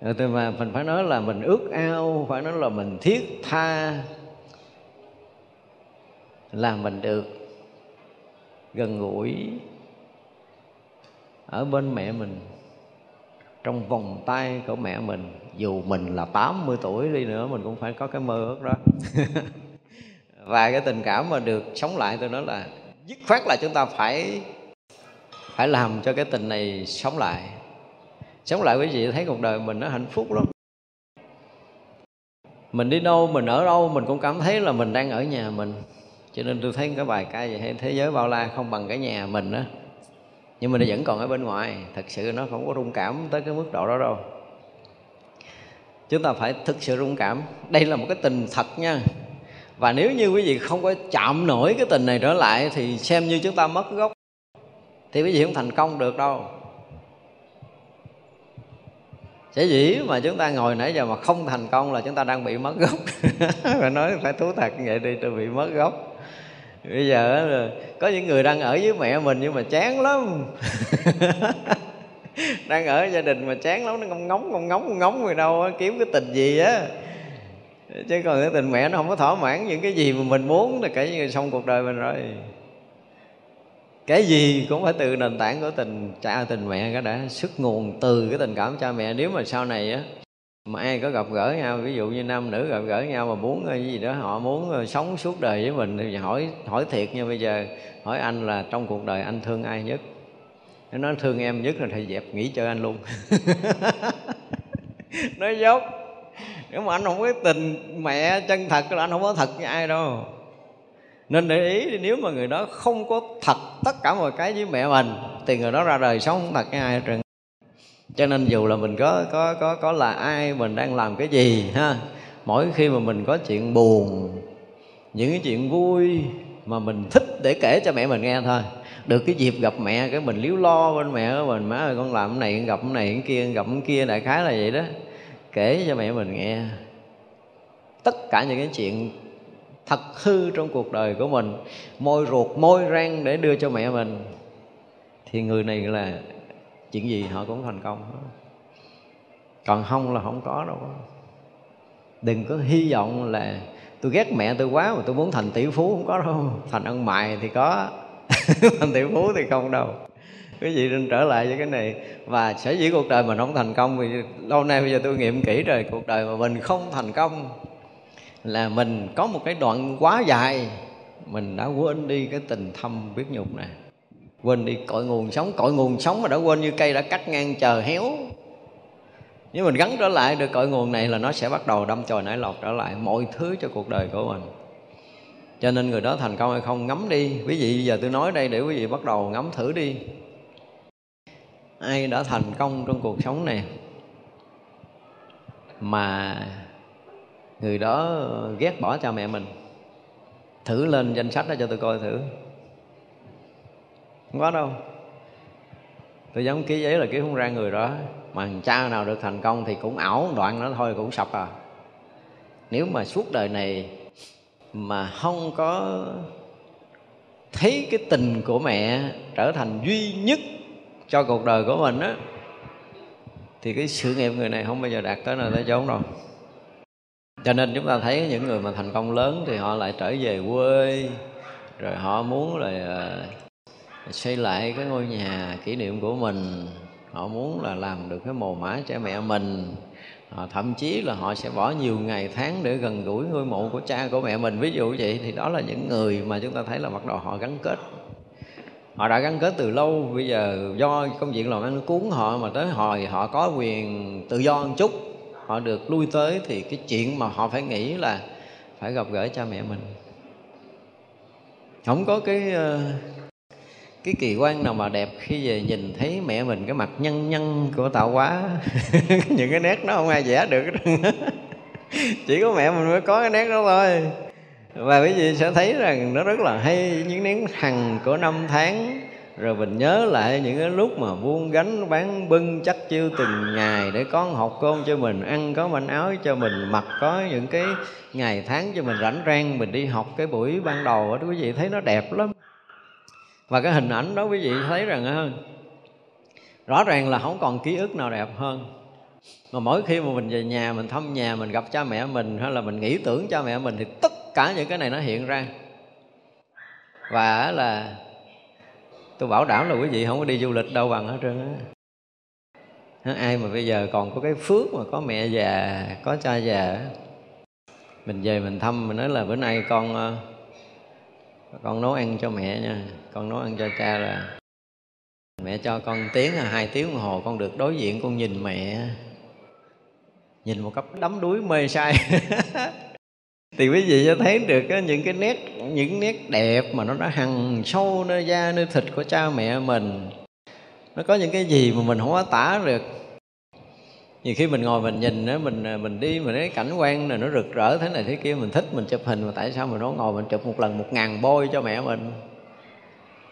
Rồi tôi mà mình phải nói là mình ước ao, phải nói là mình thiết tha, là mình được gần gũi ở bên mẹ mình trong vòng tay của mẹ mình, dù mình là 80 tuổi đi nữa, mình cũng phải có cái mơ ước đó. Và cái tình cảm mà được sống lại, tôi nói là dứt khoát là chúng ta phải phải làm cho cái tình này sống lại. Sống lại quý vị thấy cuộc đời mình nó hạnh phúc lắm. Mình đi đâu, mình ở đâu, mình cũng cảm thấy là mình đang ở nhà mình. Cho nên tôi thấy cái bài ca gì hay thế giới bao la không bằng cái nhà mình á nhưng mà nó vẫn còn ở bên ngoài. Thật sự nó không có rung cảm tới cái mức độ đó đâu. Chúng ta phải thực sự rung cảm. Đây là một cái tình thật nha. Và nếu như quý vị không có chạm nổi cái tình này trở lại, thì xem như chúng ta mất gốc. Thì quý vị không thành công được đâu. Sẽ dĩ mà chúng ta ngồi nãy giờ mà không thành công là chúng ta đang bị mất gốc. Phải nói phải thú thật như vậy đi, tôi bị mất gốc bây giờ là có những người đang ở với mẹ mình nhưng mà chán lắm. Đang ở gia đình mà chán lắm, nó ngóng ngóng ngóng ngóng ngóng người đâu kiếm cái tình gì á. Chứ còn cái tình mẹ nó không có thỏa mãn những cái gì mà mình muốn là kể như xong cuộc đời mình rồi. Cái gì cũng phải từ nền tảng của tình, cha tình mẹ cái đã xuất nguồn từ cái tình cảm cha mẹ. Nếu mà sau này á mà ai có gặp gỡ nhau, ví dụ như nam nữ gặp gỡ nhau mà muốn cái gì đó, họ muốn ờ, sống suốt đời với mình thì hỏi hỏi thiệt nha, bây giờ hỏi anh là trong cuộc đời anh thương ai nhất? Nó nói, thương em nhất là thầy dẹp nghĩ chơi anh luôn. Nói dốt nếu mà anh không có tình mẹ chân thật là anh không có thật với ai đâu. Nên để ý nếu mà người đó không có thật tất cả mọi cái với mẹ mình, thì người đó ra đời sống không thật với ai hết trơn cho nên dù là mình có có có có là ai, mình đang làm cái gì, ha, mỗi khi mà mình có chuyện buồn, những cái chuyện vui mà mình thích để kể cho mẹ mình nghe thôi. Được cái dịp gặp mẹ, cái mình liếu lo bên mẹ của mình, má ơi, con làm cái này gặp cái này, cái kia gặp cái kia, đại khái là vậy đó. Kể cho mẹ mình nghe. Tất cả những cái chuyện thật hư trong cuộc đời của mình, môi ruột, môi răng để đưa cho mẹ mình, thì người này là chuyện gì họ cũng thành công còn không là không có đâu. Đừng có hy vọng là tôi ghét mẹ tôi quá mà tôi muốn thành tỷ phú, không có đâu. Thành ăn mày thì có, thành tỷ phú thì không đâu. Quý vị nên trở lại với cái này. Và sở dĩ cuộc đời mình không thành công vì lâu nay bây giờ tôi nghiệm kỹ rồi, cuộc đời mà mình không thành công là mình có một cái đoạn quá dài. Mình đã quên đi cái tình thâm biết nhục này quên đi, cội nguồn sống, cội nguồn sống mà đã quên như cây đã cắt ngang chờ héo. Nếu mình gắn trở lại được cội nguồn này là nó sẽ bắt đầu đâm chồi nảy lọc trở lại mọi thứ cho cuộc đời của mình. Cho nên người đó thành công hay không, ngắm đi. Quý vị giờ tôi nói đây để quý vị bắt đầu ngắm thử đi. Ai đã thành công trong cuộc sống này mà người đó ghét bỏ cha mẹ mình? Thử lên danh sách đó cho tôi coi thử không có đâu. Tôi dám ký giấy là ký không ra người đó. Mà cha nào được thành công thì cũng ảo, đoạn đó thôi, cũng sập à. Nếu mà suốt đời này mà không có thấy cái tình của mẹ trở thành duy nhất cho cuộc đời của mình á, thì cái sự nghiệp người này không bao giờ đạt tới nơi tới chốn đâu. Cho nên chúng ta thấy những người mà thành công lớn thì họ lại trở về quê, rồi họ muốn là à, xây lại cái ngôi nhà kỷ niệm của mình. Họ muốn là làm được cái mồ mã cha mẹ mình. Họ thậm chí là họ sẽ bỏ nhiều ngày tháng để gần gũi ngôi mộ của cha của mẹ mình. Ví dụ vậy thì đó là những người mà chúng ta thấy là bắt đầu họ gắn kết. Họ đã gắn kết từ lâu. Bây giờ do công việc làm ăn cuốn họ mà tới hồi họ có quyền tự do một chút, họ được lui tới thì cái chuyện mà họ phải nghĩ là phải gặp gỡ cha mẹ mình. Không có cái ờ, cái kỳ quan nào mà đẹp khi về nhìn thấy mẹ mình cái mặt nhân nhân của tạo hóa? Những cái nét nó không ai vẽ được. Chỉ có mẹ mình mới có cái nét đó thôi. Và quý vị sẽ thấy rằng nó rất là hay, những nén hằng của năm tháng. Rồi mình nhớ lại những cái lúc mà buông gánh bán bưng chắc chiêu từng ngày để con học cơm cho mình, ăn có manh áo cho mình, mặc có những cái ngày tháng cho mình rảnh rang, mình đi học cái buổi ban đầu đó quý vị, thấy nó đẹp lắm và cái hình ảnh đó quý vị thấy rằng rõ ràng là không còn ký ức nào đẹp hơn. Mà mỗi khi mà mình về nhà, mình thăm nhà, mình gặp cha mẹ mình hay là mình nghĩ tưởng cha mẹ mình thì tất cả những cái này nó hiện ra. Và là tôi bảo đảm là quý vị không có đi du lịch đâu bằng hết trơn á. Ai mà bây giờ còn có cái phước mà có mẹ già, có cha già mình về mình thăm, mình nói là bữa nay con ờ, con nấu ăn cho mẹ nha. Con nấu ăn cho cha là mẹ cho con tiếng là hai tiếng đồng hồ con được đối diện con nhìn mẹ. Nhìn một cấp đắm đuối mê say. Thì quý vị sẽ thấy được những cái nét, những nét đẹp mà nó đã hằn sâu nơi da, nơi thịt của cha mẹ mình. Nó có những cái gì mà mình không có tả được nhiều khi mình ngồi mình nhìn á, mình à, mình đi, mình thấy cảnh quan này nó rực rỡ thế này thế kia, mình thích mình chụp hình, mà tại sao mình nó ngồi mình chụp một lần một ngàn bôi cho mẹ mình?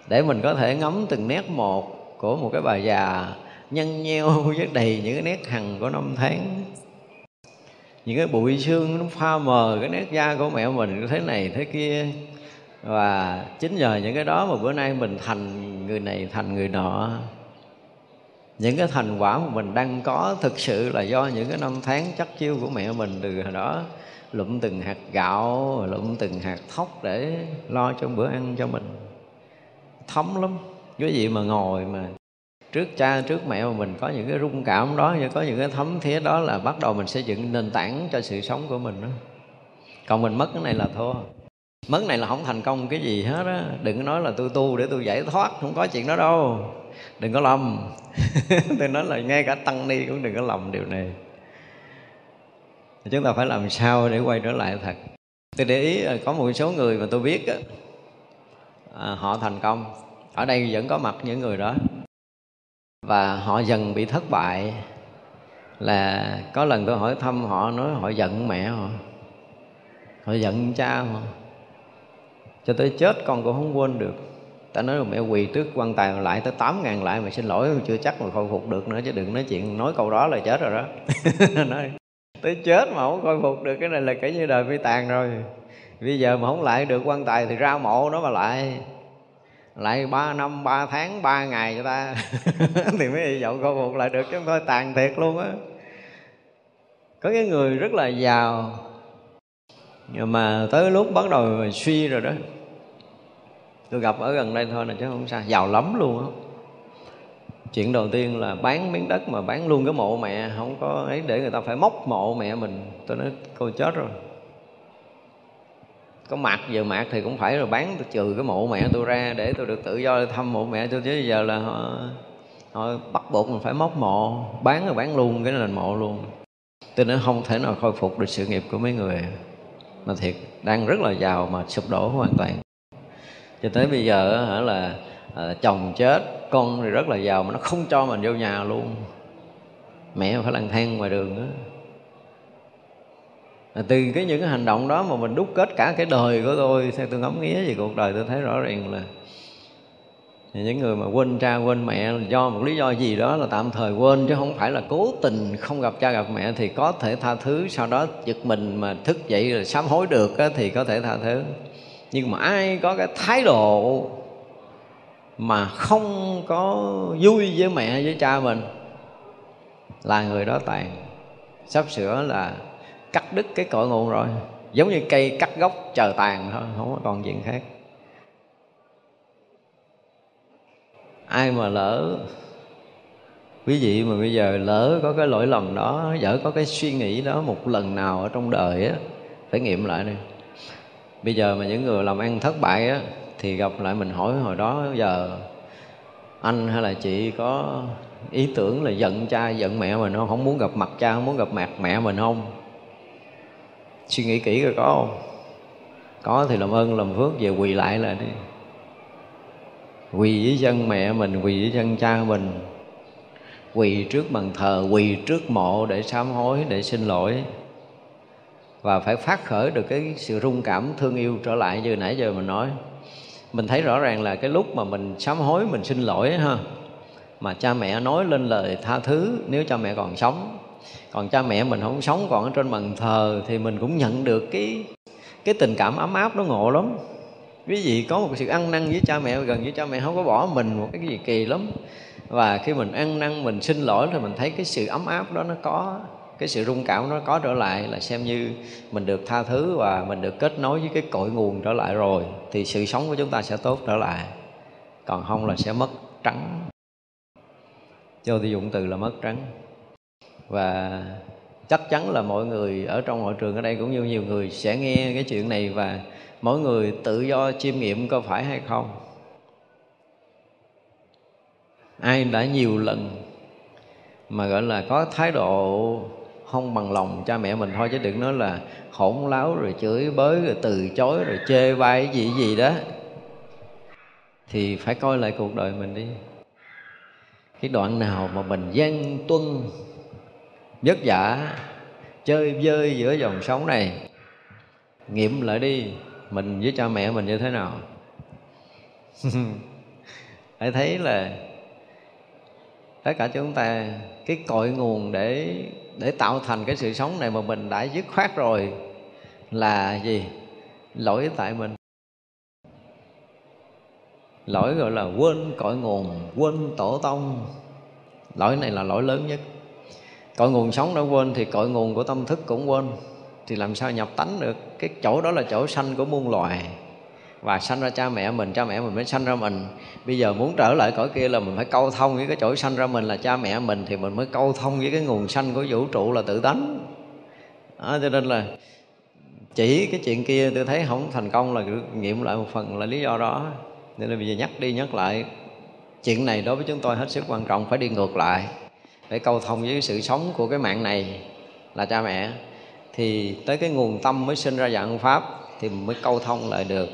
Để mình có thể ngắm từng nét một của một cái bà già nhăn nheo với đầy những cái nét hằn của năm tháng. Những cái bụi xương nó pha mờ cái nét da của mẹ mình thế này thế kia. Và chính nhờ những cái đó mà bữa nay mình thành người này thành người nọ những cái thành quả mà mình đang có thực sự là do những cái năm tháng chắc chiêu của mẹ mình từ hồi đó. Lụm từng hạt gạo, lụm từng hạt thóc để lo cho bữa ăn cho mình. Thấm lắm, cái gì mà ngồi mà trước cha, trước mẹ mà mình có những cái rung cảm đó có những cái thấm thía đó là bắt đầu mình xây dựng nền tảng cho sự sống của mình đó. Còn mình mất cái này là thua. Mất này là không thành công cái gì hết á. Đừng có nói là tôi tu để tôi giải thoát, không có chuyện đó đâu đừng có lầm. Tôi nói là ngay cả tăng ni cũng đừng có lầm điều này. Chúng ta phải làm sao để quay trở lại thật? Tôi để ý có một số người mà tôi biết à, họ thành công. Ở đây vẫn có mặt những người đó. Và họ dần bị thất bại. Là có lần tôi hỏi thăm họ nói họ giận mẹ họ. Họ giận cha họ. Cho tới chết con cũng không quên được ta nói là mẹ quỳ trước quan tài lại tới tám ngàn lại mà xin lỗi, chưa chắc mà khôi phục được nữa chứ đừng nói chuyện, nói câu đó là chết rồi đó. Nói, tới chết mà không khôi phục được, cái này là kể như đời phi tàn rồi. Bây giờ mà không lại được quan tài thì ra mộ nó mà lại. Lại ba năm, ba tháng, ba ngày cho ta. Thì mới hy vọng khôi phục lại được chứ thôi, tàn thiệt luôn á. Có cái người rất là giàu, nhưng mà tới lúc bắt đầu suy rồi đó tôi gặp ở gần đây thôi là chứ không sao. Giàu lắm luôn á. Chuyện đầu tiên là bán miếng đất mà bán luôn cái mộ mẹ không có ấy để người ta phải móc mộ mẹ mình. Tôi nói cô chết rồi. Có mặt giờ mạc thì cũng phải rồi bán tôi trừ cái mộ mẹ tôi ra để tôi được tự do thăm mộ mẹ tôi chứ giờ là họ, họ bắt buộc mình phải móc mộ bán rồi bán luôn cái nền mộ luôn. Tôi nói không thể nào khôi phục được sự nghiệp của mấy người. Mà thiệt đang rất là giàu mà sụp đổ hoàn toàn cho tới bây giờ hả là à, chồng chết con thì rất là giàu mà nó không cho mình vô nhà luôn. Mẹ phải lang thang ngoài đường đó à, từ cái những cái hành động đó mà mình đúc kết cả cái đời của tôi theo tôi ngắm nghía về cuộc đời tôi thấy rõ ràng là những người mà quên cha quên mẹ do một lý do gì đó là tạm thời quên chứ không phải là cố tình không gặp cha gặp mẹ thì có thể tha thứ sau đó giật mình mà thức dậy rồi sám hối được á, thì có thể tha thứ nhưng mà ai có cái thái độ mà không có vui với mẹ với cha mình là người đó tàn. Sắp sửa là cắt đứt cái cội nguồn rồi. Giống như cây cắt gốc chờ tàn thôi, không có còn chuyện khác. Ai mà lỡ, quý vị mà bây giờ lỡ có cái lỗi lầm đó dở có cái suy nghĩ đó một lần nào ở trong đời á, phải nghiệm lại đi bây giờ mà những người làm ăn thất bại á, thì gặp lại mình hỏi hồi đó, giờ anh hay là chị có ý tưởng là giận cha, giận mẹ mình không? Không muốn gặp mặt cha, không muốn gặp mặt mẹ mình không? Suy nghĩ kỹ rồi có không? Có thì làm ơn, làm phước, về quỳ lại lại đi. Quỳ dưới chân mẹ mình, quỳ dưới chân cha mình. Quỳ trước bàn thờ, quỳ trước mộ để sám hối, để xin lỗi và phải phát khởi được cái sự rung cảm, thương yêu trở lại như nãy giờ mình nói. Mình thấy rõ ràng là cái lúc mà mình sám hối, mình xin lỗi ha, mà cha mẹ nói lên lời tha thứ, nếu cha mẹ còn sống. Còn cha mẹ mình không sống còn ở trên bàn thờ thì mình cũng nhận được cái cái tình cảm ấm áp nó ngộ lắm. Quý vị có một sự ăn năn với cha mẹ, gần với cha mẹ không có bỏ mình một cái gì kỳ lắm. Và khi mình ăn năn, mình xin lỗi thì mình thấy cái sự ấm áp đó nó có cái sự rung cảm nó có trở lại là xem như mình được tha thứ và mình được kết nối với cái cội nguồn trở lại rồi, thì sự sống của chúng ta sẽ tốt trở lại. Còn không là sẽ mất trắng. Cho tôi dụng từ là mất trắng. Và chắc chắn là mọi người ở trong hội trường ở đây cũng như nhiều người sẽ nghe cái chuyện này và mỗi người tự do chiêm nghiệm có phải hay không. Ai đã nhiều lần mà gọi là có thái độ không bằng lòng cha mẹ mình thôi, chứ đừng nói là hỗn láo rồi chửi bới, rồi từ chối, rồi chê bai gì gì đó. Thì phải coi lại cuộc đời mình đi. Cái đoạn nào mà mình gian tuân vất vả chơi vơi giữa dòng sống này, nghiệm lại đi, mình với cha mẹ mình như thế nào? Phải thấy là tất cả chúng ta, cái cội nguồn để để tạo thành cái sự sống này mà mình đã dứt khoát rồi là gì? Lỗi tại mình. Lỗi gọi là quên cội nguồn, quên tổ tông. Lỗi này là lỗi lớn nhất. Cội nguồn sống đã quên thì cội nguồn của tâm thức cũng quên. Thì làm sao nhập tánh được? Cái chỗ đó là chỗ sanh của muôn loài và sanh ra cha mẹ mình cha mẹ mình mới sanh ra mình. Bây giờ muốn trở lại cõi kia là mình phải câu thông với cái chỗ sanh ra mình là cha mẹ mình thì mình mới câu thông với cái nguồn sanh của vũ trụ là tự tánh. À, cho nên là chỉ cái chuyện kia tôi thấy không thành công là nghiệm lại một phần là lý do đó. Nên là bây giờ nhắc đi nhắc lại chuyện này đối với chúng tôi hết sức quan trọng phải đi ngược lại để câu thông với sự sống của cái mạng này là cha mẹ. Thì tới cái nguồn tâm mới sinh ra dạng pháp thì mới câu thông lại được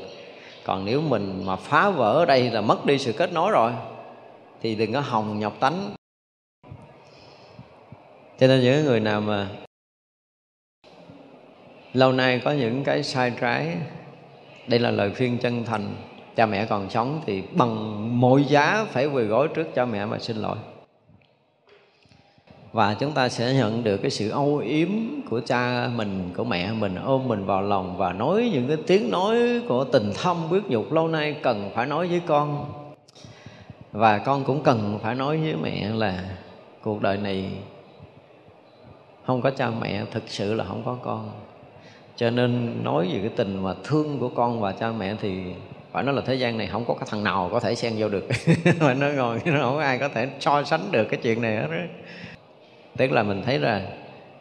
còn nếu mình mà phá vỡ ở đây là mất đi sự kết nối rồi, thì đừng có hòng nhọc tánh. Cho nên những người nào mà lâu nay có những cái sai trái, đây là lời khuyên chân thành, cha mẹ còn sống thì bằng mọi giá phải quỳ gối trước cha mẹ mà xin lỗi và chúng ta sẽ nhận được cái sự âu yếm của cha mình, của mẹ mình, ôm mình vào lòng và nói những cái tiếng nói của tình thâm quyết nhục lâu nay cần phải nói với con. Và con cũng cần phải nói với mẹ là cuộc đời này không có cha mẹ, thực sự là không có con. Cho nên nói về cái tình mà thương của con và cha mẹ thì phải nói là thế gian này không có cái thằng nào có thể xen vô được. Mà nó ngồi nó không có ai có thể so sánh được cái chuyện này hết đó tức là mình thấy là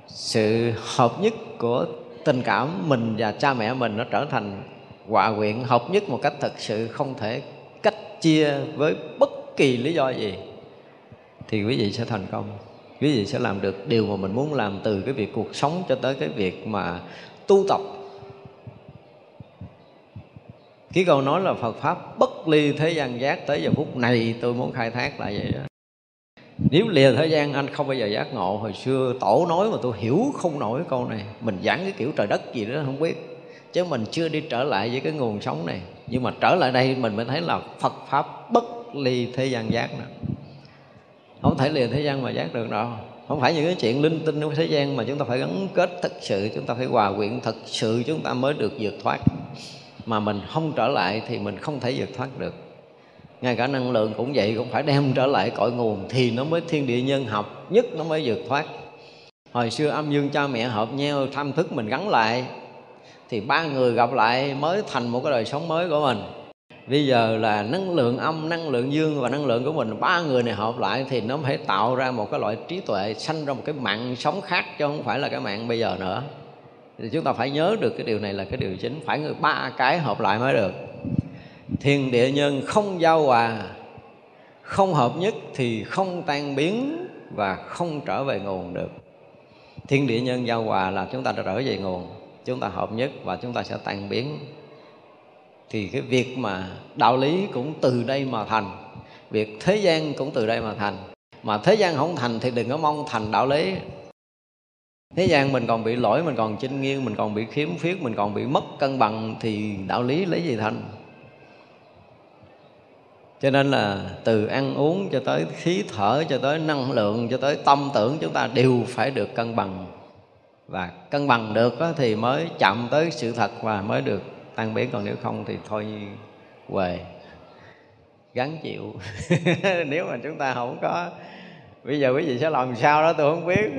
sự hợp nhất của tình cảm mình và cha mẹ mình nó trở thành hòa quyện, hợp nhất một cách thật sự, không thể cách chia với bất kỳ lý do gì, thì quý vị sẽ thành công. Quý vị sẽ làm được điều mà mình muốn làm từ cái việc cuộc sống cho tới cái việc mà tu tập. Cái câu nói là Phật pháp bất ly thế gian giác, tới giờ phút này tôi muốn khai thác là vậy đó nếu lìa thời gian, anh không bao giờ giác ngộ. Hồi xưa tổ nói mà tôi hiểu không nổi câu này. Mình giảng cái kiểu trời đất gì đó không biết. Chứ mình chưa đi trở lại với cái nguồn sống này. Nhưng mà trở lại đây mình mới thấy là Phật pháp bất ly thế gian giác nè không thể lìa thế gian mà giác được đâu. Không phải những cái chuyện linh tinh của thế gian mà chúng ta phải gắn kết thật sự. Chúng ta phải hòa quyện thật sự. Chúng ta mới được vượt thoát. Mà mình không trở lại thì mình không thể vượt thoát được ngay cả năng lượng cũng vậy, cũng phải đem trở lại cội nguồn thì nó mới thiên địa nhân học nhất nó mới vượt thoát. Hồi xưa âm dương cha mẹ hợp nhau, tham thức mình gắn lại, thì ba người gặp lại mới thành một cái đời sống mới của mình. Bây giờ là năng lượng âm, năng lượng dương và năng lượng của mình, ba người này hợp lại thì nó phải tạo ra một cái loại trí tuệ, sanh ra một cái mạng sống khác chứ không phải là cái mạng bây giờ nữa. Thì chúng ta phải nhớ được cái điều này là cái điều chính, phải người ba cái hợp lại mới được thiên địa nhân không giao hòa, không hợp nhất thì không tan biến và không trở về nguồn được. Thiên địa nhân giao hòa là chúng ta đã trở về nguồn, chúng ta hợp nhất và chúng ta sẽ tan biến. Thì cái việc mà đạo lý cũng từ đây mà thành, việc thế gian cũng từ đây mà thành. Mà thế gian không thành thì đừng có mong thành đạo lý. Thế gian mình còn bị lỗi, mình còn chinh nghiêng, mình còn bị khiếm khuyết, mình còn bị mất cân bằng thì đạo lý lấy gì thành? Cho nên là từ ăn uống cho tới khí thở, cho tới năng lượng, cho tới tâm tưởng chúng ta đều phải được cân bằng. Và cân bằng được thì mới chậm tới sự thật và mới được tan biến. Còn nếu không thì thôi quề gắn chịu. Nếu mà chúng ta không có, bây giờ quý vị sẽ làm sao đó tôi không biết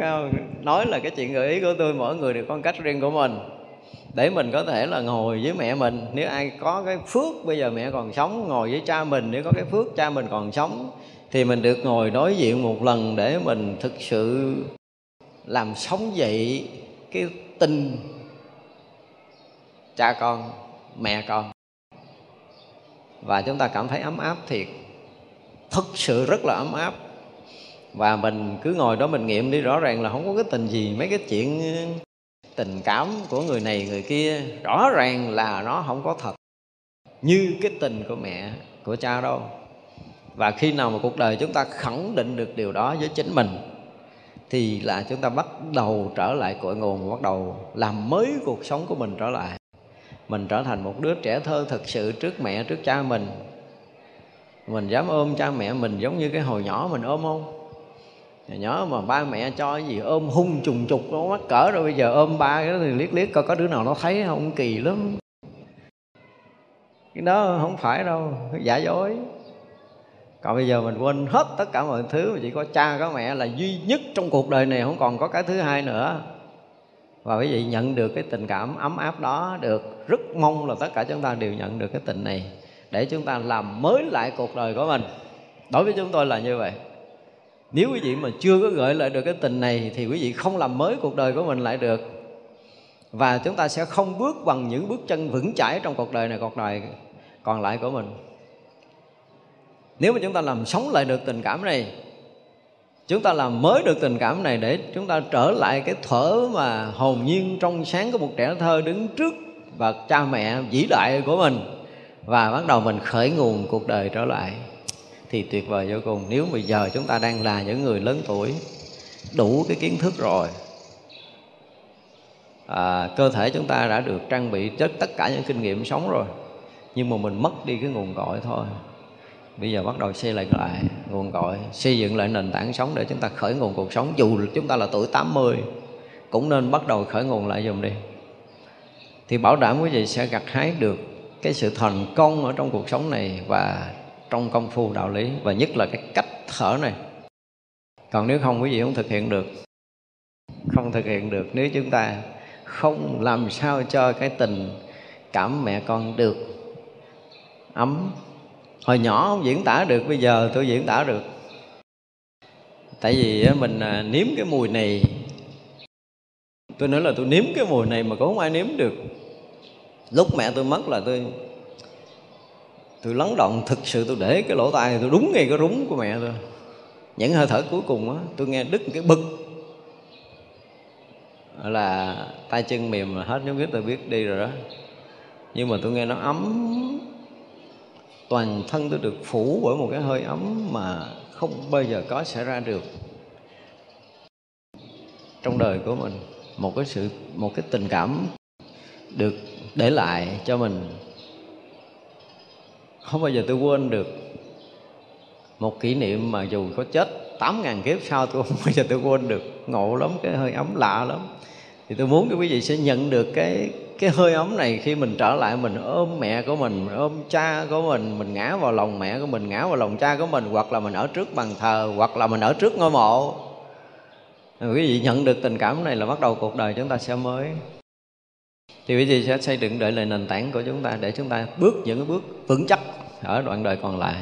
nói là cái chuyện gợi ý của tôi, mỗi người đều có cách riêng của mình để mình có thể là ngồi với mẹ mình. Nếu ai có cái phước, bây giờ mẹ còn sống, ngồi với cha mình. Nếu có cái phước cha mình còn sống, thì mình được ngồi đối diện một lần để mình thực sự làm sống dậy cái tình cha con, mẹ con. Và chúng ta cảm thấy ấm áp thiệt. Thực sự rất là ấm áp. Và mình cứ ngồi đó mình nghiệm đi, rõ ràng là không có cái tình gì, mấy cái chuyện tình cảm của người này, người kia, rõ ràng là nó không có thật như cái tình của mẹ, của cha đâu. Và khi nào mà cuộc đời chúng ta khẳng định được điều đó với chính mình, thì là chúng ta bắt đầu trở lại cội nguồn, bắt đầu làm mới cuộc sống của mình trở lại. Mình trở thành một đứa trẻ thơ thực sự trước mẹ, trước cha mình. Mình dám ôm cha mẹ mình giống như cái hồi nhỏ mình ôm không? Nhớ mà ba mẹ cho cái gì, ôm hung trùng trục nó mắc cỡ rồi, bây giờ ôm ba cái đó thì liếc liếc coi có đứa nào nó thấy không kỳ lắm. Cái đó không phải đâu, giả dối. Còn bây giờ mình quên hết tất cả mọi thứ mà chỉ có cha, có mẹ là duy nhất trong cuộc đời này, không còn có cái thứ hai nữa. Và quý vị nhận được cái tình cảm ấm áp đó được, rất mong là tất cả chúng ta đều nhận được cái tình này, để chúng ta làm mới lại cuộc đời của mình. Đối với chúng tôi là như vậy nếu quý vị mà chưa có gợi lại được cái tình này thì quý vị không làm mới cuộc đời của mình lại được. Và chúng ta sẽ không bước bằng những bước chân vững chãi trong cuộc đời này, cuộc đời còn lại của mình. Nếu mà chúng ta làm sống lại được tình cảm này, chúng ta làm mới được tình cảm này để chúng ta trở lại cái thở mà hồn nhiên trong sáng của một trẻ thơ đứng trước và cha mẹ vĩ đại của mình và bắt đầu mình khởi nguồn cuộc đời trở lại thì tuyệt vời vô cùng. Nếu bây giờ chúng ta đang là những người lớn tuổi đủ cái kiến thức rồi à, cơ thể chúng ta đã được trang bị chất tất cả những kinh nghiệm sống rồi nhưng mà mình mất đi cái nguồn cội thôi. Bây giờ bắt đầu xây lại lại nguồn cội xây dựng lại nền tảng sống để chúng ta khởi nguồn cuộc sống. Dù chúng ta là tuổi 80 cũng nên bắt đầu khởi nguồn lại dùm đi. Thì bảo đảm quý vị sẽ gặt hái được cái sự thành công ở trong cuộc sống này và trong công phu đạo lý, và nhất là cái cách thở này. Còn nếu không, quý vị không thực hiện được. Không thực hiện được nếu chúng ta không làm sao cho cái tình cảm mẹ con được ấm. Hồi nhỏ không diễn tả được, bây giờ tôi diễn tả được. Tại vì mình à, nếm cái mùi này. Tôi nói là tôi nếm cái mùi này mà cũng không ai nếm được. Lúc mẹ tôi mất là tôi tôi lắng động, thực sự tôi để cái lỗ tai tôi đúng ngay cái rúng của mẹ tôi. Những hơi thở cuối cùng á, tôi nghe đứt cái bực. Là tay chân mềm là hết, nếu biết tôi biết đi rồi đó. Nhưng mà tôi nghe nó ấm. Toàn thân tôi được phủ bởi một cái hơi ấm mà không bao giờ có xảy ra được. Trong đời của mình, một cái sự, một cái tình cảm được để lại cho mình không bao giờ tôi quên được một kỷ niệm mà dù có chết tám ngàn kiếp sau tôi không bao giờ tôi quên được. Ngộ lắm cái hơi ấm lạ lắm. Thì tôi muốn cái quý vị sẽ nhận được cái cái hơi ấm này khi mình trở lại mình ôm mẹ của mình, mình ôm cha của mình mình ngã vào lòng mẹ của mình ngã vào lòng cha của mình hoặc là mình ở trước bàn thờ hoặc là mình ở trước ngôi mộ. Quý vị nhận được tình cảm này là bắt đầu cuộc đời chúng ta sẽ mới thì quý vị sẽ xây dựng đợi lại nền tảng của chúng ta để chúng ta bước những cái bước vững chắc ở đoạn đời còn lại.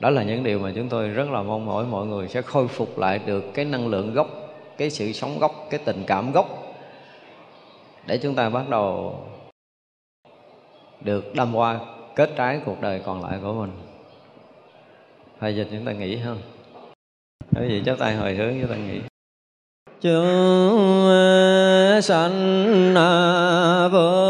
Đó là những điều mà chúng tôi rất là mong mỏi mọi người sẽ khôi phục lại được cái năng lượng gốc, cái sự sống gốc, cái tình cảm gốc để chúng ta bắt đầu được đâm qua kết trái cuộc đời còn lại của mình. Bây giờ chúng ta nghĩ hơn Quý vị chắp tay hồi hướng chúng ta nghĩ chúng sanh vô